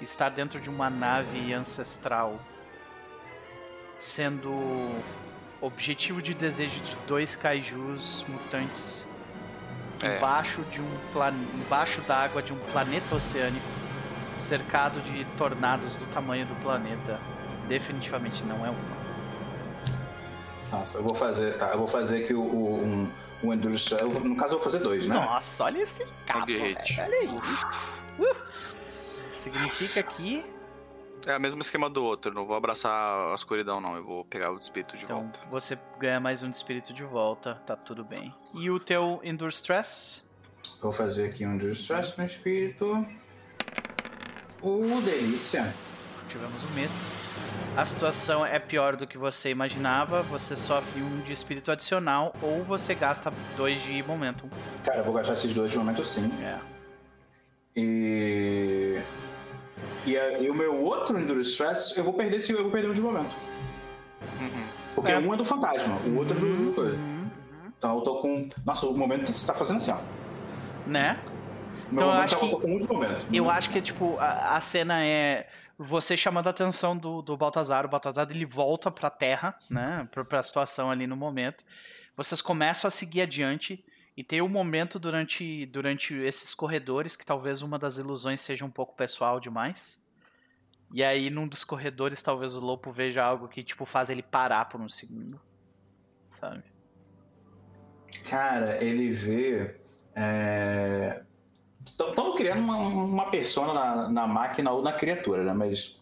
estar dentro de uma nave ancestral, sendo objetivo de desejo de dois kaijus mutantes É. embaixo de um plan... embaixo da água de um planeta oceânico, cercado de tornados do tamanho do planeta, definitivamente não é uma. Nossa, eu vou fazer. Tá, eu vou fazer aqui o, o- um, um Enduro Stress. eu No caso, eu vou fazer dois, né? Nossa, olha esse cabo, velho, olha aí. Uh. Significa que É o mesmo esquema do outro, não vou abraçar a escuridão não, eu vou pegar o espírito de então volta. você ganha mais um de espírito de volta, tá tudo bem. E o teu Endure Stress? Vou fazer aqui um Enduro Stress no espírito. Uh, delícia. tivemos um mês. A situação é pior do que você imaginava. Você sofre um de espírito adicional ou você gasta dois de momentum. Cara, eu vou gastar esses dois de momento sim. É. E. E, a- e o meu outro Endure Stress, eu vou perder esse, eu vou perder um de momento. Porque É. um é do fantasma, o outro é do. do coisa. Então eu tô com. Nossa, o momento você tá fazendo assim, ó. Né? Então, eu acho eu que- momento. Eu acho que, tipo, a, a cena é você chamando a atenção do, do Baltazar. O Baltazar, ele volta pra terra, né? Pra, pra situação ali no momento. Vocês começam a seguir adiante. E tem um momento durante, durante esses corredores que talvez uma das ilusões seja um pouco pessoal demais. E aí, num dos corredores, talvez o Lopo veja algo que, tipo, faz ele parar por um segundo. Sabe? Cara, ele vê. Estamos criando uma, uma persona na, na máquina ou na criatura, né? Mas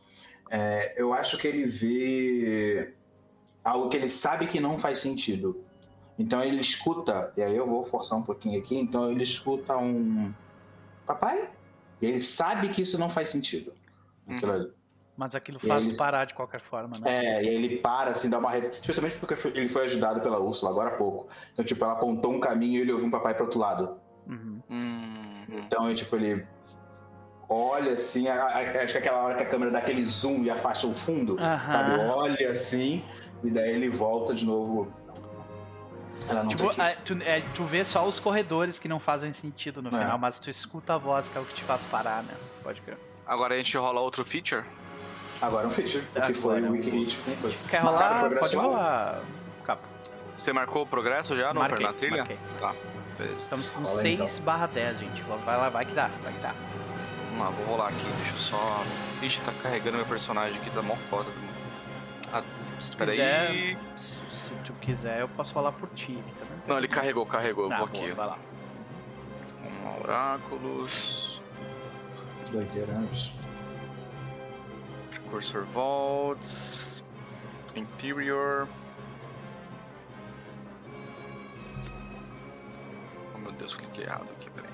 é, eu acho que ele vê algo que ele sabe que não faz sentido. Então ele escuta, e aí eu vou forçar um pouquinho aqui, então ele escuta um. Papai? E ele sabe que isso não faz sentido. Aquilo ali. Mas aquilo faz eles- parar de qualquer forma, né? É, e aí ele para, assim, dá uma reta. Especialmente porque ele foi ajudado pela Úrsula agora há pouco. Então, tipo, ela apontou um caminho e ele ouviu um papai pro outro lado. Uhum. Hum, Então, é, tipo, ele olha assim, a- a- acho que aquela hora que a câmera dá aquele zoom e afasta o fundo, Aham. sabe? Olha assim, e daí ele volta de novo. Ela não Tipo, tá aqui. é, tu, é, tu vê só os corredores que não fazem sentido no É. final, mas tu escuta a voz que é o que te faz parar, né? Pode crer. Agora a gente rola outro feature? Agora um feature, o que foi o Wiki Hit. coisa. Quer rolar? Pode rolar, capa. Você marcou o progresso já no, Marquei, na trilha? marquei. Tá. Estamos com aí, 6 barra 10, gente. Vai lá, vai que dá, vai que dá. Vamos lá, vou rolar aqui, deixa eu só... Ixi, tá carregando meu personagem aqui, tá mó foda. Ah, Se tu quiser, aí. se, se tu quiser, eu posso rolar por ti aqui também. Não, ele carregou, carregou, eu Tá, vou boa, aqui. vai lá. Um oráculos... Doideira, né? Cursor Vaults... Interior... Deus, cliquei errado aqui, peraí.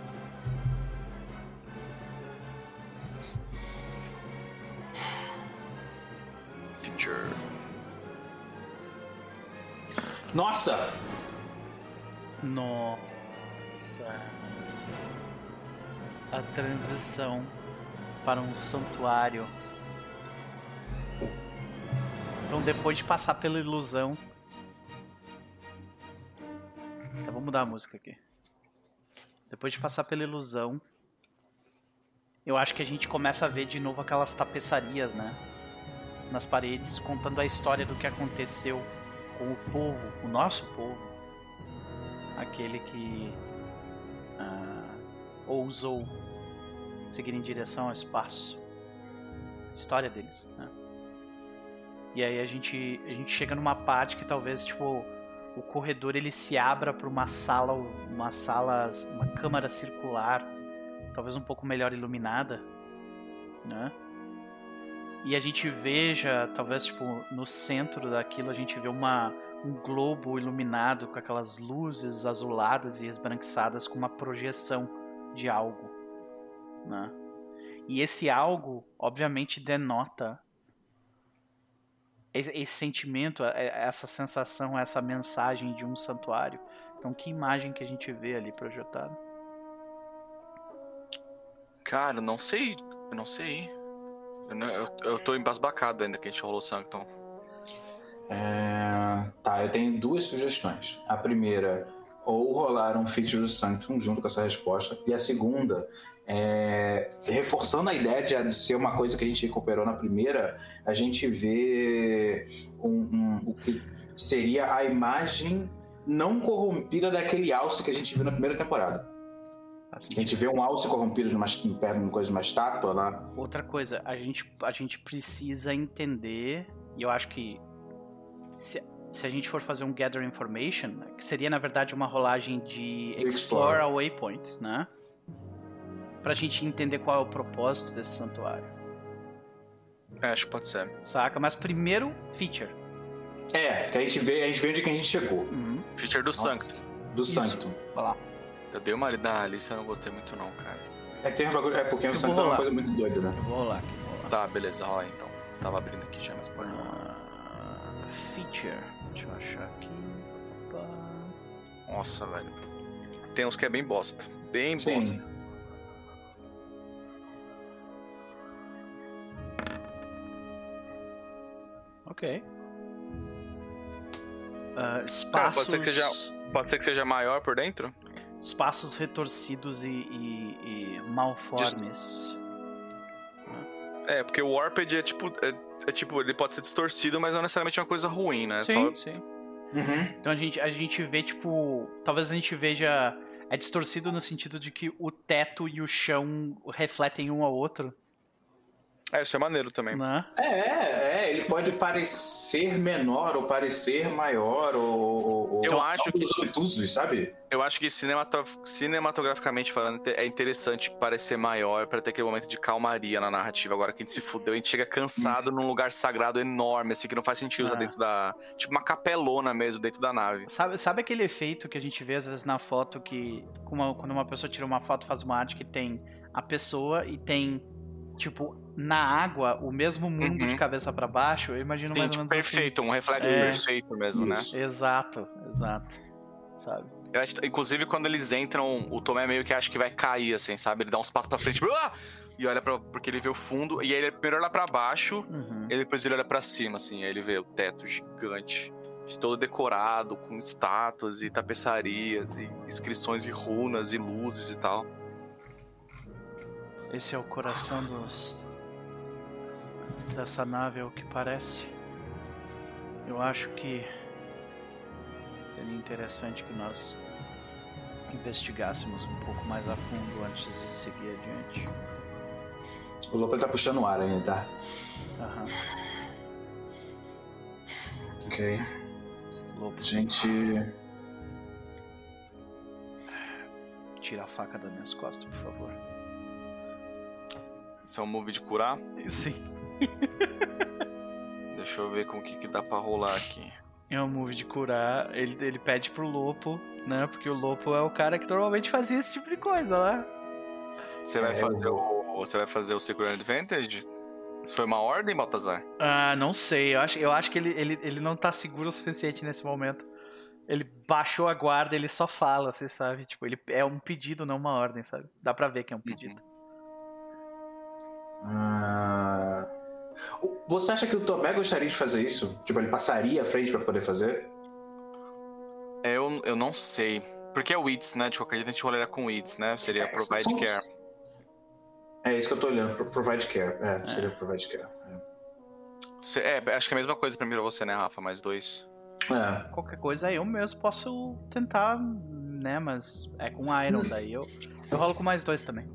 Feature... Nossa! Nossa. A transição para um santuário. Então, depois de passar pela ilusão. Então, vou mudar a música aqui. Depois de passar pela ilusão. Eu acho que a gente começa a ver de novo aquelas tapeçarias, né? Nas paredes, contando a história do que aconteceu com o povo, o nosso povo aquele que ah, ousou seguir em direção ao espaço. História deles, né? E aí a gente a gente chega numa parte que talvez tipo o corredor ele se abra para uma sala, uma sala, uma câmara circular, talvez um pouco melhor iluminada, né? E a gente veja, talvez tipo no centro daquilo a gente vê uma um globo iluminado com aquelas luzes azuladas e esbranquiçadas com uma projeção de algo, né? E esse algo, obviamente, denota esse sentimento, é- essa sensação, essa mensagem de um santuário. Então, que imagem que a gente vê ali projetada? Cara, eu não sei. Eu não sei. Eu, não- eu, eu tô embasbacado ainda que a gente rolou o Sanctum. É, Tá, eu tenho duas sugestões. A primeira, ou rolar um feature do Sanctum junto com essa resposta. E a segunda, é, reforçando a ideia de ser uma coisa que a gente recuperou na primeira, a gente vê um- um- o que seria a imagem não corrompida daquele alce que a gente viu na primeira temporada. Assim, A gente vê um alce corrompido numa, em de uma coisa, uma estátua lá. Outra coisa, a gente, a gente precisa entender, e eu acho que se, se a gente for fazer um Gather Information, que seria na verdade uma rolagem de Explore. Explore a Waypoint, né? Pra gente entender qual é o propósito desse santuário, É, acho que pode ser. saca? Mas primeiro, feature. É, que a gente vê, a gente vê onde que a gente chegou. Uhum. Feature do Nossa, Sanctum. Do Isso. Sanctum. Vai lá. Eu dei uma lida na lista e eu não gostei muito não, cara. É, tem um bagulho, é porque o Eu vou Sanctum é uma coisa muito doida, né? Eu vou rolar aqui. Vou rolar. Tá, beleza, rola então. tava abrindo aqui já, mas pode rolar. Ah, feature. Deixa eu achar aqui. Opa. Nossa, velho. Tem uns que é bem bosta. Bem Sim. bosta. Ok. Ah, Cara, espaços, pode ser que seja, pode ser que seja maior por dentro? espaços retorcidos e, e- e malformes. É, porque o Warped é tipo. É, é tipo, ele pode ser distorcido, mas não necessariamente é uma coisa ruim, né? Sim, Só... sim. Uhum. Então a gente, a gente vê, tipo. Talvez a gente veja. É distorcido no sentido de que o teto e o chão refletem um ao outro, É, isso é maneiro também. né? É, é, ele pode parecer menor ou parecer maior ou. ou Eu ou- acho os obtusos, sabe? Eu acho que cinematograficamente falando, é interessante parecer maior pra ter aquele momento de calmaria na narrativa. Agora que a gente se fudeu, a gente chega cansado num lugar sagrado enorme, assim, que não faz sentido Ah. estar dentro da. Tipo uma capelona mesmo dentro da nave. Sabe, sabe aquele efeito que a gente vê às vezes na foto que. uma- quando uma pessoa tira uma foto, faz uma arte que tem a pessoa e tem. Tipo, na água, o mesmo mundo Uhum. de cabeça pra baixo, eu imagino Sim, mais tipo, ou menos assim. perfeito, um reflexo É. perfeito mesmo, né? Exato, exato. Sabe? Eu acho, inclusive, quando eles entram, o Tomé meio que acha que vai cair, assim, sabe? Ele dá uns passos pra frente ah! e olha pra, porque ele vê o fundo, e aí ele primeiro olha pra baixo, Uhum. E depois ele olha pra cima, assim, aí ele vê o teto gigante, todo decorado, com estátuas e tapeçarias, e inscrições e runas e luzes e tal. Esse é o coração dos. dessa nave, é o que parece. Eu acho que seria interessante que nós investigássemos um pouco mais a fundo antes de seguir adiante. O Lopo tá puxando o ar ainda, tá? Aham. Ok. Lobo, Gente. tira a faca das minhas costas, por favor. Isso é um move de curar. Sim. Deixa eu ver com o que, que dá pra rolar aqui. É um move de curar. Ele, ele pede pro Lopo, né? Porque o Lopo é o cara que normalmente fazia esse tipo de coisa, né? Você vai É, fazer o. Você vai fazer o Secure Advantage? Isso foi uma ordem, Baltazar? Ah, não sei. Eu acho, eu acho que ele, ele, ele não tá seguro o suficiente nesse momento. Ele baixou a guarda, ele só fala, você sabe? Tipo, ele é um pedido, não uma ordem, sabe? Dá pra ver que é um pedido. Ah, Você acha que o Tomé gostaria de fazer isso? Tipo, ele passaria à frente pra poder fazer? É, eu, eu não sei. Porque é o ITS, né? De qualquer jeito a gente rolaria com o ITS, né? Seria É, Provide são- Care. É isso que eu tô olhando. pro- Provide care. É, seria provide care. Você- É, acho que é a mesma coisa primeiro você, né, Rafa? Mais dois. É. Qualquer coisa eu mesmo posso tentar, né? Mas é com Iron, daí eu, eu rolo com mais dois também.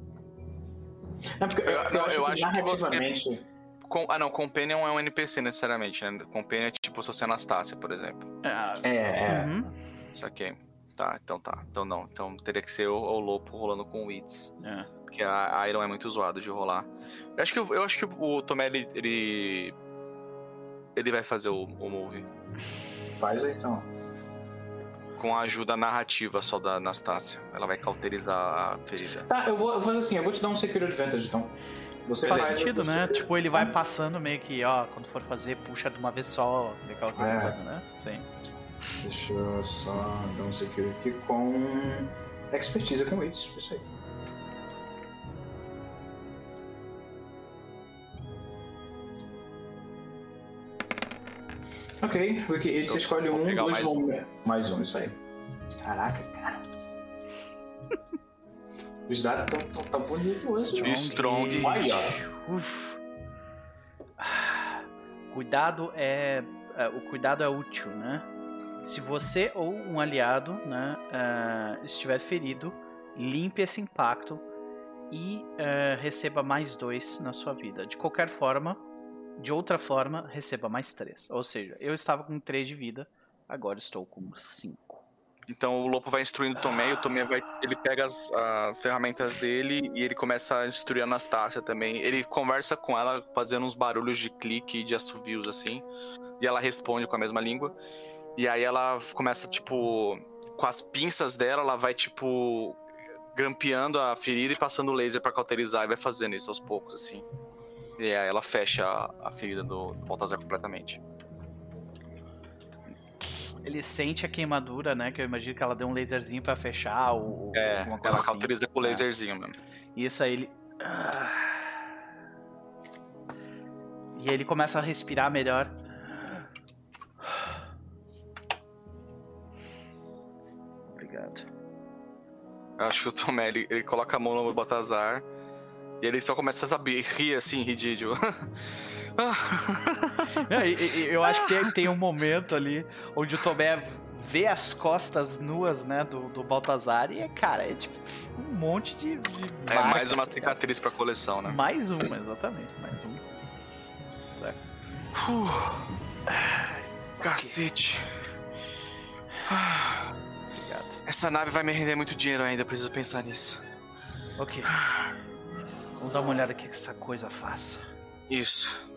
É porque eu, Eu- eu não, acho eu que acho que você- narrativamente. Com- ah, não, Companion é um NPC necessariamente, né? Companion é tipo se fosse Anastácia, por exemplo. É, É, é. uhum. Isso aqui. Tá, então tá. Então não. Então teria que ser o, o Lopo rolando com o Wits. É. Porque a a Iron é muito zoado de rolar. Eu acho que, eu acho que o Tomé, ele, ele. ele vai fazer o, o move. Faz aí então. Com a ajuda narrativa só da Anastácia. Ela vai cauterizar a ferida. Tá, eu vou, eu vou fazer assim, eu vou te dar um Secure Advantage então. Você Faz faz- sentido, né? você- Tipo, ele vai passando meio que, ó, quando for fazer, puxa de uma vez só, legal, É. né? Sim. Deixa eu só dar um Secure aqui com. Expertise com isso, isso aí. Ok, o que você escolhe um, dois mais um. Mais um, isso aí. Caraca, cara. Os dados estão tão, tão bonitos hoje. Strong. Strong. Ah, Cuidado é, é, o cuidado é útil, né? Se você ou um aliado, né, ah, estiver ferido, limpe esse impacto e ah, receba mais dois na sua vida. De qualquer forma, de outra forma, receba mais três. Ou seja, eu estava com três de vida, agora estou com cinco. Então o Lopo vai instruindo o Tomé e o Tomé vai. Ele pega as, as ferramentas dele e ele começa a instruir a Anastácia também. Ele conversa com ela fazendo uns barulhos de clique e de assovios assim. E ela responde com a mesma língua. E aí ela começa, tipo, com as pinças dela, ela vai, tipo, grampeando a ferida e passando laser pra cauterizar e vai fazendo isso aos poucos, assim. E ela fecha a, a ferida do, do Baltazar completamente. Ele sente a queimadura, né? Que eu imagino que ela deu um laserzinho pra fechar o. É, alguma coisa ela assim. cauteriza com o É. laserzinho mesmo. E isso aí ele. Ah. E ele começa a respirar melhor. Obrigado. Eu acho que o Tomé, ele, ele coloca a mão no Baltazar e ele só começa a saber, rir assim, ridículo. É, e- e- eu acho que tem, tem um momento ali onde o Tomé vê as costas nuas, né, do, do Baltazar e, cara, é tipo um monte de. de é marca, mais uma ligado? cicatriz pra coleção, né? Mais uma, exatamente, mais uma. Certo. Cacete. Ah, Obrigado. Essa nave vai me render muito dinheiro ainda, preciso pensar nisso. Ok. Vamos dar uma olhada aqui que essa coisa faça. Isso.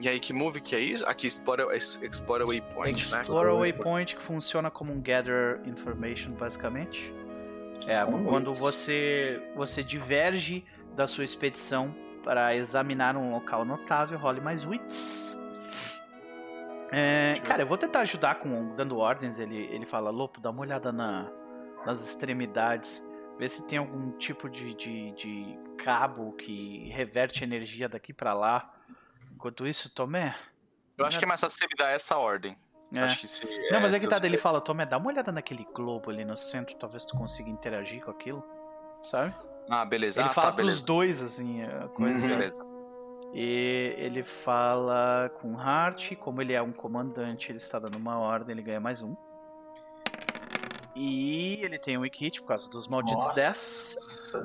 E aí, que move que é isso? Aqui, Explore, explore Waypoint, né? Explore a Waypoint que funciona como um Gather Information, basicamente. É, Com quando você, você diverge da sua expedição para examinar um local notável, role mais wits. É, cara, eu vou tentar ajudar com dando ordens. Ele, ele fala, Lopo, dá uma olhada na, nas extremidades. Vê se tem algum tipo de, de, de cabo que reverte energia daqui para lá. Enquanto isso, Tomé. Eu acho que é mais fácil você me dar essa ordem. É. Acho que se. Não, mas é se que tá, você- dele fala, Tomé, dá uma olhada naquele globo ali no centro, talvez tu consiga interagir com aquilo, sabe? Ah, beleza. ele ah, fala tá, pros beleza. dois, assim, a coisa. Uhum. Beleza. E ele fala com Hart, como ele é um comandante, ele está dando uma ordem, ele ganha mais um. E ele tem um kit por causa dos malditos Nossa 10.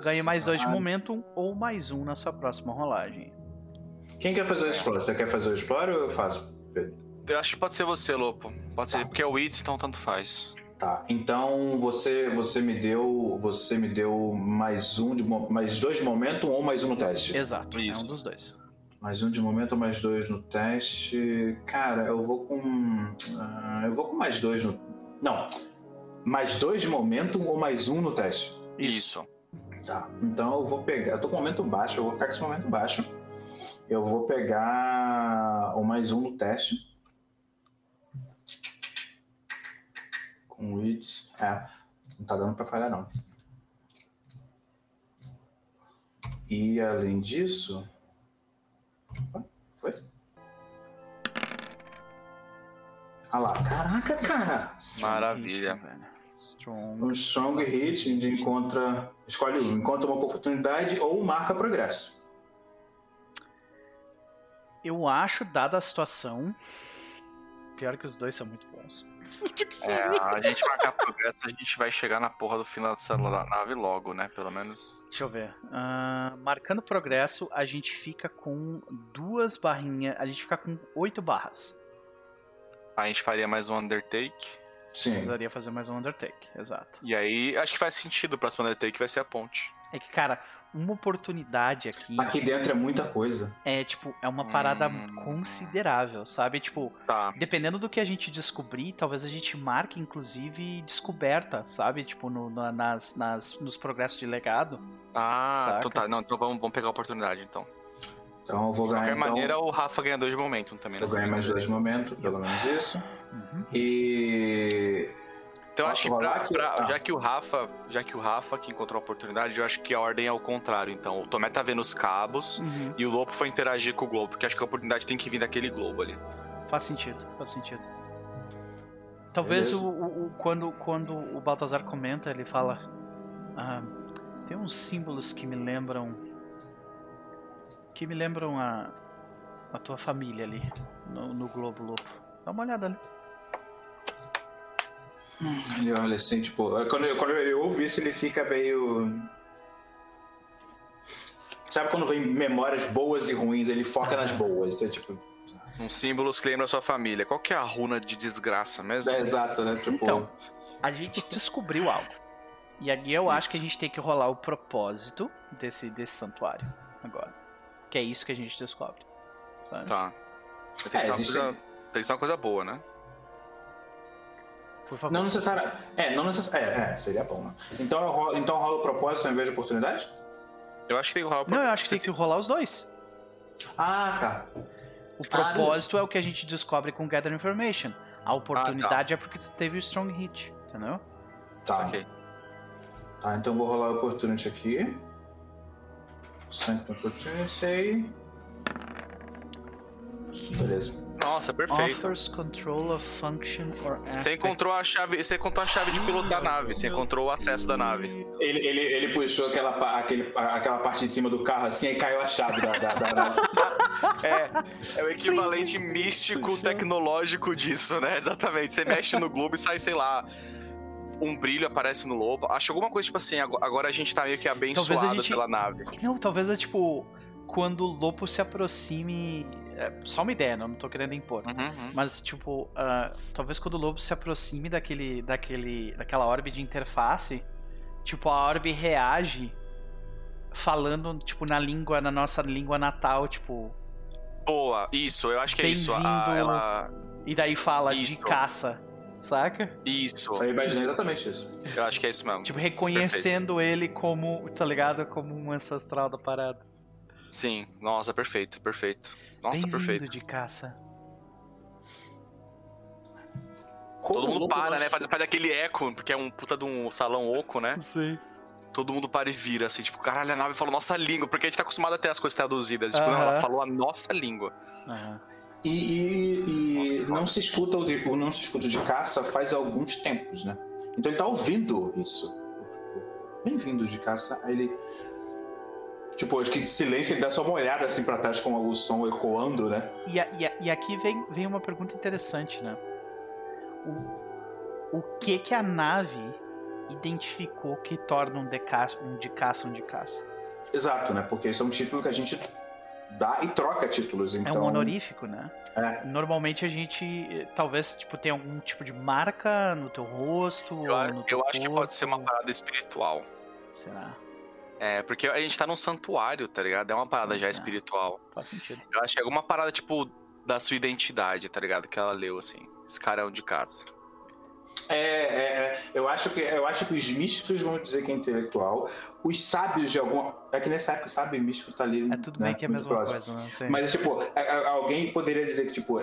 Ganha mais dois de momentum ou mais um na sua próxima rolagem. Quem quer fazer o Explore? Você quer fazer o Explore ou eu faço? Eu acho que pode ser você, Lopo. Pode ser, porque é o Wits, então tanto faz. Tá. Então você você me deu você me deu mais um de mais dois de momento ou mais um no teste. Exato, Isso. é um dos dois. Mais um de momento, mais dois no teste. Cara, eu vou com. ah, eu vou com mais dois no. Não. Mais dois de momento ou mais um no teste? Isso. Tá. Então eu vou pegar. Eu tô com momento baixo, eu vou ficar com esse momento baixo. Eu vou pegar o mais um no teste. Com o. É. Não tá dando pra falhar, não. E além disso. Opa, Foi? Ah lá, caraca, cara! Maravilha. Strong. Um strong hit de encontra. Escolhe um. Encontra uma oportunidade ou marca progresso. Eu acho, dada a situação. Pior que os dois são muito bons. É, a gente marcar progresso, a gente vai chegar na porra do final dessa la- nave logo, né? Pelo menos. Deixa eu ver. Ah, marcando progresso, a gente fica com duas barrinhas. A gente fica com oito barras. A gente faria mais um Undertake. Sim. Precisaria fazer mais um Undertake, exato. E aí, acho que faz sentido o próximo Undertake vai ser a ponte. É que, cara, uma oportunidade aqui Aqui dentro é muita coisa. é, tipo, é uma parada Hum. considerável, sabe? Tipo, Tá. dependendo do que a gente descobrir, talvez a gente marque, inclusive, descoberta, sabe? Tipo, no- na- nas, nas, nos progressos de legado. Ah, Saca? então tá. Não, então vamos, vamos pegar a oportunidade, então. Então eu vou De ganhar. qualquer então, maneira, o Rafa ganha dois de momentum também. eu ganho mais dois de momento, pelo menos isso. Uhum. E. Então Posso acho que, pra- pra- Tá. já que o Rafa, já que o Rafa que encontrou a oportunidade, eu acho que a ordem é o contrário. Então, o Tomé tá vendo os cabos Uhum. e o Lopo foi interagir com o globo, porque acho que a oportunidade tem que vir daquele globo ali. Faz sentido, faz sentido. Talvez o- o- quando, quando o Baltazar comenta, ele fala. "Ah, tem uns símbolos que me lembram. Que me lembram a. a tua família ali, no, no Globo Lopo. Dá uma olhada ali. Ele olha assim, tipo. Quando, eu- quando ele ouve isso, ele fica meio. Sabe quando vem memórias boas e ruins, ele foca nas boas. Então, tipo, Uns símbolos que lembram a sua família. Qual que é a runa de desgraça mesmo? é exato, né? Tipo, Então. A gente descobriu algo. E aqui eu acho que a gente tem que rolar o propósito desse, desse santuário agora. Que é isso que a gente descobre. Sabe? Tá. Tem que, É, ser uma existe- coisa, tem que ser uma coisa boa, né? Por favor. não necessariamente. É, não necessariamente. É, é, seria bom, né? Então, rolo, então rola o propósito ao invés de oportunidade? Eu acho que tem que rolar o Não, eu acho que você tem que rolar os dois. Ah, tá. O propósito é o que a gente descobre com Gather Information. A oportunidade é porque tu teve o Strong Hit, entendeu? Tá. Ok. Tá, então eu vou rolar o Opportunity aqui. Sanct Opportunity. Beleza. Nossa, perfeito. Offers control of function or Você encontrou a chave, você encontrou a chave de piloto da nave, você encontrou o acesso da nave. Ele, ele, ele puxou aquela, aquele, aquela parte de cima do carro assim, aí caiu a chave da, da, da nave. É, é o equivalente místico tecnológico disso, né? Exatamente. Você mexe no globo e sai, sei lá, um brilho aparece no lobo. Acho alguma coisa tipo assim, ago- agora a gente tá meio que abençoado gente- pela nave. Não, talvez é tipo quando o Lopo se aproxime. é, só uma ideia, não, não tô querendo impor. Uhum, uhum. Mas, tipo, ah, talvez quando o lobo se aproxime daquele, daquele, daquela orbe de interface, tipo, a orbe reage falando, tipo, na língua, na nossa língua natal, tipo, Boa, isso, eu acho que é isso. A- Bem-vindo. ela. e daí fala de Isso. caça, saca? Isso, Eu imaginei exatamente isso. eu acho que é isso mesmo. Tipo, reconhecendo ele como, tá ligado? Como um ancestral da parada. Sim, nossa, perfeito, perfeito. Nossa, Bem-vindo perfeito. de caça. Como Todo mundo para, né? Faz, faz aquele eco, porque é um puta de um salão oco, né? Sim. Todo mundo para e vira, assim, tipo, caralho, a nave falou nossa língua, porque a gente tá acostumado a ter as coisas traduzidas. Tipo, não, ela falou a nossa língua. Aham. E, e- e Nossa, não se escuta o, de, o não se escuta de caça faz alguns tempos, né? Então ele tá ouvindo isso. Bem-vindo de caça. Aí ele. Tipo, acho que de silêncio ele dá só uma olhada assim pra trás com o som ecoando, né? E, a- e a- e aqui vem, vem uma pergunta interessante, né? O, o que que a nave identificou que torna um de caça um de caça um de caça? Exato, né? Porque isso é um título que a gente dá e troca títulos. É Então, um honorífico, né? É. Normalmente a gente, eh, talvez, tipo, tem algum tipo de marca no teu rosto, Eu, no teu eu acho que pode ser uma parada espiritual. Será? É, porque a gente tá num santuário, tá ligado? É uma parada já Pois é. espiritual. Faz sentido. Eu acho que é alguma parada, tipo, da sua identidade, tá ligado? Que ela leu, assim. Esse cara é um de caça. É, é, é. eu, acho que, eu acho que os místicos vão dizer que é intelectual. Os sábios de alguma. É que nessa época, sabe, místico tá ali. É tudo né, bem que é a mesma próximo. coisa, né? Sei. Mas, tipo, alguém poderia dizer que, tipo,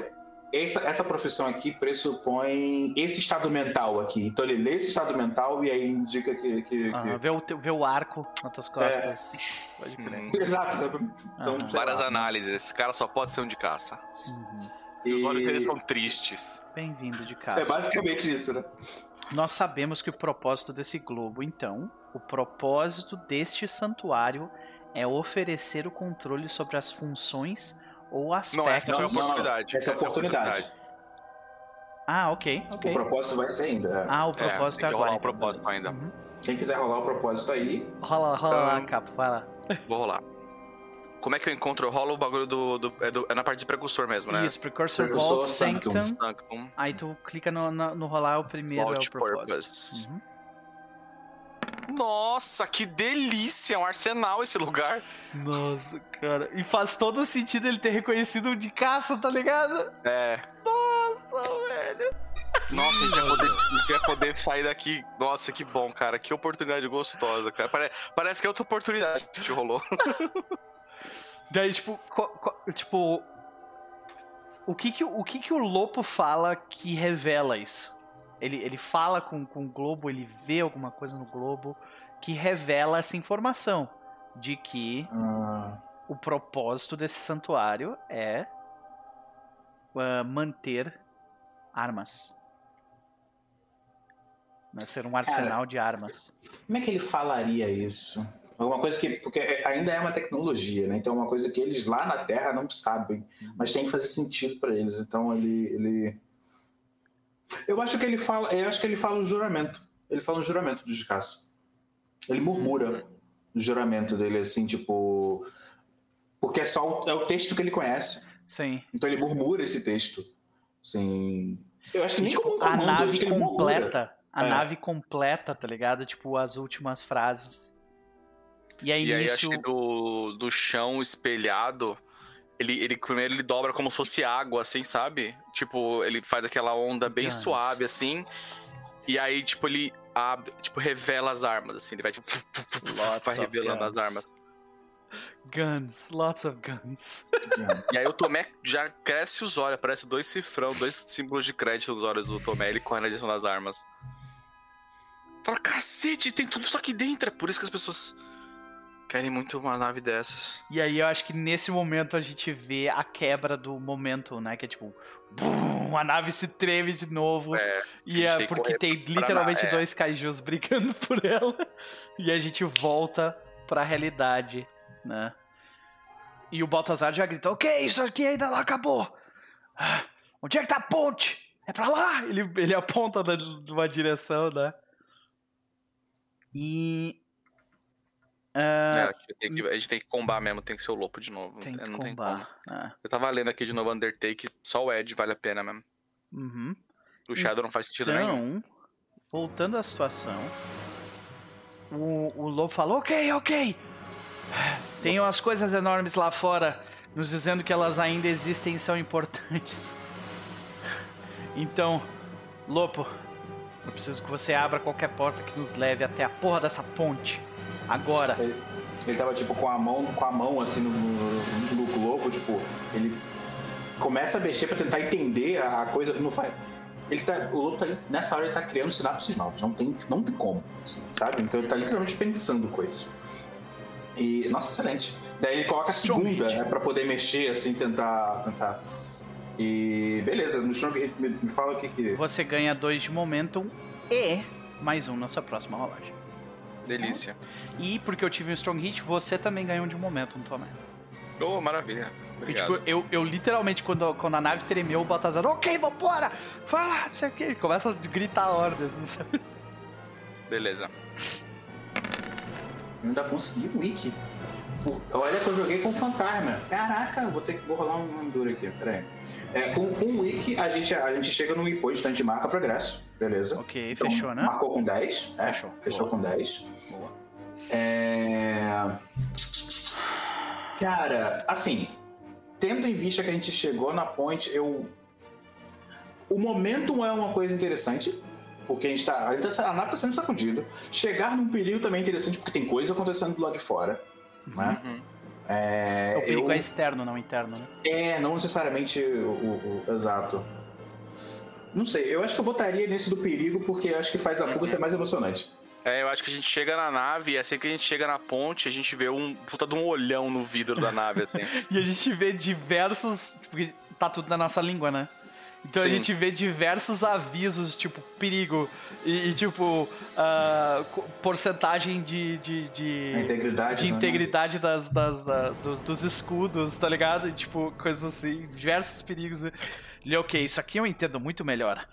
essa, essa profissão aqui pressupõe esse estado mental aqui. Então ele lê esse estado mental e aí indica que. que, que- Aham, vê, o teu- vê o arco nas tuas costas. É. Pode crer. Hum, Exato. né? São, Aham. sei várias lá, análises. Esse cara só pode ser um de caça. Uhum. E os olhos dele são tristes. Bem-vindo de É caça. basicamente isso, né? Nós sabemos que o propósito desse globo, então, o propósito deste santuário é oferecer o controle sobre as funções ou aspectos. Não, essa não é a oportunidade. essa é a oportunidade. Ah, ok, ok. O propósito vai ser ainda. é. Ah, o propósito tem é que agora. rolar o então, propósito ainda. Uhum. Quem quiser rolar o propósito aí. Rola, rola lá, Então- Capo, vai lá. Vou rolar. Como é que eu encontro? Rola o bagulho do. do- é, do- é na parte de precursor mesmo, né? Isso, Precursor, Precursor Vault, Sanctum. Sanctum. Sanctum, Aí tu clica no, no, no rolar, o primeiro Vault é o propósito. Purpose. Uhum. Nossa, que delícia! É um arsenal esse lugar. Nossa, cara. E faz todo sentido ele ter reconhecido de caça, tá ligado? É. Nossa, velho. Nossa, a gente, vai poder, a gente poder sair daqui. Nossa, que bom, cara. Que oportunidade gostosa, cara. Pare- parece que é outra oportunidade que te rolou. Daí, tipo, co- co- tipo. O que que, o que que o Lopo fala que revela isso? Ele, ele fala com, com o Globo, ele vê alguma coisa no Globo que revela essa informação de que ah, o propósito desse santuário é ah, manter armas. Né? Ser um arsenal de armas. como é que ele falaria isso? Alguma coisa que. Porque ainda é uma tecnologia, né? Então é uma coisa que eles lá na Terra não sabem. Mas tem que fazer sentido para eles. Então ele. ele... Eu acho que ele fala. Eu acho que ele fala o juramento. Ele fala o juramento do descasso. Ele murmura o juramento dele, assim, tipo. Porque é só o, é o texto que ele conhece. Sim. Então ele murmura esse texto. Assim. Eu acho que nem Tipo, como um a comando, acho nave completa. A É. nave completa, tá ligado? Tipo, as últimas frases. E aí, E aí, nisso. acho que do, do chão espelhado, ele, ele primeiro ele dobra como se fosse água, assim, sabe? Tipo, ele faz aquela onda bem Guns. suave, assim. E aí, tipo, ele abre, tipo, revela as armas, assim. Ele vai, tipo, Lots vai of revelando as guns. armas. guns, lots of guns. E aí o Tomé já cresce os olhos, parece dois cifrão, dois símbolos de crédito nos olhos do Tomé, ele corre na direção das armas. Fala, cacete, tem tudo isso aqui dentro. É por isso que as pessoas querem muito uma nave dessas. E aí eu acho que nesse momento a gente vê a quebra do momento, né? Que é tipo, bum, a nave se treme de novo. É, e é tem que porque tem literalmente é. dois kaijus brigando por ela. E a gente volta pra realidade, né? E o Baltazar já grita: Ok, isso aqui ainda não acabou. Ah, Onde é que tá a ponte? É pra lá! Ele, ele aponta numa direção, né? E. é, ah, a, gente tem que, a gente tem que combar mesmo, tem que ser o Lopo de novo. tem que não tem como. Ah, Eu tava lendo aqui de novo Undertake, só o Ed vale a pena mesmo. uhum. O Shadow não faz sentido nenhum. Então, voltando à situação, o, o lobo falou: Ok, ok. Tem umas coisas enormes lá fora nos dizendo que elas ainda existem e são importantes. Então, Lopo, eu preciso que você abra qualquer porta que nos leve até a porra dessa ponte. Agora. Ele, ele tava, tipo, com a mão, com a mão assim, no, no, no globo, tipo, ele começa a mexer pra tentar entender a coisa, não faz. Ele tá, o lobo tá, ali- nessa hora ele tá criando sinapses novas, não tem, não tem como, assim, sabe? Então ele tá literalmente pensando coisas. E, nossa, excelente. Daí ele coloca a segunda, né, pra poder mexer, assim, tentar, tentar. E, beleza, no Hit, me, me fala o que que... Você ganha dois de momentum e mais um na sua próxima rolagem. Delícia. E porque eu tive um strong hit, você também ganhou um de momentum também. Oh, maravilha. Porque, Obrigado. tipo, eu, eu literalmente, quando, quando a nave tremeu, o Baltazar, ok, vambora! Fala, não sei o que. Começa a gritar ordens, não sabe? Beleza. Ainda consegui o wiki. Olha que eu joguei com fantasma. Caraca, vou ter que vou rolar um enduro aqui, peraí. É, com, o wiki, a gente, a gente chega no waypoint, então a gente marca progresso, beleza? Ok, Então, fechou, né? Marcou com 10. é, Fechou. Fechou Boa. com 10. Boa. É... Cara, assim, tendo em vista que a gente chegou na ponte, eu. O momentum é uma coisa interessante, porque a gente tá. A, gente tá- a nave tá sendo sacudida. Chegar num perigo também é interessante, porque tem coisa acontecendo do lado de fora. Né? Uhum. É, o perigo eu- é externo, não interno, né? é, não necessariamente o, o- o- exato. Não sei, eu acho que eu votaria nesse do perigo porque eu acho que faz a fuga ser mais emocionante. É, eu acho que a gente chega na nave e assim que a gente chega na ponte, a gente vê um puta de um olhão no vidro da nave, assim. E a gente vê diversos. Porque tá tudo na nossa língua, né? Então a Sim. gente vê diversos avisos, tipo, perigo. E, e, tipo, co- porcentagem de. de, de... A integridade. de né? integridade das, das, da- dos, dos escudos, tá ligado? E, tipo, coisas assim, diversos perigos. Ele, ok, isso aqui eu entendo muito melhor.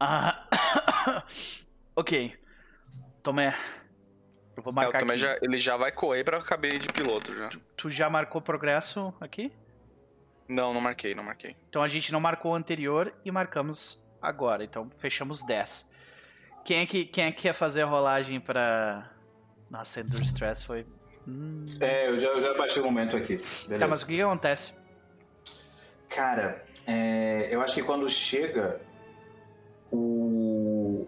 Ah, ok. Tomé. Eu vou É, o marcar Tomé aqui. já, ele já vai correr pra cabine de piloto já. Tu já marcou progresso aqui? Não, não marquei, não marquei. Então a gente não marcou o anterior e marcamos agora. Então fechamos 10. Quem é que, quem é que quer fazer a rolagem pra. Nossa, Endure Stress foi. Hum. É, eu já, eu já baixei o momento aqui. Beleza. Tá, mas o que, que acontece? Cara, é, eu acho que quando chega o.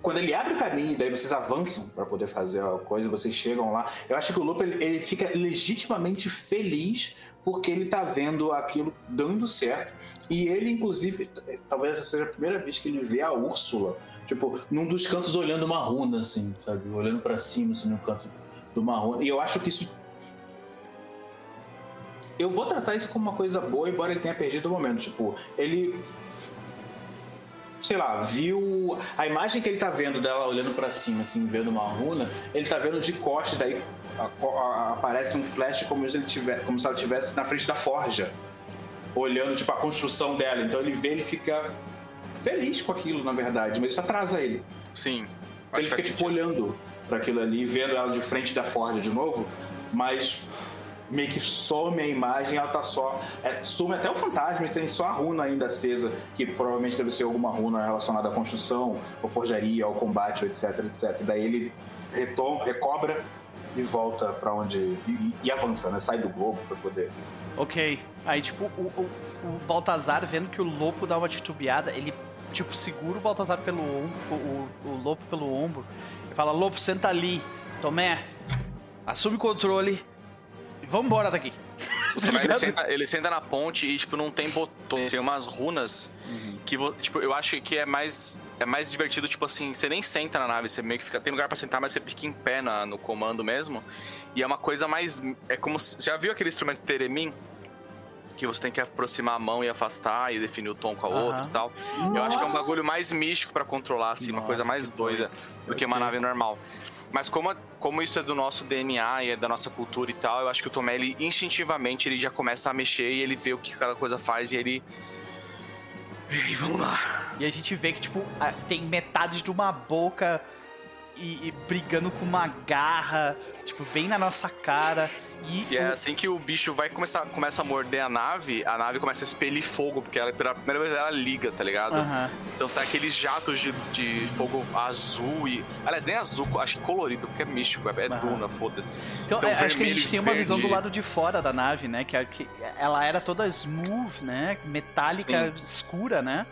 Quando ele abre o caminho, daí vocês avançam pra poder fazer a coisa, vocês chegam lá. Eu acho que o Lupo ele, ele fica legitimamente feliz porque ele tá vendo aquilo dando certo. E ele, inclusive, talvez essa seja a primeira vez que ele vê a Úrsula, tipo, num dos cantos olhando uma runa, assim, sabe? Olhando pra cima, assim, no canto de uma runa. E eu acho que isso eu vou tratar isso como uma coisa boa, embora ele tenha perdido o momento. Tipo, ele. Sei lá, viu. A imagem que ele tá vendo dela olhando pra cima, assim, vendo uma runa, ele tá vendo de costas, daí aparece um flash como se, ele tiver, como se ela estivesse na frente da forja, olhando, tipo, a construção dela. Então ele vê, ele fica feliz com aquilo, na verdade, mas isso atrasa ele. Sim. Então ele fica, tipo, olhando para aquilo ali, vendo ela de frente da Forja de novo, mas meio que some a imagem, ela tá só. É, some até o fantasma e tem só a runa ainda acesa, que provavelmente deve ser alguma runa relacionada à construção, ou forjaria, ao combate, etc, etc. Daí ele retoma, recobra e volta para onde. E, e avança, né? Sai do globo para poder. Ok. Aí, tipo, o, o, o Baltazar, vendo que o Lopo dá uma titubeada, ele, tipo, segura o Baltazar pelo ombro, o, o Lopo pelo ombro, e fala, Lopo, senta ali. Tomé, assume o controle vambora daqui. Tomé, ele, senta, ele senta na ponte e, tipo, não tem botões, tem umas runas que, vo- tipo, eu acho que é mais é mais divertido, tipo assim, você nem senta na nave, você meio que fica, tem lugar pra sentar, mas você fica em pé na- no comando mesmo. E é uma coisa mais, é como, se- já viu aquele instrumento Teremin? Que você tem que aproximar a mão e afastar e definir o tom com a outra e tal. Eu acho que é um Nossa. bagulho mais místico pra controlar, assim, uma Nossa, coisa mais doida do que uma nave normal. Mas como, como isso é do nosso DNA e é da nossa cultura e tal, eu acho que o Tomé, ele instintivamente, ele já começa a mexer e ele vê o que cada coisa faz e ele... E vamos lá. E a gente vê que, tipo, tem metade de uma boca e, e brigando com uma garra, tipo, bem na nossa cara. E, E é o- assim que o bicho vai começar começa a morder a nave, a nave começa a expelir fogo, porque ela, pela primeira vez ela liga, tá ligado? Aham. Então sai aqueles jatos de, de fogo azul e. Aliás, nem azul, acho que colorido, porque é místico, é, é Aham. duna, foda-se. Então, Então, é, acho que a vermelho gente tem uma visão do lado de fora da nave, né? Que, é- que ela era toda smooth, né? Metálica, escura, né?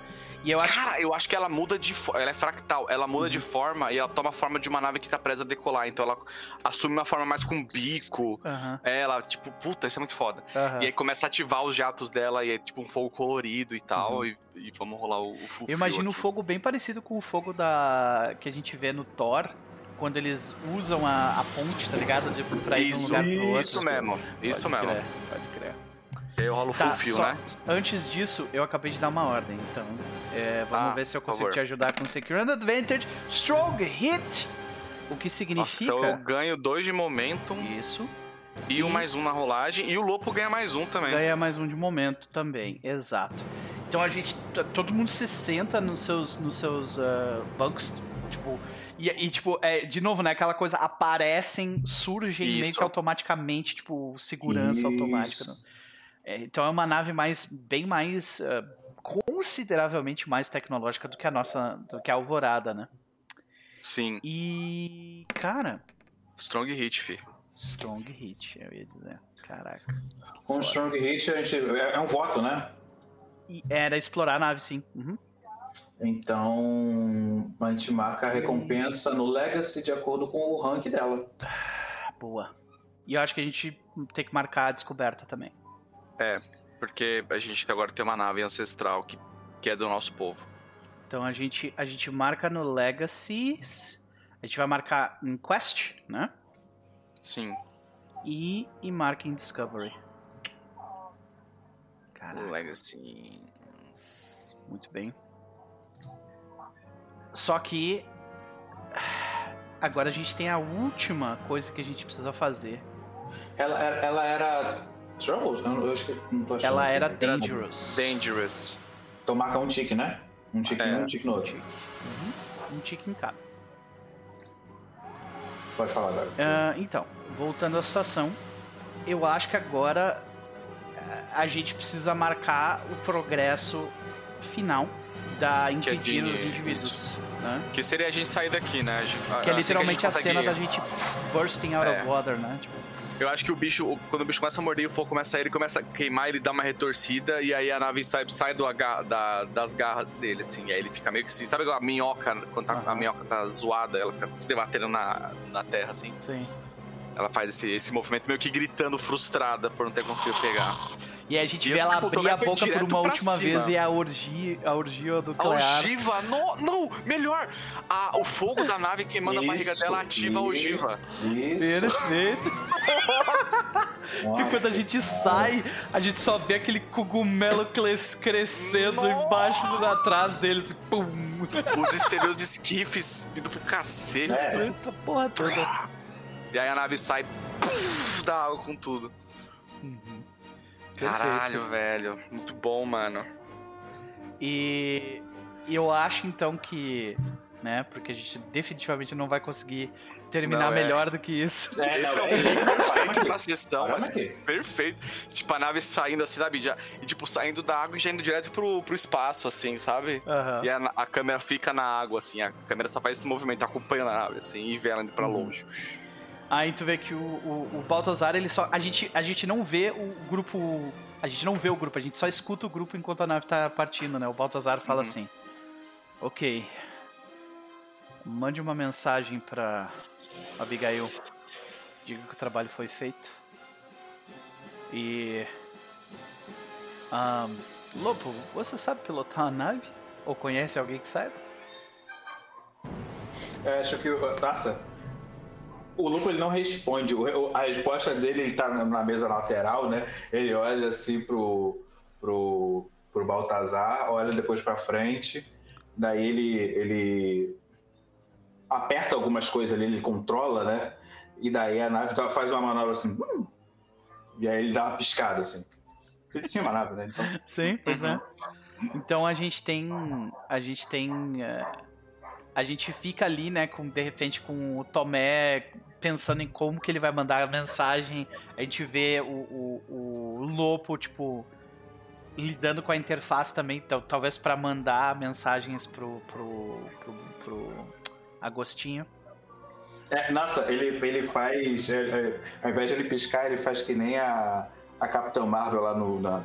E eu acho Cara, eu acho que ela muda de forma. Ela é fractal, ela muda Uhum. de forma e ela toma a forma de uma nave que tá presa a decolar. Então ela assume uma forma mais com bico. É, Ela, tipo, puta, isso é muito foda. aham. E aí começa a ativar os jatos dela e é tipo um fogo colorido e tal. E, e vamos rolar o, o full Uhum. Eu imagino aqui. fogo bem parecido com o fogo da que a gente vê no Thor, quando eles usam a, a ponte, tá ligado? Tipo, pra ir de um Isso, lugar pro outro. isso mesmo. Isso Pode mesmo. crer, pode. E aí eu rolo Tá, full fio, só- né? Antes disso, eu acabei de dar uma ordem, então é, vamos Ah, ver se eu consigo te ajudar com Secure and Advantage. Strong Hit! O que Nossa, significa... então eu ganho dois de momentum Isso. e um E- mais um na rolagem. E o Lopo ganha mais um também. Ganha mais um de momento também, exato. Então a gente. Todo mundo se senta nos seus, nos seus ah, bancos, tipo. E, e, tipo, é, de novo, né? Aquela coisa, aparecem, surgem meio Isso. que automaticamente, tipo, segurança Isso. automática. né? É, então é uma nave mais, bem mais, ah, consideravelmente mais tecnológica do que a nossa, do que a Alvorada, né? Sim. E, cara, Strong hit, fi. strong hit, eu ia dizer. Caraca. Com o Strong Hit, a gente, é, é um voto, né? E era explorar a nave, sim. Uhum. Então, a gente marca a recompensa no Legacy de acordo com o rank dela. Boa. E eu acho que a gente tem que marcar a descoberta também. Porque a gente agora tem uma nave ancestral que, que é do nosso povo. Então a gente, a gente marca no Legacy. A gente vai marcar em Quest, né? Sim. E, e marca em Discovery. Caraca, Legacy. muito bem. Só que. Agora a gente tem a última coisa que a gente precisa fazer. Ela, ela era. Trouble? Eu, eu acho que não tô achando. Ela era aqui. Dangerous. Dangerous. Então marca um tique, né? Um tique É. num, um tique no outro. Um tique em cada. Pode falar agora. Ah, então, voltando à situação, eu acho que agora ah, a gente precisa marcar o progresso final da é impedir os indivíduos, né? Que seria a gente sair daqui, né? A gente- Que é assim literalmente a, gente cena da gente bursting out É. of water, né? Tipo, Eu acho que o bicho, quando o bicho começa a morder o fogo começa a ele começa a queimar, ele dá uma retorcida e aí a nave sai, sai do agar- da- das garras dele, assim. E aí ele fica meio que assim. Sabe a minhoca, quando tá- a Aham. minhoca tá zoada, ela fica se debatendo na, na terra, assim. sim. Ela faz esse, esse movimento meio que gritando frustrada por não ter conseguido pegar. E aí a gente E vê ela abrir a boca por uma última cima. vez e a orgia, a orgia A nuclear. ogiva, não, não, melhor! A- o fogo da nave queimando a barriga Isso, dela ativa a ogiva. Isso. Perfeito. Porque Nossa quando a gente Senhora. sai, a gente só vê aquele cogumelo cres- crescendo Nossa. embaixo e atrás deles. Pum! Os seus esquifes indo pro cacete. É. A porra toda. E aí a nave sai puf, da água com tudo. Uhum. Caralho, velho. Muito bom, mano. E eu acho então que, né, porque a gente definitivamente não vai conseguir terminar Não, é. melhor do que isso. É, não, é é, perfeito pra sessão, mas perfeito. Tipo, a nave saindo assim, sabe? Já, e tipo, saindo da água e já indo direto pro, pro espaço, assim, sabe? Aham. E a, a câmera fica na água, assim, a câmera só faz esse movimento, acompanhando a nave, assim, e vê ela indo pra Uhum. longe. Aí tu vê que o, o, o Baltazar, ele só. A gente, a gente não vê o grupo. A gente não vê o grupo, a gente só escuta o grupo enquanto a nave tá partindo, né? O Baltazar fala Uhum. assim: Ok. Mande uma mensagem pra Abigail. Diga que o trabalho foi feito. E. Um, Lopo, você sabe pilotar uma nave? Ou conhece alguém que saiba? Eu acho que. Nossa. O Lupo ele não responde. A resposta dele ele tá na mesa lateral, né? Ele olha assim pro. pro. pro Baltazar, olha depois pra frente. Daí ele. ele aperta algumas coisas ali, ele controla, né? E daí a nave faz uma manobra assim. Hum! E aí ele dá uma piscada assim. Porque ele tinha uma nave, né? Então... Sim, pois é. Então a gente tem. A gente tem. Uh, a gente fica ali, né, com, de repente, com o Tomé pensando em como que ele vai mandar a mensagem. A gente vê o, o, o Lopo, tipo, lidando com a interface também, talvez para mandar mensagens pro, pro, pro, pro Agostinho. É, nossa, ele, ele faz. É, é, ao invés de ele piscar, ele faz que nem a, a Capitã Marvel lá no. Na,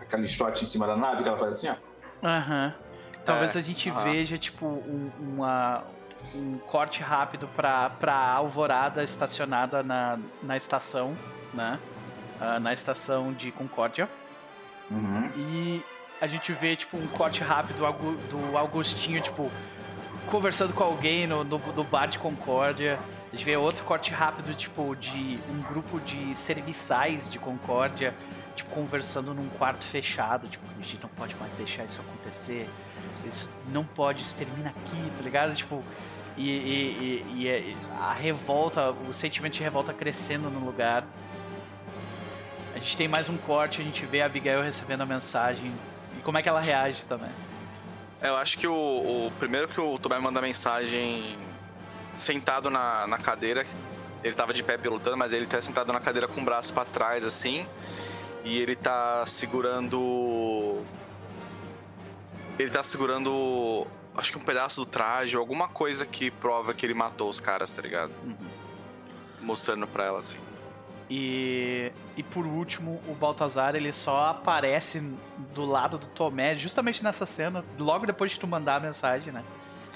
aquele shot em cima da nave que ela faz assim, ó. Aham. Uhum. Talvez é, a gente veja, tipo, um, uma, um corte rápido pra, pra Alvorada estacionada na, na estação, né? Uh, na estação de Concórdia. Uhum. E a gente vê, tipo, um corte rápido do Augustinho, tipo, conversando com alguém no, no, no bar de Concórdia. A gente vê outro corte rápido, tipo, de um grupo de serviçais de Concórdia, tipo, conversando num quarto fechado. Tipo, a gente não pode mais deixar isso acontecer. Isso não pode, isso termina aqui, tá ligado? Tipo, e, e, e, e é, a revolta, o sentimento de revolta crescendo no lugar. A gente tem mais um corte, a gente vê a Abigail recebendo a mensagem e como é que ela reage também. É, eu acho que o, o primeiro que o Tomé manda mensagem sentado na, na cadeira, ele tava de pé pilotando, mas ele tá sentado na cadeira com o braço para trás assim, e ele tá segurando ele tá segurando acho que um pedaço do traje, alguma coisa que prova que ele matou os caras, tá ligado? Uhum. Mostrando pra ela assim. E, e por último, o Baltazar ele só aparece do lado do Tomé, justamente nessa cena, logo depois de tu mandar a mensagem, né?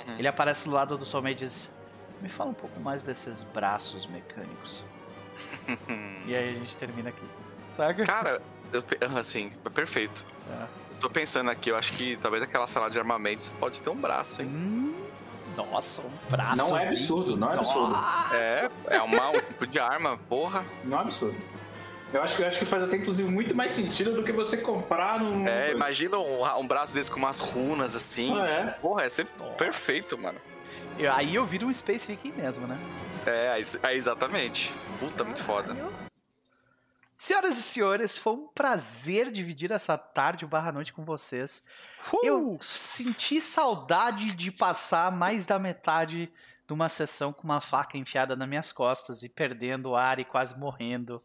Uhum. Ele aparece do lado do Tomé e diz: Me fala um pouco mais desses braços mecânicos. e aí a gente termina aqui. Saca? Cara, eu, assim, perfeito. É. tô pensando aqui, eu acho que talvez aquela sala de armamentos pode ter um braço, hein? Hum, nossa, um braço. Não é absurdo, não é absurdo. É, é uma, um tipo de arma, porra. Não é absurdo. Eu acho, eu acho que faz até, inclusive, muito mais sentido do que você comprar num. É, imagina um, um braço desse com umas runas assim. Ah, é? Porra, ia ser Nossa. perfeito, mano. Aí eu viro um Space Viking mesmo, né? É, é exatamente. Puta, muito foda. Senhoras e senhores, foi um prazer dividir essa tarde barra noite com vocês. Uh! Eu senti saudade de passar mais da metade de uma sessão com uma faca enfiada nas minhas costas e perdendo o ar e quase morrendo.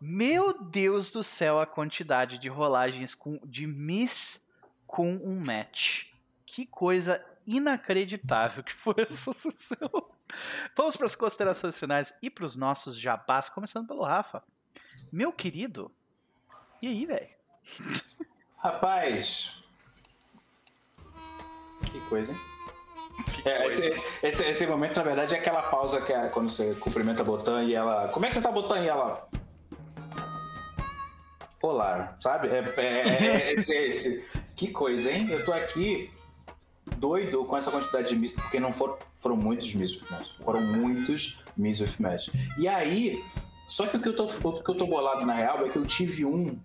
Meu Deus do céu, a quantidade de rolagens com, de miss com um match. Que coisa inacreditável que foi essa sessão. Vamos para as considerações finais e para os nossos jabás, começando pelo Rafa. Meu querido, e aí, velho? Rapaz. Que coisa, hein? É, esse, esse, esse, momento, na verdade, é aquela pausa que é quando você cumprimenta a Botan e ela. Como é que você tá, Botan? E ela. Olá, sabe? É, é, é, é esse, esse. Que coisa, hein? Eu tô aqui doido com essa quantidade de Miss, porque não foram, foram muitos with Match. Foram muitos Match. E aí, só que o que, eu tô, o que eu tô bolado na real é que eu tive um.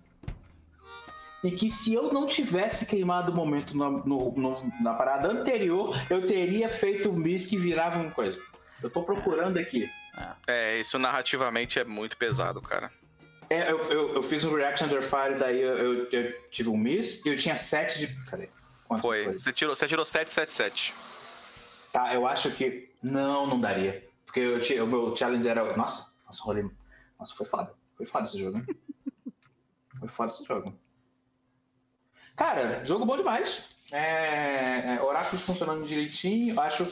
E que se eu não tivesse queimado o momento no, no, no, na parada anterior, eu teria feito um bis que virava uma coisa. Eu tô procurando aqui. É, isso narrativamente é muito pesado, cara. É, eu, eu, eu fiz um Reaction Under Fire, daí eu, eu, eu, tive um miss e eu tinha 7 de. Cadê? Quanto foi? foi? Você tirou, você tirou 7, 7, 7. Tá, eu acho que. Não, não daria. Porque eu, o meu challenge era. Nossa, nossa, rolei nossa, foi foda. Foi foda esse jogo, hein? foi foda esse jogo. Cara, jogo bom demais. É, é, oráculos funcionando direitinho. Acho.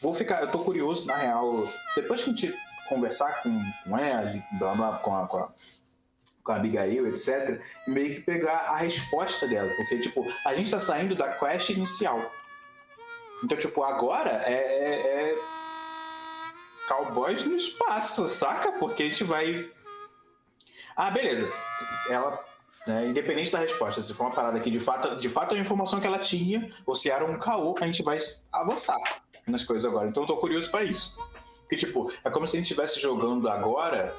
Vou ficar. Eu tô curioso, na real. Depois que a gente conversar com, com ela, blá, blá, com, a, com, a, com a Abigail, etc., e meio que pegar a resposta dela. Porque, tipo, a gente tá saindo da quest inicial. Então, tipo, agora é, é, é Cowboys no espaço, saca? Porque a gente vai. Ah, beleza. Ela, né, independente da resposta, se for uma parada que de fato, de fato é a informação que ela tinha, ou se era um caô, a gente vai avançar nas coisas agora. Então eu tô curioso para isso. Porque, tipo, é como se a gente estivesse jogando agora.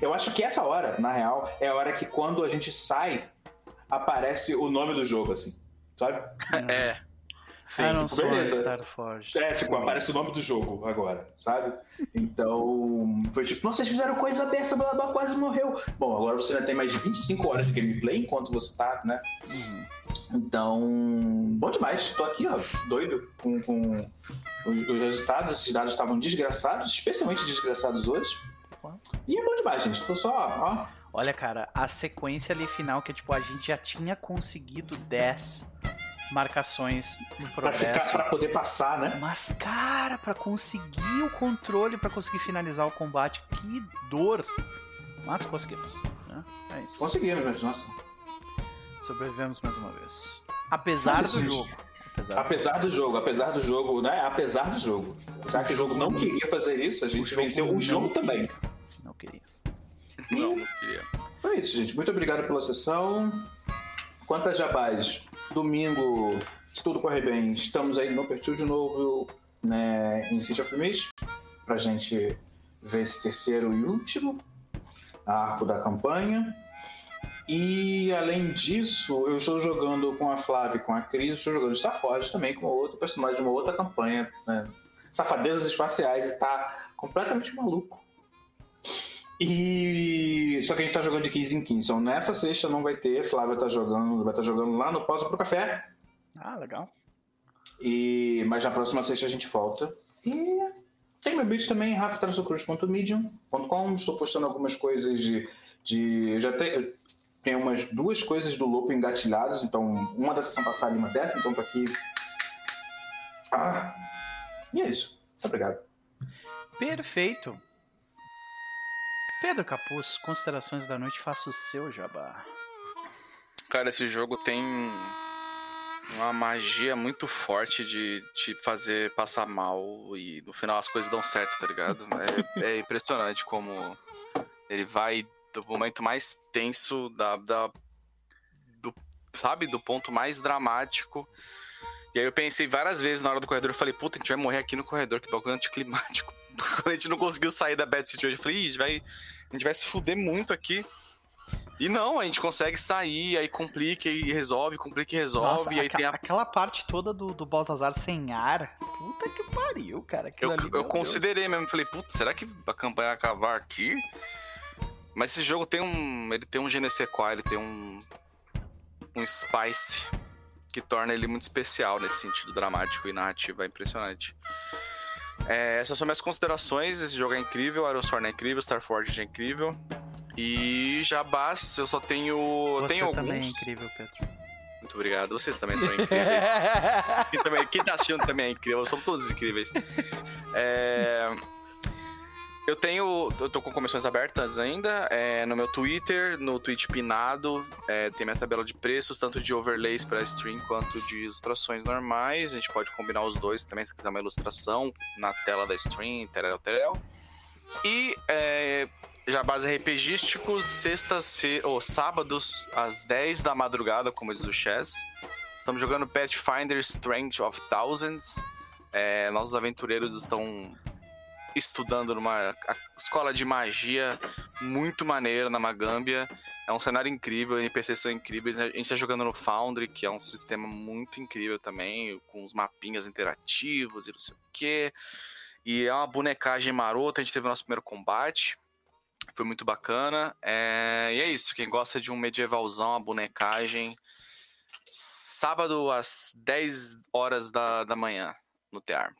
Eu acho que essa hora, na real, é a hora que quando a gente sai, aparece o nome do jogo, assim. Sabe? É. Sim, não tipo, beleza. Starforge. É, tipo, aparece o nome do jogo agora, sabe? Então, foi tipo, nossa, vocês fizeram coisa dessa, blá, blá, quase morreu. Bom, agora você ainda tem mais de 25 horas de gameplay enquanto você tá, né? Uhum. Então, bom demais. Tô aqui, ó, doido com, com os, os resultados. Esses dados estavam desgraçados, especialmente desgraçados hoje. E é bom demais, gente. Tô só, ó. Olha, cara, a sequência ali final, que é tipo, a gente já tinha conseguido 10 marcações no Pra, progresso. ficar, pra poder passar, né? Mas, cara, pra conseguir o controle, pra conseguir finalizar o combate, que dor. Mas conseguimos. Né? É isso. Conseguimos, mas nossa. Sobrevivemos mais uma vez. Apesar do jogo. Apesar Apesar do jogo, apesar do jogo, né? Apesar do jogo. Já que o jogo não queria fazer isso, a gente jogo venceu o jogo também. Não queria. Não, não queria. Foi isso, gente. Muito obrigado pela sessão. Quanto a Jabás, domingo, se tudo correr bem, estamos aí no Perfil de novo, né, em City of Mist, pra gente ver esse terceiro e último arco da campanha. E além disso, eu estou jogando com a Flávia e com a Cris, estou jogando Star também com outro personagem de uma outra campanha, né? Safadezas espaciais e tá completamente maluco. E só que a gente tá jogando de 15 em 15. Então nessa sexta não vai ter, Flávia tá jogando, vai estar jogando lá no Pausa pro Café. Ah, legal. E mas na próxima sexta a gente volta. E tem meu vídeo também, rafatraçocruz.medium.com. Estou postando algumas coisas de. de eu já tenho, tem umas duas coisas do Lopo engatilhadas. Então, uma da sessão passada e uma dessa, então tá aqui. Ah, e é isso. Muito obrigado. Perfeito. Pedro Capuz, considerações da noite, faça o seu jabá. Cara, esse jogo tem uma magia muito forte de te fazer passar mal e no final as coisas dão certo, tá ligado? É, é impressionante como ele vai do momento mais tenso da, da do, sabe, do ponto mais dramático. E aí eu pensei várias vezes na hora do corredor, eu falei, puta, a gente vai morrer aqui no corredor, que bagulho anticlimático. Quando a gente não conseguiu sair da bad situation, eu falei, Ih, vai, a gente vai se fuder muito aqui. E não, a gente consegue sair, aí complica e resolve, complica e resolve, Nossa, e aí tem a aquela parte toda do, do Baltazar sem ar. Puta que pariu, cara. Eu, ali, eu considerei mesmo, falei, putz, será que a campanha vai acabar aqui? Mas esse jogo tem um. Ele tem um GNC4, ele tem um. um spice que torna ele muito especial nesse sentido dramático e narrativo, é impressionante. É, essas são minhas considerações. Esse jogo é incrível, Iron é incrível, Star Forge é incrível. E Jabás, eu só tenho. Você tenho também é alguns. incrível, Pedro. Muito obrigado. Vocês também são incríveis. Quem, também, quem tá assistindo também é incrível, somos todos incríveis. É, eu tenho. Eu tô com comissões abertas ainda. é, no meu Twitter, no Twitch Pinado, é, tem minha tabela de preços, tanto de overlays para stream quanto de ilustrações normais. A gente pode combinar os dois também, se quiser uma ilustração na tela da stream, terel, terel. E é, jabás RPGísticos, sextas ou sábados, às 10 da madrugada, como diz o Chess. Estamos jogando Pathfinder Strange of Thousands. É, nossos aventureiros estão estudando numa escola de magia muito maneira na Magâmbia. É um cenário incrível, NPCs são incríveis. A gente está jogando no Foundry, que é um sistema muito incrível também, com os mapinhas interativos e não sei o quê. E é uma bonecagem marota, a gente teve o nosso primeiro combate. Foi muito bacana. É, E é isso, quem gosta de um medievalzão, a bonecagem. Sábado às 10 horas da, da manhã, no Tear.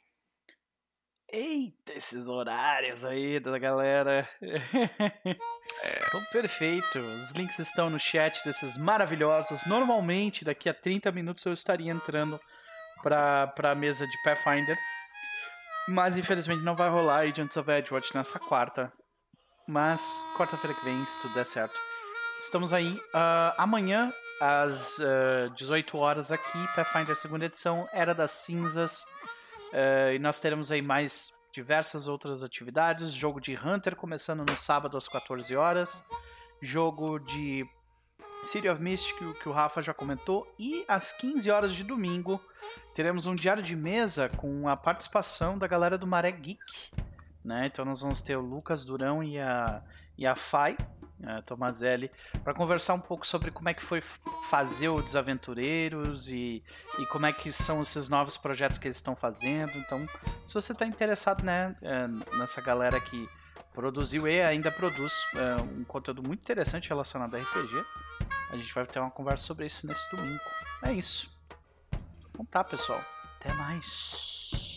Eita, esses horários aí da galera. Então, perfeito. Os links estão no chat desses maravilhosos. Normalmente, daqui a 30 minutos eu estaria entrando pra, pra mesa de Pathfinder. Mas infelizmente não vai rolar Agents of Edgewater nessa quarta. Mas quarta-feira que vem, se tudo der certo. Estamos aí ah, amanhã, às ah, 18 horas aqui, Pathfinder segunda edição, Era das Cinzas. Ah, e nós teremos aí mais diversas outras atividades. Jogo de Hunter começando no sábado às 14 horas. jogo de City of Mystic, que o Rafa já comentou. E às 15 horas de domingo, teremos um diário de mesa com a participação da galera do Maré Geek. Né? Então nós vamos ter o Lucas Durão e a, e a Fai, a Tomazelli, para conversar um pouco sobre como é que foi fazer o Desaventureiros e, e como é que são esses novos projetos que eles estão fazendo. Então, se você está interessado né, é, nessa galera que produziu e ainda produz é, um conteúdo muito interessante relacionado a RPG, a gente vai ter uma conversa sobre isso nesse domingo. É isso. Então tá, pessoal. Até mais.